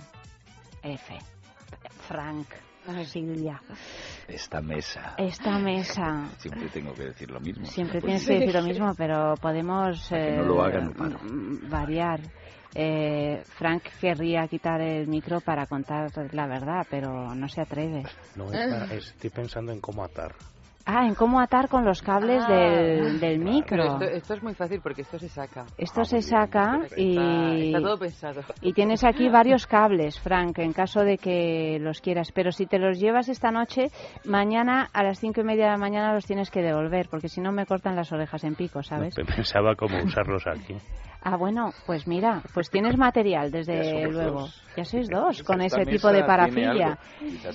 F. Frank. Silvia. Esta mesa. Esta mesa. <laughs> Siempre tengo que decir lo mismo. Siempre Pues- tienes que decir lo mismo, pero podemos eh, no lo hagan, no paro. mm, variar. Eh, Frank querría quitar el micro para contar la verdad, pero no se atreve. No, está- estoy pensando en cómo atar. Ah, en cómo atar con los cables Ah. del, del micro. esto, esto es muy fácil porque esto se saca. Esto se saca y, Está, está todo pensado. y tienes aquí <laughs> varios cables, Frank, en caso de que los quieras. Pero si te los llevas esta noche, mañana a las cinco y media de la mañana los tienes que devolver, porque si no me cortan las orejas en pico, ¿sabes? Pe- Pensaba cómo usarlos aquí. <laughs> Ah, bueno, pues mira, pues tienes material, desde Ya luego. dos. Ya sois dos, con Esta ese tipo de parafilia.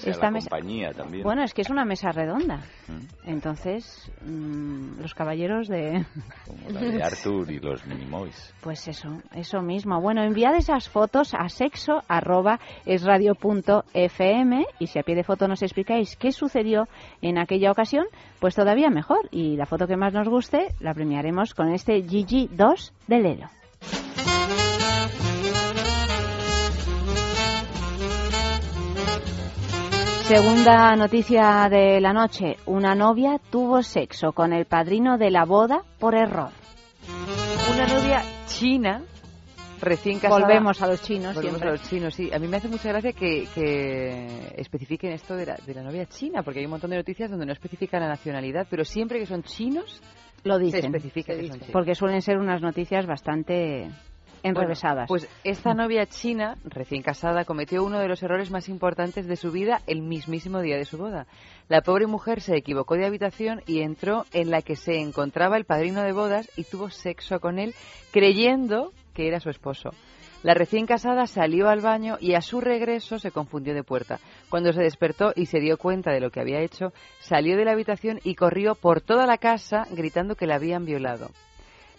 Esta la mesa- compañía también. Bueno, es que es una mesa redonda. Mm. Entonces, mm, los caballeros de... Como la de Arthur y los Minimoys. <laughs> Pues eso, eso mismo. Bueno, enviad esas fotos a sexo arroba es radio punto fm y si a pie de foto nos explicáis qué sucedió en aquella ocasión, pues todavía mejor. Y la foto que más nos guste la premiaremos con este GG2 de Lelo. Segunda noticia de la noche. Una novia tuvo sexo con el padrino de la boda por error. Una novia china recién casada. Volvemos a los chinos Volvemos siempre. a los chinos, sí. A mí me hace mucha gracia que, que especifiquen esto de la, de la novia china, porque hay un montón de noticias donde no especifican la nacionalidad, pero siempre que son chinos, Lo se dicen. especifica que son chinos. Porque suelen ser unas noticias bastante enrevesadas. Bueno, pues esta novia china, recién casada, cometió uno de los errores más importantes de su vida el mismísimo día de su boda. La pobre mujer se equivocó de habitación y entró en la que se encontraba el padrino de bodas y tuvo sexo con él creyendo que era su esposo. La recién casada salió al baño y a su regreso se confundió de puerta. Cuando se despertó y se dio cuenta de lo que había hecho, salió de la habitación y corrió por toda la casa gritando que la habían violado.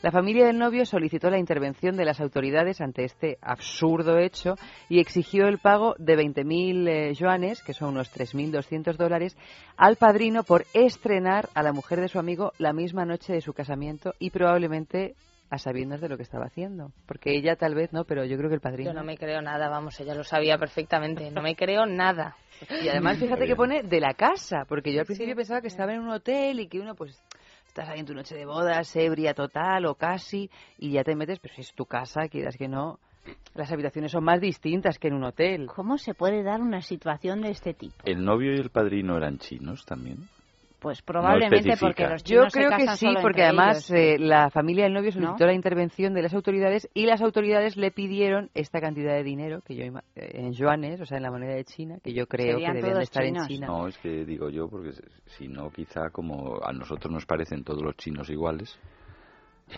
La familia del novio solicitó la intervención de las autoridades ante este absurdo hecho y exigió el pago de 20.000 eh, yuanes, que son unos 3.200 dólares, al padrino por estrenar a la mujer de su amigo la misma noche de su casamiento y probablemente a sabiendas de lo que estaba haciendo. Porque ella tal vez no, pero yo creo que el padrino. Yo no me creo nada, vamos, ella lo sabía perfectamente. No me creo nada. Y además, fíjate que pone de la casa, porque yo al principio pensaba que estaba en un hotel y que uno, pues, estás ahí en tu noche de bodas, ebria total o casi, y ya te metes, pero si es tu casa, quieras que no, las habitaciones son más distintas que en un hotel. ¿Cómo se puede dar una situación de este tipo? ¿El novio y el padrino eran chinos también? Pues probablemente especifica. porque los Yo chinos se creo que sí, solo porque además ellos. eh, la familia del novio solicitó ¿No? la intervención de las autoridades y las autoridades le pidieron esta cantidad de dinero, que yo eh, en yuanes, o sea, en la moneda de China, que yo creo Serían que debían de estar chinos. en China. No, es que digo yo, porque si no, quizá como a nosotros nos parecen todos los chinos iguales,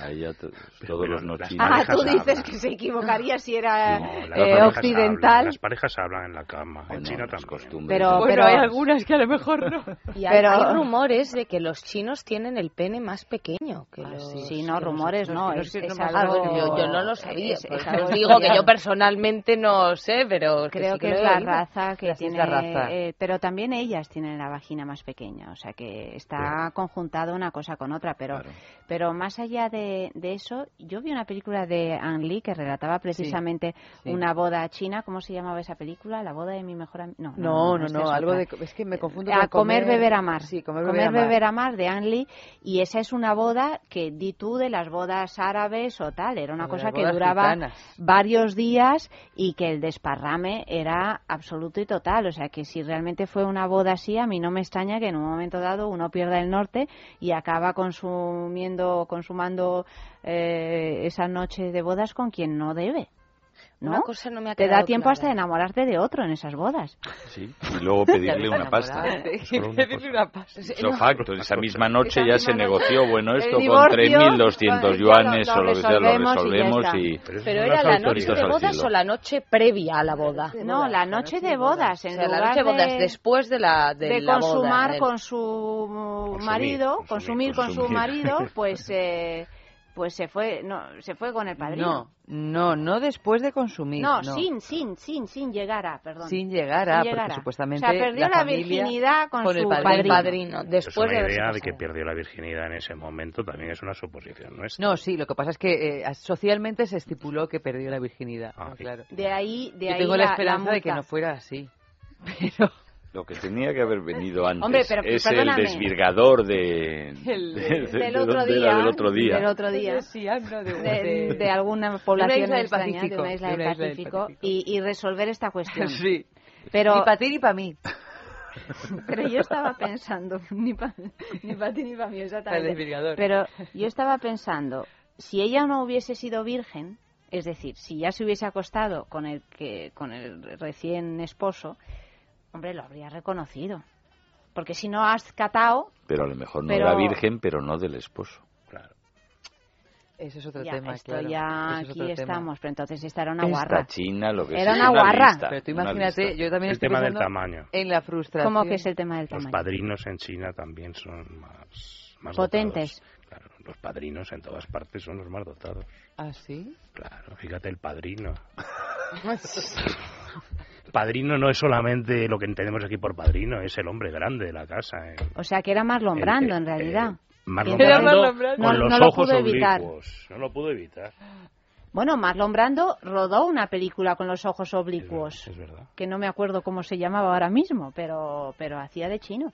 a ella to- todos pero los no las chinos. Ah, tú dices hablan. que se equivocaría si era No, las eh, parejas hablan, occidental. las parejas hablan en la cama. En China también. Pero, Bueno, pero hay algunas que a lo mejor no. <laughs> Y hay, Pero- hay <laughs> rumores de que los chinos tienen el pene más pequeño que Ah, los... sí, no, que rumores no, que es, es algo... Yo, yo no lo sabía, es- algo os digo que yo personalmente no sé, pero Creo sí que, es la oído. raza que tiene, la raza. eh, pero también ellas tienen la vagina más pequeña, o sea que está conjuntado una cosa con otra, pero pero más allá de, de eso, yo vi una película de Ang Lee que relataba precisamente sí. una boda china, ¿cómo se llamaba esa película? La boda de mi mejor amigo. No, No, no, no, algo de... Es que me confundo a con comer, beber, amar. Sí, comer, beber, beber, amar. amar de Ang Lee y esa es una boda que di tú de las bodas árabes o tal, era una de cosa que duraba gitanas. varios días y que el desparrame era absoluto y total, o sea que si realmente fue una boda así, a mí no me extraña que en un momento dado uno pierda el norte y acaba consumiendo, consumando eh, esa noche de bodas con quien no debe. ¿no? Una cosa no me ha Te da tiempo clara. hasta de enamorarte de otro en esas bodas. Sí, y luego pedirle una pasta. Pedirle una pasta. Eso facto, esa misma noche ya se misma negoció, bueno, esto con divorcio, 3.200 con- yuanes o lo- lo lo que sea, lo resolvemos y y... Pero era la noche de bodas o la noche previa a la boda. No, la noche de bodas. En O sea, la noche de bodas de- después de la de, de la boda, consumar del- con su marido, consumir, con su marido, pues eh, <laughs> pues se fue, no, se fue con el padrino. No, no, no después de consumir. No, no. sin, sin, sin, sin llegar a, perdón. Sin llegar a, Sin llegar porque a. supuestamente O sea, perdió la, familia virginidad con, con el su padrino. padrino. Es una idea de que perdió la virginidad en ese momento también es una suposición nuestra. No, sí, lo que pasa es que eh, socialmente se estipuló que perdió la virginidad. Ah, claro. De ahí, de Yo ahí tengo la, la, esperanza de que no fuera así. <laughs> Lo que tenía que haber venido antes Hombre, pero, es perdóname. el desvirgador de, <laughs> El- de- de- del de otro día, del otro día. del otro día, Sí, hablo de, de, de alguna población isla del extraña, Pacífico, de una isla de del una isla del Pacífico, y, y resolver esta cuestión. <laughs> Sí. Pero, Ni para ti ni para mí. <laughs> pero yo estaba pensando, ni para ni pa ti ni para mí, exactamente. El desvirgador. Pero yo estaba pensando, si ella no hubiese sido virgen, es decir, si ya se hubiese acostado con el que con el recién esposo, hombre, lo habría reconocido. Porque si no has catado, Pero a lo mejor no Pero- era virgen, pero no del esposo. Ese es otro ya, tema, esto claro. ya es aquí estamos, pero entonces esta era una Esta guarra. china lo que Era es una guarra. lista, Pero tú una imagínate, yo también El estoy tema del tamaño. en la frustración. ¿Cómo que es el tema del Los tamaño? padrinos en China también son más, más Potentes. dotados. Claro, los padrinos en todas partes son los más dotados. ¿Ah, sí? Claro, fíjate el padrino. <laughs> Padrino no es solamente lo que entendemos aquí por padrino, es el hombre grande de la casa. eh. O sea, que era Marlon El- Brando, el- en realidad. Marlon Brando Marlon Brando. con No- los no lo ojos evitar. oblicuos. No lo pudo evitar. Bueno, Marlon Brando rodó una película con los ojos oblicuos. Es verdad, Que no me acuerdo cómo se llamaba ahora mismo, pero, pero hacía de chino.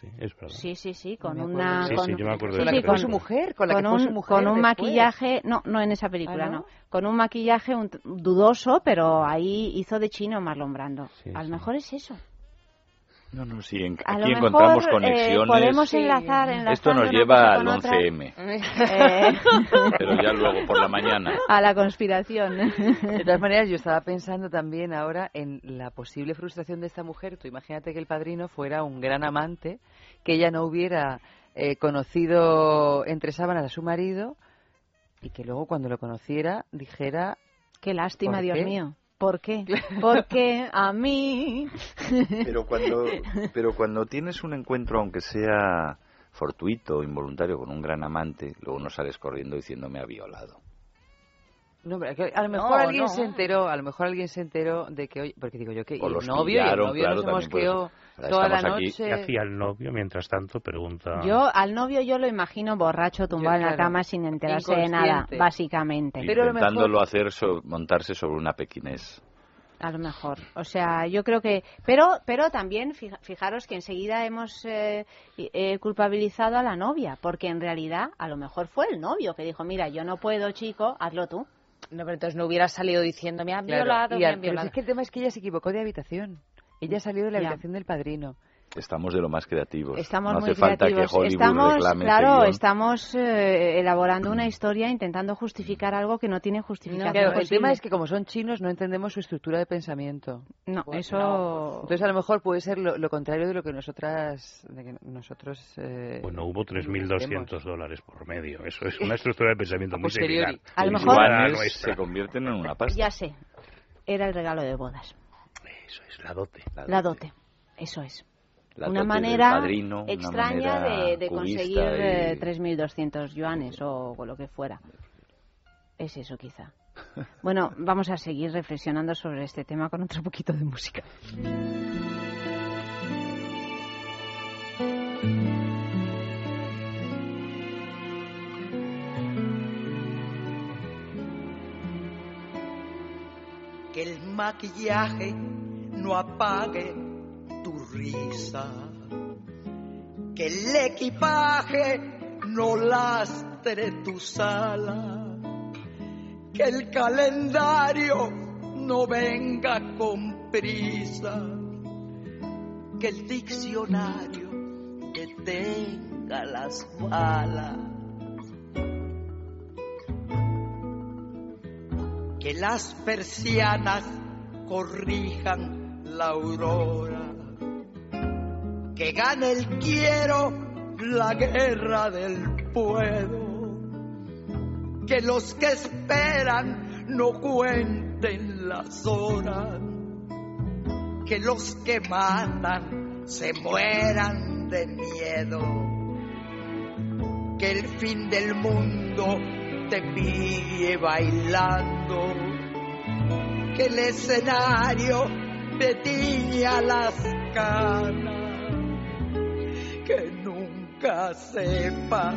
Sí, es verdad. Sí, sí, sí, con una... Sí, con, sí, yo me acuerdo de sí, esa sí, película. con Su mujer, con la con que fue un, su mujer Con un después. maquillaje... No, no en esa película, ¿Ah, no? no? Con un maquillaje un- dudoso, pero ahí hizo de chino Marlon Brando. A lo mejor es eso. No, no, sí, en- A lo aquí mejor, encontramos eh, conexiones. podemos enlazar, Esto nos lleva al con otra. 11M, Eh, <laughs> pero ya luego por la mañana. a la conspiración. De todas maneras, yo estaba pensando también ahora en la posible frustración de esta mujer. Tú imagínate que el padrino fuera un gran amante, que ella no hubiera eh, conocido entre sábanas a su marido y que luego cuando lo conociera dijera... Qué lástima, ¿Por Dios qué? mío. ¿Por qué? Porque a mí... Pero cuando, pero cuando tienes un encuentro, aunque sea fortuito o involuntario, con un gran amante, luego no sales corriendo diciendo me ha violado. No, pero a lo mejor No, alguien no. se enteró, a lo mejor alguien se enteró de que, oye, porque digo yo que O y los el novio y el novio claro, nos hemos también puede quedado toda la Estamos aquí. noche. ¿Qué hacía el novio mientras tanto? Pregunta. Yo al novio yo lo imagino borracho tumbado en la claro. cama sin enterarse de nada, básicamente. Intentándolo hacer so- montarse sobre una pequinés. A lo mejor. O sea, yo creo que. Pero, pero también fija- fijaros que enseguida hemos eh, eh, culpabilizado a la novia, porque en realidad a lo mejor fue el novio que dijo: Mira, yo no puedo, chico, hazlo tú. No, pero entonces no hubiera salido diciendo, me han Claro, violado, y me han pero violado. es que el tema es que ella se equivocó de habitación. Ella salió de la Ya. habitación del padrino. Estamos de lo más creativos. Estamos no muy hace falta creativos. que Hollywood estamos, reclame claro, ese guion. estamos eh, elaborando una historia intentando justificar algo que no tiene justificación. Claro, el posible. tema es que como son chinos no entendemos su estructura de pensamiento. No, Pues eso. Entonces a lo mejor puede ser lo, lo contrario de lo que nosotras, de que nosotros. eh, Bueno, hubo 3.200 dólares por medio. Eso es una estructura de pensamiento muy similar. A lo mejor- se convierten en una pasta. Ya sé. Era el regalo de bodas. Eso es la dote. La dote. Eso es. La una manera padrino, una extraña manera de, de conseguir y- eh, 3.200 yuanes o, o lo que fuera. Es eso, quizá. <laughs> Bueno, vamos a seguir reflexionando sobre este tema con otro poquito de música. que el maquillaje no apague tu risa, que el equipaje no lastre tu sala, que el calendario no venga con prisa, que el diccionario detenga las balas. que las persianas corrijan la aurora, que gane el quiero la guerra del puedo, que los que esperan no cuenten las horas, que los que matan se mueran de miedo, que el fin del mundo te pille bailando, que el escenario te tiña las canas, que nunca sepas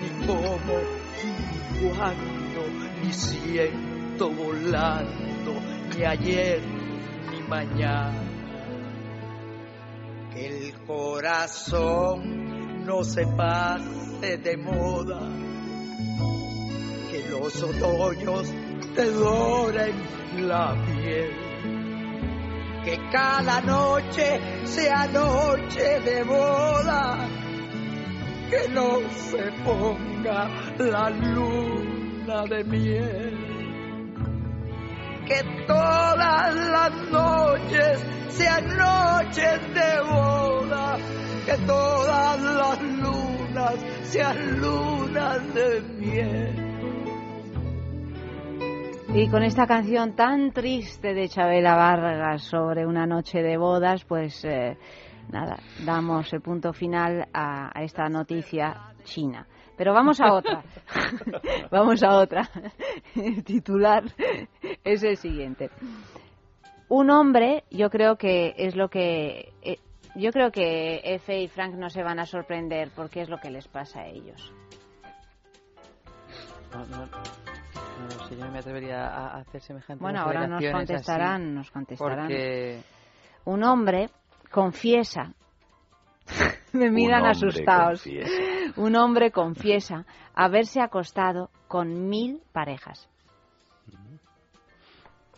ni cómo, ni cuándo, ni siento volando, ni ayer, ni mañana. Que el corazón no se pase de moda que los otoños te doren la piel. Que cada noche sea noche de boda. Que no se ponga la luna de miel. Que todas las noches sean noches de boda. Que todas las lunas sean lunas de miel. Y con esta canción tan triste de Chabela Vargas sobre una noche de bodas, pues eh, nada, damos el punto final a, a esta noticia china. Pero vamos a otra. <laughs> <laughs> vamos a otra. El titular es el siguiente. Un hombre, yo creo que es lo que. eh, yo creo que Efe y Frank no se van a sorprender porque es lo que les pasa a ellos. No, no, no sé, yo no me atrevería a a hacer semejante Bueno, ahora nos contestarán, nos contestarán. Porque Un hombre confiesa. <laughs> Me miran asustados. confiesa. Un hombre confiesa haberse acostado con mil parejas.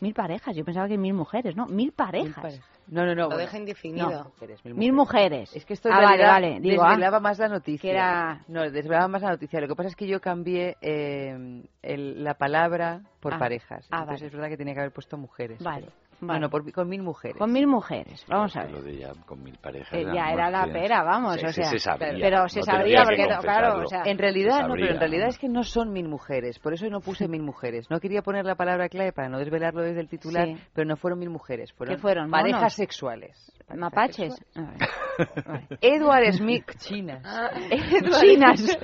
Mil parejas, yo pensaba que mil mujeres, ¿no? Mil parejas. parejas. No, no, no. Lo bueno, deja indefinido. No. mujeres, Mil mujeres. Es que esto ah, vale, realidad vale. Digo, ah, desvelaba más la noticia. que era- No, desvelaba más la noticia. Lo que pasa es que yo cambié eh, el- la palabra por Ah, parejas. ah, Entonces vale. es verdad que tenía que haber puesto mujeres. Vale, pero- vale. No, no, por- con mil mujeres. Con mil mujeres. Vamos a ver. Lo de ya con mil parejas. Eh, era ya era la pera, vamos, o sea, se sabía, pero se no sabría porque, claro, o sea, En realidad, no, pero en sabría. realidad es que no son mil mujeres. Por eso no puse mil mujeres. No quería poner la palabra clave para no desvelarlo desde el titular, Sí. pero no fueron mil mujeres. Fueron, ¿Qué fueron, parejas monos? sexuales. Parejas mapaches. sexuales. A ver. Edward Smith, <laughs> chinas. Chinas.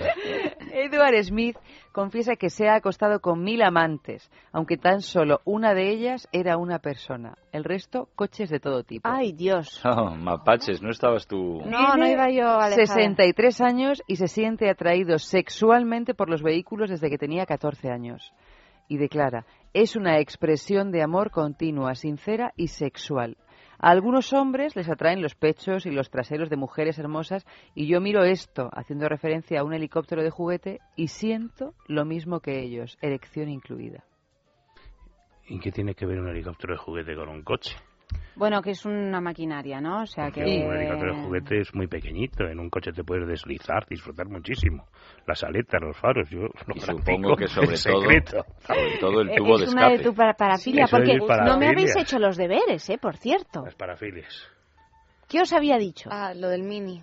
Edward Smith confiesa que se ha acostado con mil amantes, aunque tan solo una de ellas era una persona. El resto, coches de todo tipo. Ay, Dios. <laughs> Oh, mapaches, no estabas tú. No, no iba yo a 63 años y se siente atraído sexualmente por los vehículos desde que tenía 14 años. Y declara, es una expresión de amor continua, sincera y sexual. A algunos hombres les atraen los pechos y los traseros de mujeres hermosas y yo miro esto, haciendo referencia a un helicóptero de juguete, y siento lo mismo que ellos, erección incluida. ¿Y qué tiene que ver un helicóptero de juguete con un coche? Bueno, que es una maquinaria, ¿no? O sea que... Un helicóptero de juguete es muy pequeñito. En un coche te puedes deslizar, disfrutar muchísimo. Las aletas, los faros, yo lo Y supongo que sobre <laughs> todo, sobre todo el tubo de es una de escape. tu para, parafilia, porque es no me habéis hecho los deberes, ¿eh? Por cierto. Las parafilias. ¿Qué os había dicho? Ah, lo del mini.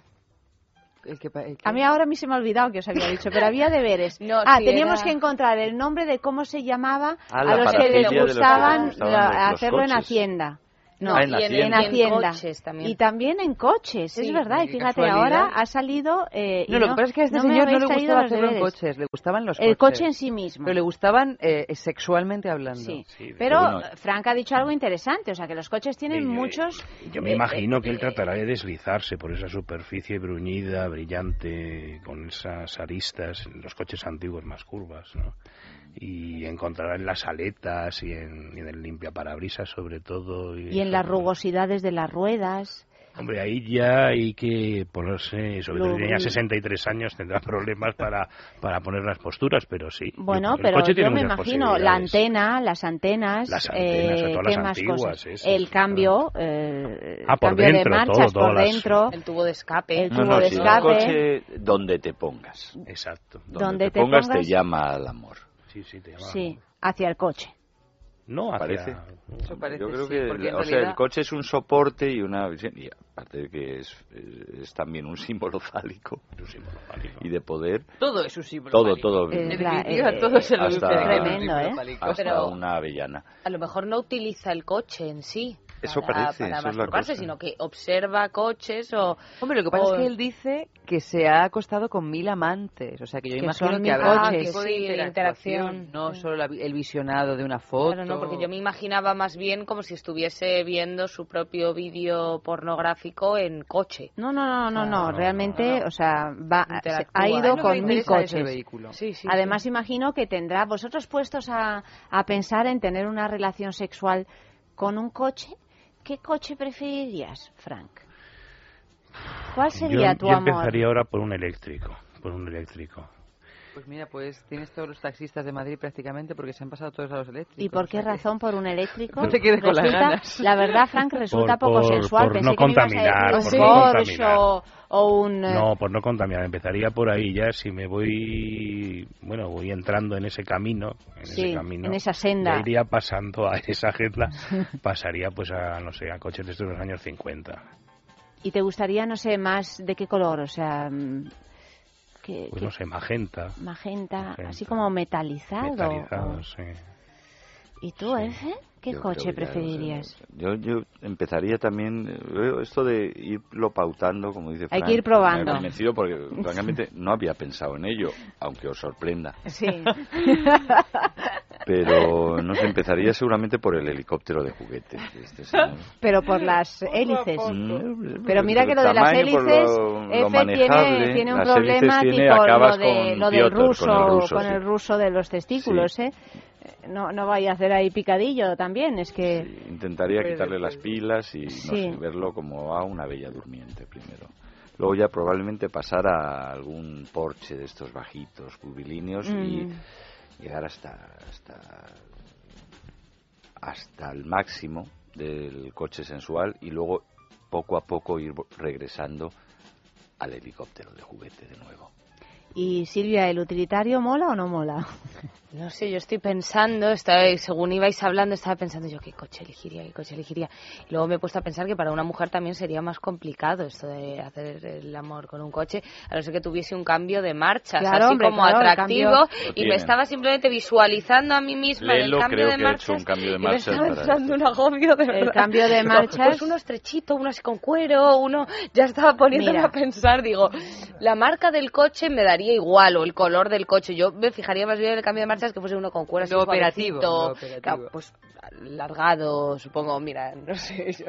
A mí ahora a mí se me ha olvidado que os había dicho, pero había deberes. <laughs> No, ah, sí, teníamos era- que encontrar el nombre de cómo se llamaba Ah, a los que les de los que gustaban gustaban hacerlo en. Hacienda. No, Ah, en y en, Hacienda. en Y en Hacienda. coches también. Y también en coches, Sí, es verdad. Y fíjate, ahora ha salido. Eh, y No, lo que pasa es que a este no señor no le gustaba los hacerlo en coches, le gustaban los El coches. coche en sí mismo. Pero le gustaban eh, sexualmente hablando. Sí, Sí, pero bueno. Frank ha dicho algo interesante, o sea que los coches tienen yo- muchos... Yo me eh, imagino que él tratará de deslizarse por esa superficie bruñida, brillante, con esas aristas, en los coches antiguos más curvas, ¿no? Y encontrará en las aletas y en, y en el limpiaparabrisas sobre todo. Y, Y en las rugosidades de las ruedas. Hombre, ahí ya hay que ponerse, sobre todo si tenía 63 años, tendrá problemas para, para poner las posturas, pero sí. Bueno, el pero coche yo me imagino la antena, las antenas, Las antenas, eh, ¿qué las antiguas, cosas? el cambio, eh, Ah, el por cambio dentro, de marchas todo, por todas las- dentro, El tubo de escape. el No, tubo no, de si un escape. coche donde te pongas. Exacto. Donde, Donde te, te pongas, pongas- te llama al amor. Sí, sí, te llama. Sí, hacia el coche. No, hacia- Parece. Eso parece, Yo creo sí, que, en o sea, el coche es un soporte y una visión, y aparte de que es, es, es también un símbolo fálico Es un símbolo fálico. y de poder, Todo es un símbolo todo, fálico. todo, la- definitiva, eh, todo se lo hasta-. Tremendo, ¿eh? hasta Pero- una avellana. A lo mejor no utiliza el coche en sí. Eso para, parece, para eso es la masturbarse, sino que observa coches o... Hombre, lo que pasa o- es que él dice que se ha acostado con mil amantes. O sea, que yo Que imagino son que habrá coches. Sí, interactuación, interacción. no solo la el visionado de una foto. Claro, no, porque yo me imaginaba más bien como si estuviese viendo su propio vídeo pornográfico en coche. No, no, no, no, no, No, realmente, no. o sea, va, se- ha ido no con mil coches. vehículo. Sí, sí. Además, imagino que tendrá, vosotros puestos a, a pensar en tener una relación sexual con un coche, ¿qué coche preferirías, Frank? ¿Cuál sería yo, tu yo amor? empezaría ahora por un eléctrico, por un eléctrico. Pues mira, pues tienes todos los taxistas de Madrid prácticamente porque se han pasado todos a los eléctricos. ¿Y por qué o sea que- razón por un eléctrico? <laughs> No te quedes con las ganas. La verdad, Frank, resulta Por- poco por- sensual. por Pensé no que me ibas a contaminar, decir por un no Porsche contaminar. o, o un... eh, No, por no contaminar, empezaría por ahí ya, si me voy, bueno, voy entrando en ese camino, en Sí, ese camino, en esa senda. iría pasando a esa agenda, <laughs> pasaría pues a, no sé, a coches de los años 50. ¿Y te gustaría, no sé, más de qué color? O sea, que, Pues que- no sé, magenta, magenta, magenta. así como metalizado. metalizados, sí. ¿Y tú, Efe? ¿Qué Yo coche preferirías? Yo, yo empezaría también, esto de irlo pautando, como dice Hay Frank, que ir probando. Me ha convencido porque, <laughs> francamente, no había pensado en ello, aunque os sorprenda. Sí. <laughs> Pero no empezaría seguramente por el helicóptero de juguete. de Este. Pero por las hélices. Mm, Pero mira que lo de las hélices, lo- lo Efe tiene, tiene un problema tiene, tipo lo, de, con lo del ruso, con el ruso, con sí. el ruso de los testículos, ¿eh? No, no vaya a hacer ahí picadillo también, es que... Intentaría quitarle las pilas y no Sí. sé, verlo como a una bella durmiente primero. Luego ya probablemente pasar a algún Porsche de estos bajitos, curvilíneos y Mm. llegar hasta, hasta hasta el máximo del coche sensual y luego poco a poco ir regresando al helicóptero de juguete de nuevo. Y Silvia, ¿el utilitario mola o no mola? No sé, yo estoy pensando, estaba, según ibais hablando, estaba pensando yo qué coche elegiría, qué coche elegiría. Y luego me he puesto a pensar que para una mujer también sería más complicado esto de hacer el amor con un coche, a no ser que tuviese un cambio de marchas, Claro, así hombre, como claro, atractivo. Y me estaba simplemente visualizando a mí misma Lelo el cambio creo de que ha hecho marchas. un cambio de y me estaba esto. un agobio de El cambio de marchas- Pues uno estrechito, uno así con cuero, uno ya estaba poniéndome Mira. a pensar, digo, la marca del coche me daría daría igual, o el color del coche. Yo me fijaría más bien en el cambio de marchas que fuese uno con cuero así Lo operativo, lo operativo. claro, pues largado, supongo, mira, <laughs> no sé yo.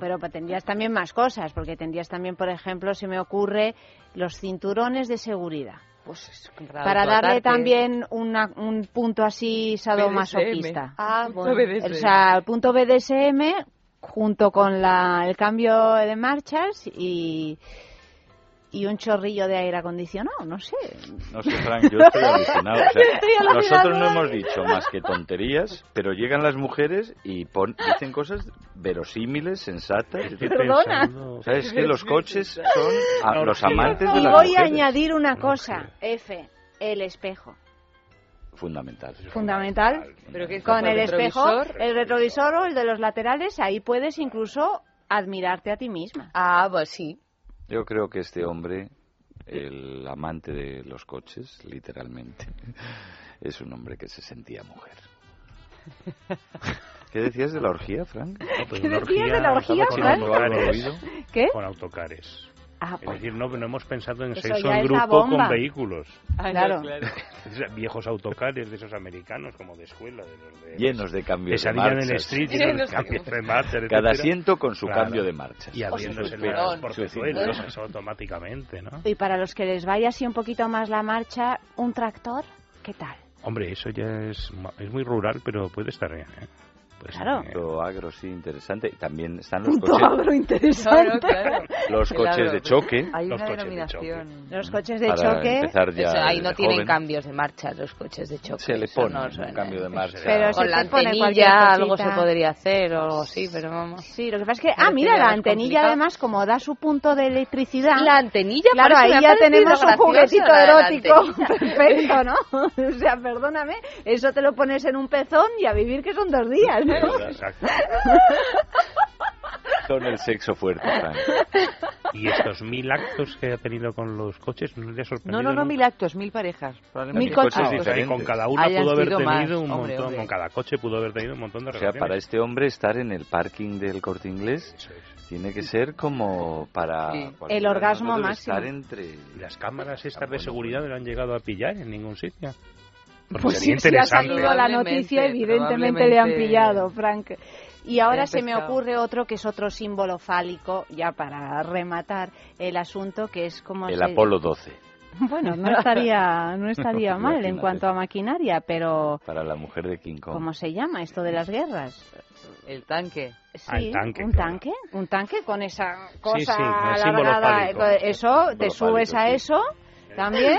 Pero pa- tendrías también más cosas, porque tendrías también, por ejemplo, se me ocurre los cinturones de seguridad. Pues Para darle también una- un punto así sadomasoquista. Ah, Punto bueno. BDSM. O sea, el punto BDSM junto con la, el cambio de marchas y, y un chorrillo de aire acondicionado, no sé. No sé, Frank, yo estoy alucinado. O <laughs> sea, Estoy alucinado. nosotros no hemos dicho más que tonterías, pero llegan las mujeres y pon- dicen cosas verosímiles, sensatas. Perdona. O sea, es que los coches son a- los amantes de Y las voy a añadir una cosa, F, el espejo. Fundamental. Fundamental. ¿Pero qué es Con el el espejo, retrovisor? el retrovisor o el de los laterales, ahí puedes incluso admirarte a ti misma. Ah, pues sí. Yo creo que este hombre, el amante de los coches, literalmente, <laughs> es un hombre que se sentía mujer. <laughs> ¿Qué decías de la orgía, Frank? pues ¿Qué decías de la orgía, con Fran? autocares. ¿Qué? Con autocares. Ah, es decir, no, no hemos pensado en Eso sexo en grupo con vehículos. Ah, claro. <laughs> Viejos autocares de esos americanos, como de escuela. De los de, Llenos de cambios que de salían en el street, llenos de cambios de marchas, Cada etcétera. asiento con su Claro. cambio de marchas. Y abriéndose cinturón. portezuelos Su eso automáticamente, ¿no? Y para los que les vaya así un poquito más la marcha, un tractor, ¿qué tal? Hombre, eso ya es, es muy rural, pero puede estar bien, ¿eh? Estar Claro. Punto agro, sí, interesante. También están los Punto coches, agro interesante. los coches Claro, de choque. Hay Los una coches de denominación. Los coches de Para choque. empezar ya Eso, ahí no tienen joven. cambios de marcha los coches de choque. Se le pone no un cambio de marcha. Pero Con la antenilla algo se podría hacer o algo así, pero vamos. Sí, lo que pasa es que, ah, mira, la antenilla además, como da su punto de electricidad. La antenilla, Claro, ahí ya tenemos un juguetito erótico. <laughs> Perfecto, ¿no? <laughs> O sea, perdóname, eso te lo pones en un pezón y a vivir que son dos días. Exacto. Con el sexo fuerte, Frank. Y estos mil actos que ha tenido con los coches, ¿no le ha sorprendido? No, no, no, nunca? mil actos, mil parejas. Probablemente. Mil coches Ah, o sea, con cada una Hayan pudo haber tenido más, un hombre, montón, hombre. con cada coche pudo haber tenido un montón de O sea, relaciones. para este hombre estar en el parking del corte inglés Eso es. tiene que ser como para. Sí. El orgasmo máximo. Estar entre. Las cámaras estas de seguridad no lo han llegado a pillar en ningún sitio. Porque Pues sería sí, si ha interesante. salido la noticia, evidentemente le han pillado, Frank. Y ahora se me ocurre otro que es otro símbolo fálico, ya para rematar el asunto, que es como El se- Apolo 12 <laughs> Bueno, no <laughs> estaría, no estaría mal en cuanto a maquinaria, pero para la mujer de King Kong. ¿cómo se llama esto de las guerras? El tanque. Sí, Ah, el tanque, un claro. tanque, un tanque con esa cosa Sí, alargada, fálico. eso, te subes fálico, a sí. También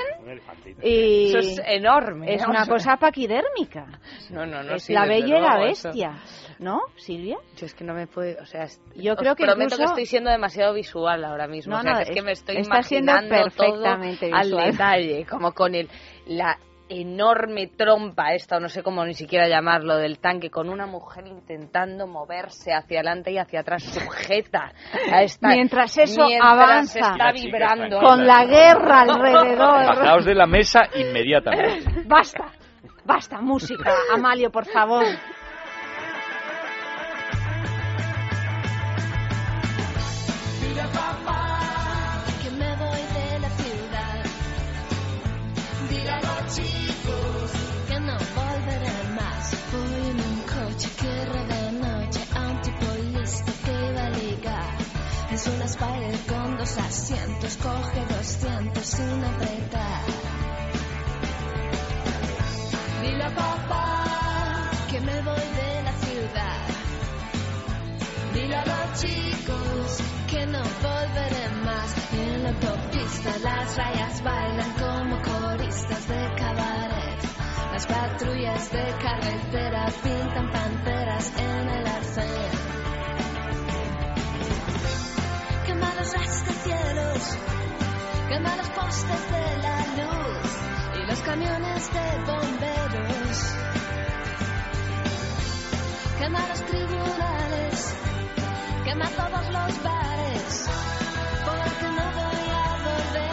y Eso es enorme. es una cosa paquidérmica. <laughs> No, no, no. es sí, la bella y la luego, eso. bestia, ¿no, Silvia? Yo es que no me puedo, o sea, es- Yo creo que prometo que incluso- estoy siendo demasiado visual ahora mismo, No, o sea, no, que es que es- me estoy está siendo imaginando perfectamente todo visual. al detalle, como con el la enorme trompa esta, o no sé cómo ni siquiera llamarlo, del tanque, con una mujer intentando moverse hacia adelante y hacia atrás, sujeta a esta... Mientras eso mientras avanza. está vibrando. Con la guerra alrededor. Bajaos de la mesa inmediatamente. Basta, basta, música. Amalio, por favor. Coge 200 sin apretar. Dile a papá que me voy de la ciudad. Dile a los chicos que no volveré más. En la autopista las rayas bailan como coristas de cabaret. Las patrullas de carretera pintan quema los postes de la luz y los camiones de bomberos. Quema los tribunales, quema todos los bares, porque no voy a volver.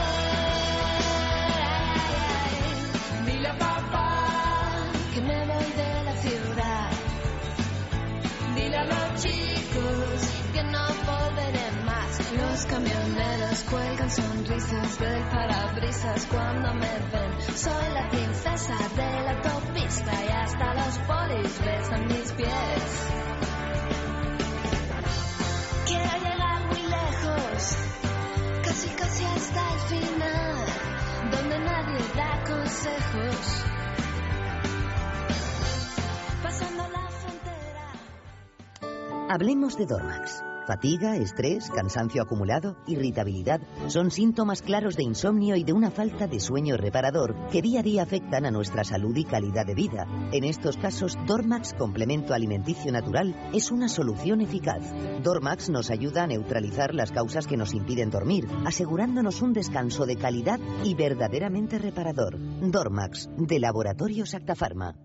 Dile a papá que me voy de la ciudad. Dile a los chicos que no volveré más. Los cuelgan sonrisas del parabrisas cuando me ven. Soy la princesa de la autopista y hasta los polis besan mis pies. Quiero llegar muy lejos, casi casi hasta el final, donde nadie da consejos. Pasando la frontera. Hablemos de Dormax. Fatiga, estrés, cansancio acumulado, irritabilidad son síntomas claros de insomnio y de una falta de sueño reparador que día a día afectan a nuestra salud y calidad de vida. En estos casos, Dormax Complemento Alimenticio Natural es una solución eficaz. Dormax nos ayuda a neutralizar las causas que nos impiden dormir, asegurándonos un descanso de calidad y verdaderamente reparador. Dormax, de Laboratorios Actafarma.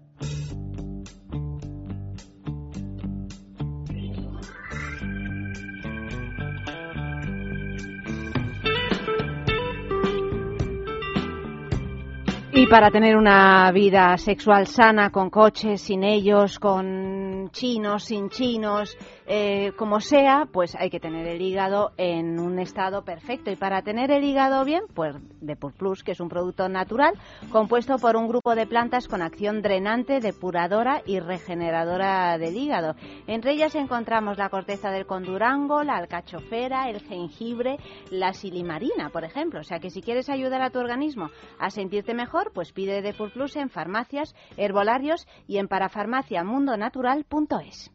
Y para tener una vida sexual sana, con coches, sin ellos, con chinos, sin chinos, eh, como sea, pues hay que tener el hígado en un estado perfecto. Y para tener el hígado bien, pues Depur Plus, que es un producto natural compuesto por un grupo de plantas con acción drenante, depuradora y regeneradora del hígado. Entre ellas encontramos la corteza del condurango, la alcachofera, el jengibre, la silimarina, por ejemplo. O sea que si quieres ayudar a tu organismo a sentirte mejor, pues pide Depur Plus en farmacias, herbolarios y en parafarmaciamundonatural.es.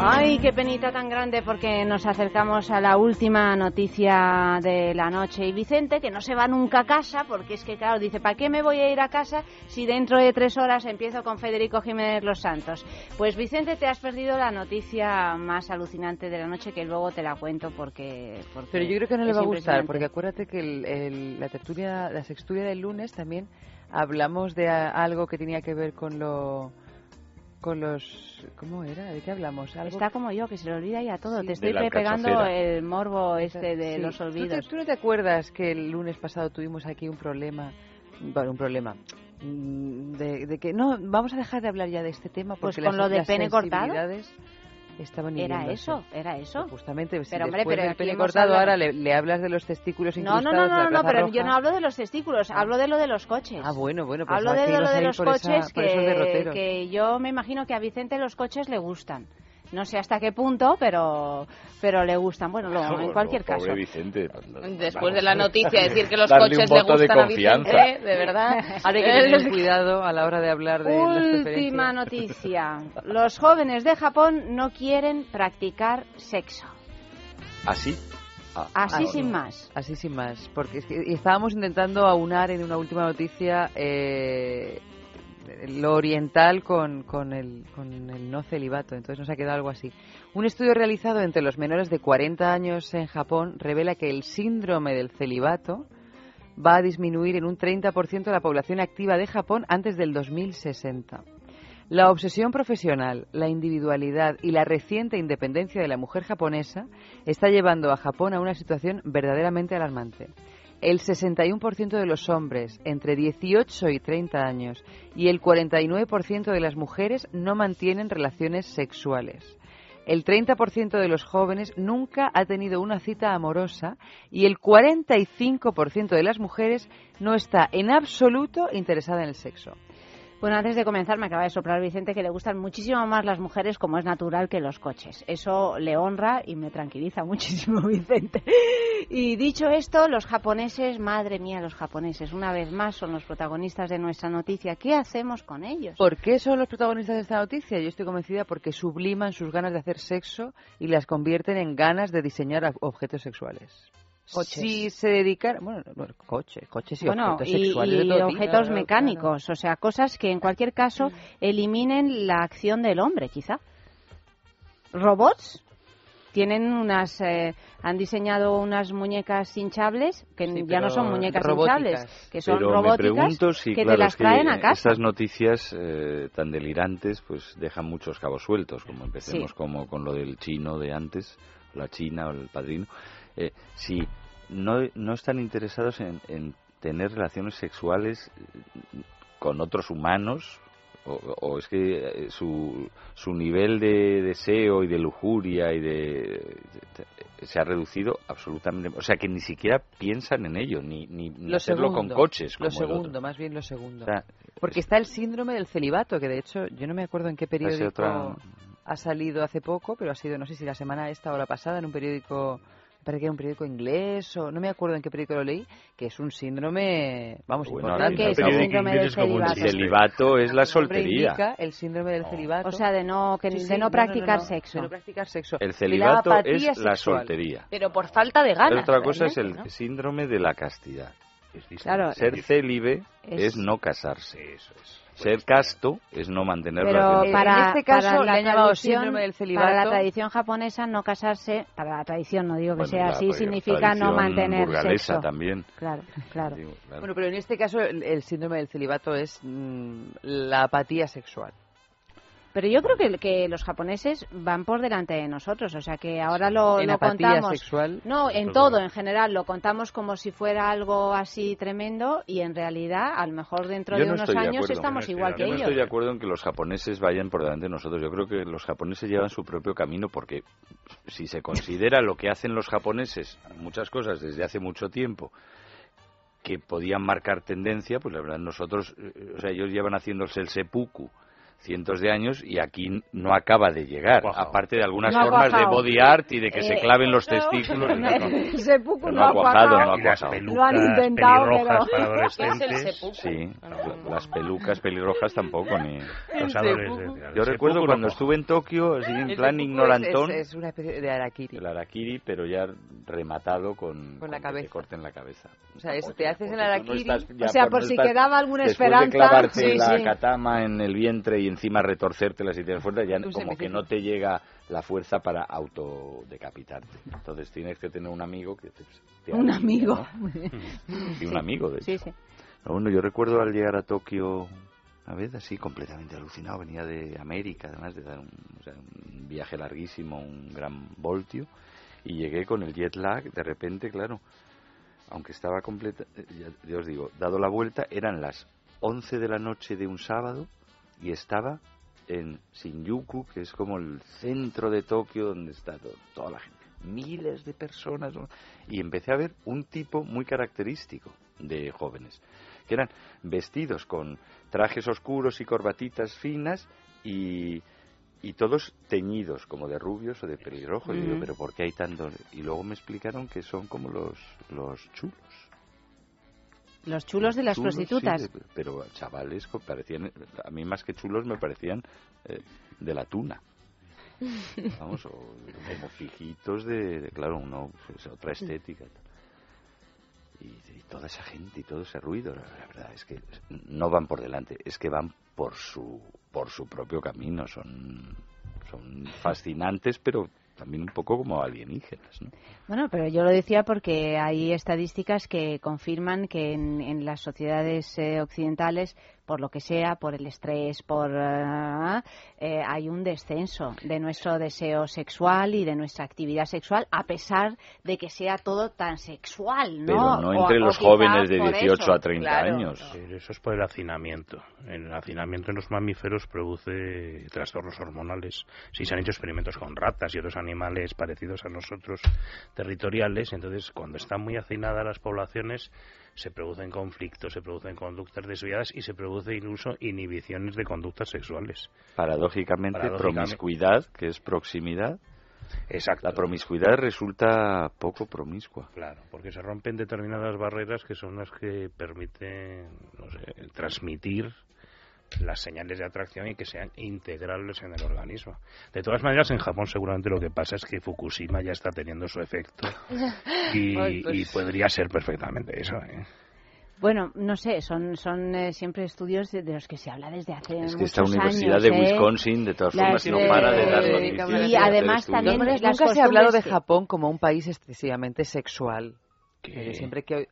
Ay, qué penita tan grande porque nos acercamos a la última noticia de la noche. Y Vicente, que no se va nunca a casa, porque es que, claro, dice, ¿para qué me voy a ir a casa si dentro de tres horas empiezo con Federico Jiménez Los Santos? Pues Vicente, te has perdido la noticia más alucinante de la noche, que luego te la cuento porque... porque Pero yo creo que no le va a gustar, porque acuérdate que el- el- la tertulia, la sextulia del lunes también hablamos de algo que tenía que ver con lo con los ¿cómo era? ¿De qué hablamos? Algo Está como yo, que se le olvida ya todo. Te estoy pegando el morbo este de Sí. los ¿Tú te- olvidos. ¿Tú, no te acuerdas que el lunes pasado tuvimos aquí un problema? Bueno, un problema. mm, De, de que no, vamos a dejar de hablar ya de este tema Pues porque con las, lo de las pene cortado. Estaban Era eso, era eso. Justamente, si Pero, hombre, después pero del pene cortado ahora le, le hablas de los testículos No, incrustados no, no, de no, no, pero Roja. yo no hablo de los testículos, hablo de lo de los coches. Ah, bueno, bueno, pues Hablo de que lo de los esa- coches esos que, que yo me imagino que a Vicente los coches le gustan. No sé hasta qué punto, pero pero le gustan. Bueno, lo- en cualquier pobre caso. Vicente. Después de la noticia decir que los coches le voto de gustan a confianza. Vicente, de verdad. <laughs> Ahora hay que tener cuidado a la hora de hablar de las Última noticia. <laughs> Los jóvenes de Japón no quieren practicar sexo. ¿Así? Ah, Así Ah, sin no. más. Así sin más, porque es que estábamos intentando aunar en una última noticia eh, lo oriental con, con, el, con el no celibato, entonces nos ha quedado algo así. Un estudio realizado entre los menores de 40 años en Japón revela que el síndrome del celibato va a disminuir en un 30% de la población activa de Japón antes del 2060. La obsesión profesional, la individualidad y la reciente independencia de la mujer japonesa está llevando a Japón a una situación verdaderamente alarmante. El 61% de los hombres entre 18 y 30 años y el 49% de las mujeres no mantienen relaciones sexuales. El 30% de los jóvenes nunca ha tenido una cita amorosa y el 45% de las mujeres no está en absoluto interesada en el sexo. Bueno, antes de comenzar me acaba de soplar Vicente que le gustan muchísimo más las mujeres como es natural que los coches. Eso le honra y me tranquiliza <laughs> muchísimo Vicente. Y dicho esto, los japoneses, madre mía, los japoneses, una vez más son los protagonistas de nuestra noticia. ¿Qué hacemos con ellos? ¿Por qué son los protagonistas de esta noticia? Yo estoy convencida porque subliman sus ganas de hacer sexo y las convierten en ganas de diseñar objetos sexuales. Coches. Si se dedican, bueno, no, coches, coches y bueno, objetos y, sexuales y de todo tipo. objetos Claro, mecánicos, o sea, cosas que en cualquier caso eliminen la acción del hombre, quizá. Robots tienen unas, eh, han diseñado unas muñecas hinchables que Sí, ya no son muñecas robóticas. hinchables, que son Pero me robóticas pregunto si, que claro, te las es que traen a casa. Estas noticias eh, tan delirantes pues dejan muchos cabos sueltos, como empecemos Sí. como con lo del chino de antes, la china o el padrino. Eh, si no, no están interesados en, en tener relaciones sexuales eh, con otros humanos O, o es que eh, su, su nivel de deseo y de lujuria y de, de- se ha reducido absolutamente. O sea, que ni siquiera piensan en ello, ni, ni, ni Lo hacerlo segundo, con coches. Lo como otro. segundo, más bien lo segundo. O sea, Porque está el síndrome del celibato, que de hecho yo no me acuerdo en qué periódico ha salido hace poco, pero ha sido, no sé si la semana esta o la pasada, en un periódico, parece que era un periódico inglés, o no me acuerdo en qué periódico lo leí, que es un síndrome, vamos, Bueno, importante. ¿Qué es el síndrome del es como un celibato? celibato es la El soltería. indica el síndrome del celibato. O sea, de no, que, Sí, de sí, no no, no, practicar no, sexo. de no practicar sexo. El la celibato apatía es la sexual. soltería. Pero por falta de ganas. Pero otra cosa es el síndrome de la castidad. Claro. Ser célibe Es- es, no casarse. Ser casto es no mantener Pero relaciones. para, En este caso para le la han llamado tradición, síndrome del para la tradición japonesa no casarse, para la tradición no digo que Bueno, sea la así, significa no mantener sexo. también. Claro, claro. Digo, claro. Bueno, pero en este caso el, el síndrome del celibato es mm, la apatía sexual. Pero yo creo que, que los japoneses van por delante de nosotros, o sea que ahora lo, En lo apatía contamos. sexual. No, en todo, en general, lo contamos como si fuera algo así tremendo y en realidad, a lo mejor dentro Yo de no unos de años estamos igual que Yo no ellos. estoy de acuerdo en que los japoneses vayan por delante de nosotros. Yo creo que los japoneses llevan su propio camino porque si se considera lo que hacen los japoneses, muchas cosas desde hace mucho tiempo, que podían marcar tendencia, pues la verdad nosotros, eh, o sea, ellos llevan haciéndose el seppuku cientos de años y aquí no acaba de llegar, aparte de algunas No formas de body art y de que se Eh, claven los no. testículos. no, no. El seppuku Pero no no ha cuajado, no ha cuajado. Lo han intentado, pero-. Sí, las pelucas pelirrojas tampoco ni Los adolescentes. yo recuerdo cuando no estuve en Tokio así en El plan ignorantón Es, es una especie de harakiri. el harakiri pero ya rematado con, Con la que cabeza. te corten la cabeza O sea, es- te haces el harakiri. estás ya O sea, por no si estás- quedaba alguna después esperanza. de clavarte Sí, la sí. katama en el vientre y encima retorcértela si tienes fuerza ya Un como que no te llega la fuerza para autodecapitarte entonces tienes que tener un amigo que te, te Un amigo. ¿no? <laughs> y un amigo de hecho sí. pero bueno, yo recuerdo al llegar a Tokio una vez así completamente alucinado, venía de América, además de dar un, o sea, un viaje larguísimo, un gran voltio, y llegué con el jet lag, de repente, claro, aunque estaba completa, eh, ya, ya os digo, dado la vuelta, eran las 11 de la noche de un sábado y estaba en Shinjuku, que es como el centro de Tokio donde está to- toda la gente, miles de personas, y empecé a ver un tipo muy característico de jóvenes, que eran vestidos con trajes oscuros y corbatitas finas y, y todos teñidos, como de rubios o de pelirrojo. Y digo, Mm. pero ¿por qué hay tanto? Y luego me explicaron que son como los, los chulos. Los chulos de las Chulos, prostitutas. sí, pero chavales parecían, a mí más que chulos me parecían eh, de la tuna. <laughs> Vamos, o como fijitos de, de- claro, uno, pues, otra estética. Y, y toda esa gente y todo ese ruido, la, la verdad es que no van por delante, es que van por su, por su propio camino. Son, son fascinantes, pero también un poco como alienígenas, ¿no? Bueno, pero yo lo decía porque hay estadísticas que confirman que en, las sociedades eh, occidentales, por lo que sea, por el estrés, por ah, eh, hay un descenso de nuestro deseo sexual y de nuestra actividad sexual, a pesar de que sea todo tan sexual, ¿no? Pero no entre o los jóvenes de por 18 eso, a 30 claro. años. Pero Eso es por el hacinamiento. El hacinamiento en los mamíferos produce trastornos hormonales. Si se han hecho experimentos con ratas y otros animales parecidos a nosotros territoriales, entonces cuando están muy hacinadas las poblaciones se producen conflictos, se producen conductas desviadas y se produce incluso inhibiciones de conductas sexuales. Paradójicamente, Paradójicamente. promiscuidad, que es proximidad, Exacto. la promiscuidad resulta poco promiscua. Claro, porque se rompen determinadas barreras que son las que permiten no sé, transmitir las señales de atracción y que sean integrables en el organismo. De todas maneras, en Japón seguramente lo que pasa es que Fukushima ya está teniendo su efecto <laughs> y, Ay, pues- y podría ser perfectamente eso. ¿eh? Bueno, no sé, son, son eh, siempre estudios de, de los que se habla desde hace Es que esta Universidad años, de ¿eh? Wisconsin, de todas formas, no para de dar y noticias. y hacer además también las nunca se ha hablado de Japón como un país excesivamente sexual. Pero siempre que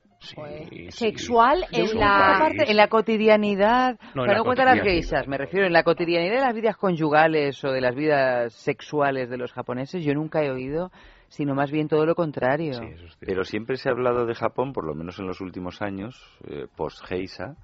sexual en la que aparte, en la cotidianidad, No, en para la no cuentan las geishas, me refiero en la cotidianidad de las vidas conyugales o de las vidas sexuales de los japoneses, yo nunca he oído, sino más bien todo lo contrario. Pero siempre se ha hablado de Japón, por lo menos en los últimos años, eh, post-Heisa,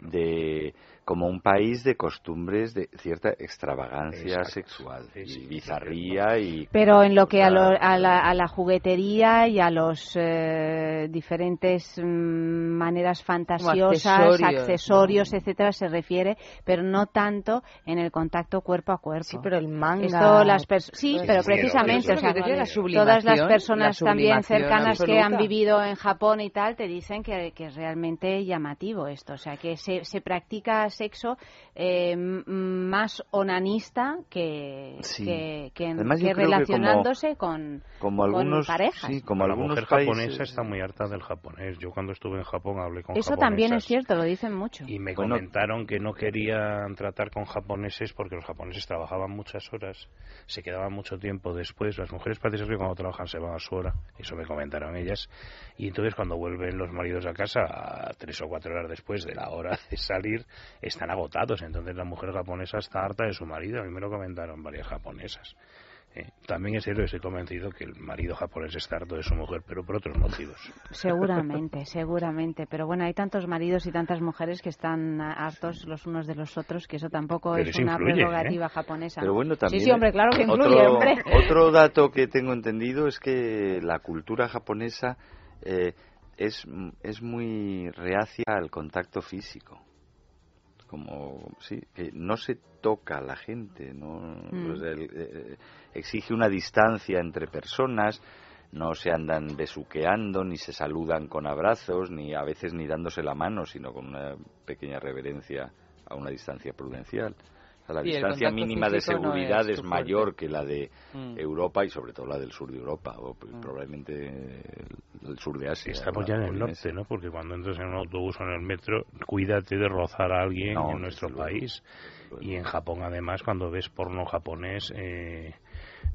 de como un país de costumbres de cierta extravagancia Exacto. sexual Sí, sí, y bizarría y Pero en lo que a, lo- a la, a la juguetería y a los eh, diferentes mm, maneras fantasiosas, accesorios, accesorios, etcétera, se refiere, pero no tanto en el contacto cuerpo a cuerpo. Sí, pero el manga. Esto las pers- sí, pero precisamente, pero o sea, la todas las personas la también cercanas que han vivido en Japón y tal te dicen que, que es realmente llamativo esto, o sea, que se, se practica sexo eh, más onanista que, Sí. que, que, Además, yo que creo que relacionándose con, como con algunos parejas. sí, como la algunos mujer países japonesa está muy harta del japonés. Yo cuando estuve en Japón hablé con Eso también es cierto, lo dicen mucho. Y me Bueno. comentaron que no querían tratar con japoneses porque los japoneses trabajaban muchas horas, se quedaban mucho tiempo después. Las mujeres parece ser que cuando trabajan se van a su hora, eso me comentaron ellas. Y entonces cuando vuelven los maridos a casa, a tres o cuatro horas después de la hora de salir, están agotados. Entonces la mujer japonesa está harta de su marido. A mí me lo comentaron varias japonesas. Eh, también es cierto que estoy convencido que el marido japonés está harto de su mujer, pero por otros motivos. Seguramente, seguramente. Pero bueno, hay tantos maridos y tantas mujeres que están hartos los unos de los otros, que eso tampoco Pero es eso una influye, prerrogativa ¿eh? japonesa. Pero bueno, también sí, sí, hombre, claro que influye, otro, hombre. otro dato que tengo entendido es que la cultura japonesa eh, es, es muy reacia al contacto físico. Como, sí, que no se toca a la gente, no Mm. El- eh, exige una distancia entre personas, no se andan besuqueando, ni se saludan con abrazos, ni a veces ni dándose la mano, sino con una pequeña reverencia a una distancia prudencial. O sea, la Sí, distancia mínima de no seguridad es mayor que la de Mm. Europa y sobre todo la del sur de Europa, o pues, probablemente el, sur de Asia. Estamos ya en el norte, ¿no? Porque cuando entras en un autobús o en el metro, cuídate de rozar a alguien No, en nuestro país. Y en Japón, además, cuando ves porno japonés, eh,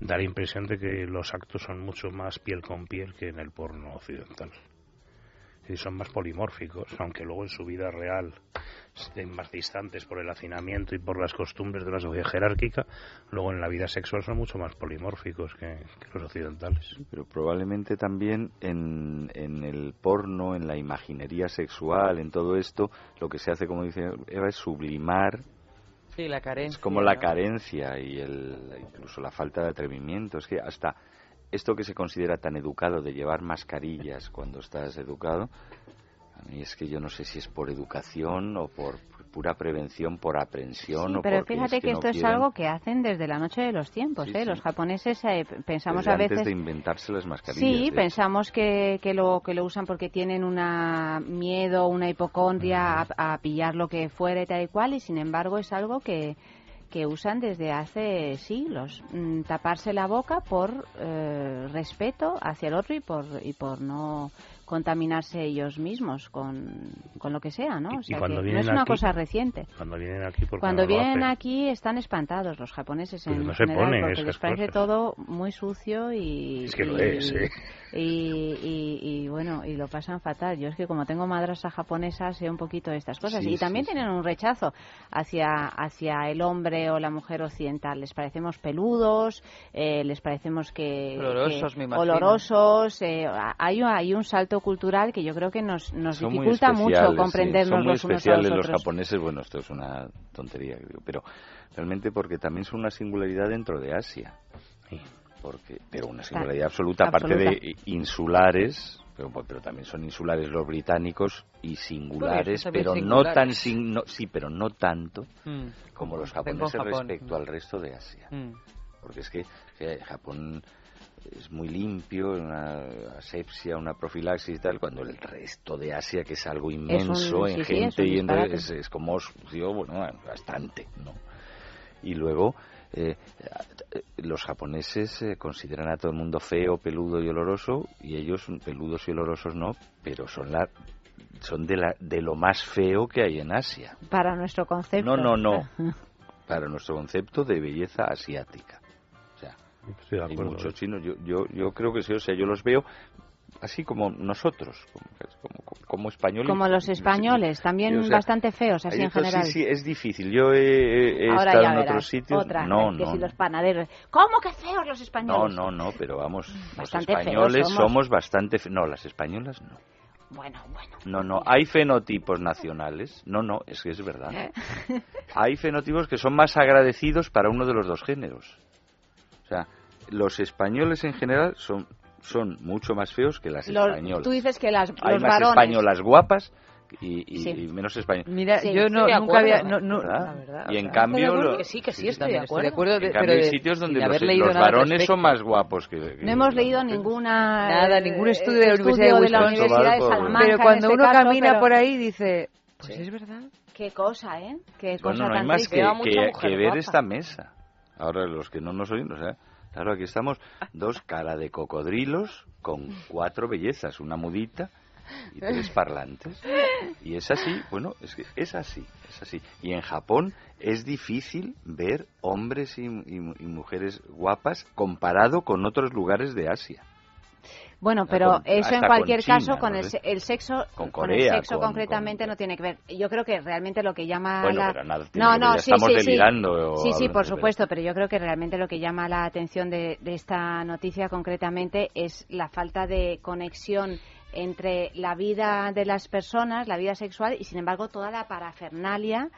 da la impresión de que los actos son mucho más piel con piel que en el porno occidental. Y son más polimórficos, aunque luego en su vida real estén más distantes por el hacinamiento y por las costumbres de una sociedad jerárquica, luego en la vida sexual son mucho más polimórficos que, que los occidentales. Pero probablemente también en, en el porno, en la imaginería sexual, en todo esto, lo que se hace, como dice Eva, es sublimar Sí, la carencia. Es como la ¿no? carencia y el, incluso la falta de atrevimiento. Es que hasta esto que se considera tan educado de llevar mascarillas cuando estás educado, mí es que yo no sé si es por educación o por pura prevención, por aprensión Sí, o pero fíjate es que, que, esto no es quieren, algo que hacen desde la noche de los tiempos. Sí, ¿eh? sí. Los japoneses eh, pensamos desde a veces. antes de inventarse las mascarillas. Sí, de pensamos que, que, lo, que lo usan porque tienen una miedo, una hipocondria a, a pillar lo que fuera y tal y cual, y sin embargo es algo que, que usan desde hace siglos. Mm, taparse la boca por eh, respeto hacia el otro y por, y por no contaminarse ellos mismos con, con lo que sea, ¿no? O sea, cuando que no es una aquí- cosa reciente. Cuando vienen aquí, Cuando no lo vienen aquí están espantados los japoneses Pues en no se general ponen porque les parece cosas. todo muy sucio y Es que lo y- es, ¿eh? Y, y- y, bueno y lo pasan fatal. Yo es que como tengo madrasas japonesas sé un poquito de estas cosas Sí, y también sí, tienen un rechazo hacia hacia el hombre o la mujer occidental. Les parecemos peludos, eh, les parecemos que Olorosos, que- me imagino. olorosos. eh, hay hay un salto cultural que yo creo que nos nos Son dificulta mucho especiales, sí, comprendernos Son muy los unos a especiales los los japoneses. Bueno, esto es una tontería, pero realmente porque también son una singularidad dentro de Asia. Porque, pero una singularidad absoluta, aparte de insulares, pero, pero también son insulares los británicos y singulares, pero no tan sin- no- sí, pero no tanto Mm. como los japoneses Japón. respecto al resto de Asia. Mm. Porque es que eh, Japón es muy limpio, una asepsia, una profilaxis y tal, cuando el resto de Asia, que es algo inmenso sí, en sí, es gente y en- es, es como, digo, bueno, bastante, ¿no? Y luego, eh, eh, los japoneses eh, consideran a todo el mundo feo, peludo y oloroso, y ellos peludos y olorosos no, pero son la son de, la, de lo más feo que hay en Asia. Para nuestro concepto. No, no, no. <laughs> Para nuestro concepto de belleza asiática. O sea, de hay muchos chinos. Yo, yo, yo creo que sí, o sea, yo los veo así como nosotros, como, como, como españoles. Como los españoles, también Sí, o sea, bastante feos, así en general. Sí, sí, es difícil. Yo he, he Ahora estado en verás, otros sitios. otra, no, que no. si los panaderos. ¿Cómo que feos los No, españoles? no, no, pero vamos, Bastante los españoles somos. somos bastante fe- No, las españolas no. Bueno, bueno. No, no, hay fenotipos nacionales. No, no, es que es verdad. <laughs> Hay fenotipos que son más agradecidos para uno de los dos géneros. O sea, los españoles en general son, son mucho más feos que las Los- españolas. tú dices que las, Hay los más varones... españolas guapas y, y- Sí. y menos españolas. Mira, Sí, yo no, de nunca había... acuerdo. No, no, ¿Verdad? la verdad, Y en cambio de acuerdo lo- que sí, que sí, sí, estoy de estoy de acuerdo. En de- cambio, pero hay de- sitios donde los, los varones respecto. son más guapos que... que No hemos las leído ninguna... Nada, eh, ningún estudio de la Universidad de estudio Wisconsin. Universidad de Salamanca, Pero cuando este uno caso, camina pero- por ahí dice, pues es verdad. Qué cosa, ¿eh? Qué cosa Bueno, no hay más que, que- que ver esta mesa. Ahora, los que no nos oyen, o sea, claro, aquí estamos dos <laughs> cara de cocodrilos con cuatro bellezas, una mudita y tres parlantes. Y es así, bueno, es que es así, es así. Y en Japón es difícil ver hombres y, y- y mujeres guapas comparado con otros lugares de Asia. Bueno, sea, pero con- eso en cualquier China, caso, con no el, el sexo, Con con el sexo con- concretamente no tiene que ver. Yo creo que realmente lo que llama Bueno, la... pero nada tiene no, no, sí, estamos sí, sí. delirando Sí, sí, por supuesto, pero yo creo que realmente lo que llama la atención de, de esta noticia concretamente es la falta de conexión entre la vida de las personas, la vida sexual y sin embargo toda la parafernalia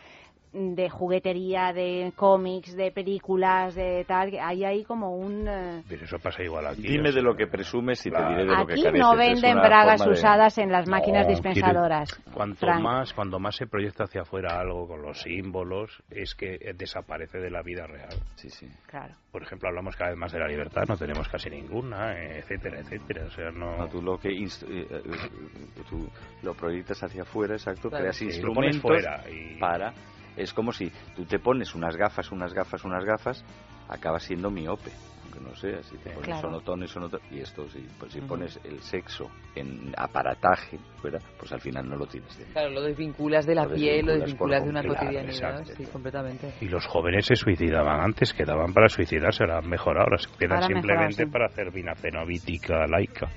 de juguetería, de cómics, de películas, de tal, hay ahí como un... eh, Pero eso pasa igual aquí. Dime de lo que presumes y te diré de lo que Aquí careces. no venden bragas forma de- usadas en las máquinas No, dispensadoras. quiere- cuanto Frank. más, cuando más se proyecta hacia afuera algo con los símbolos, es que eh, desaparece de la vida real. Sí, sí. Claro. Por ejemplo, hablamos cada vez más de la libertad, no tenemos casi ninguna, eh, etcétera, etcétera. O sea, no. No, tú lo que inst- eh, eh, eh, tú lo proyectas hacia afuera, exacto, Claro, creas sí, instrumentos fuera y- para es como si tú te pones unas gafas, unas gafas, unas gafas, acabas siendo miope, aunque no sea, si te pones Claro. sonotones, sonotones, y esto sí, pues si Ujú. pones el sexo en aparataje, fuera, pues al final no lo tienes dentro. Claro, lo desvinculas de la Lo piel, lo desvinculas de una cotidianidad, exacto. sí, completamente. Y los jóvenes se suicidaban antes, quedaban para suicidarse, ahora han mejorado, ahora se quedan Ahora simplemente mejorado, sí. para hacer vinafenovítica laica.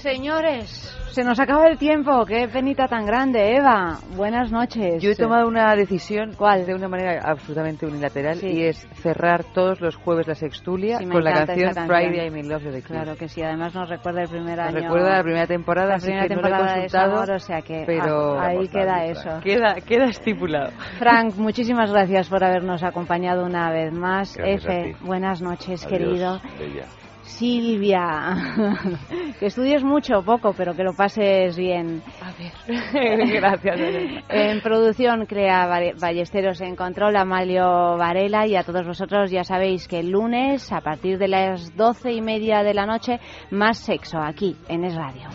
Señores, se nos acaba el tiempo. Qué penita tan grande, Eva. Buenas noches. Yo he tomado una decisión de una manera absolutamente unilateral Sí. y es cerrar todos los jueves la sextulia Sí, con la canción, canción. Friday I'm in Love de The. Claro que sí, además nos recuerda el primer Nos año. recuerda la primera temporada, la así primera que no lo he temporada de consultado, Desamor, o sea que pero ah, ahí queda eso. Queda, queda estipulado. Frank, muchísimas gracias por habernos acompañado una vez más. Gracias Efe, buenas noches, Adiós, querido. bella. Silvia, <laughs> que estudies mucho o poco, pero que lo pases bien. A ver, <laughs> gracias. En producción crea Ballesteros en control, Amalio Varela y a todos vosotros ya sabéis que el lunes a partir de las doce y media de la noche más sexo aquí en Es Radio.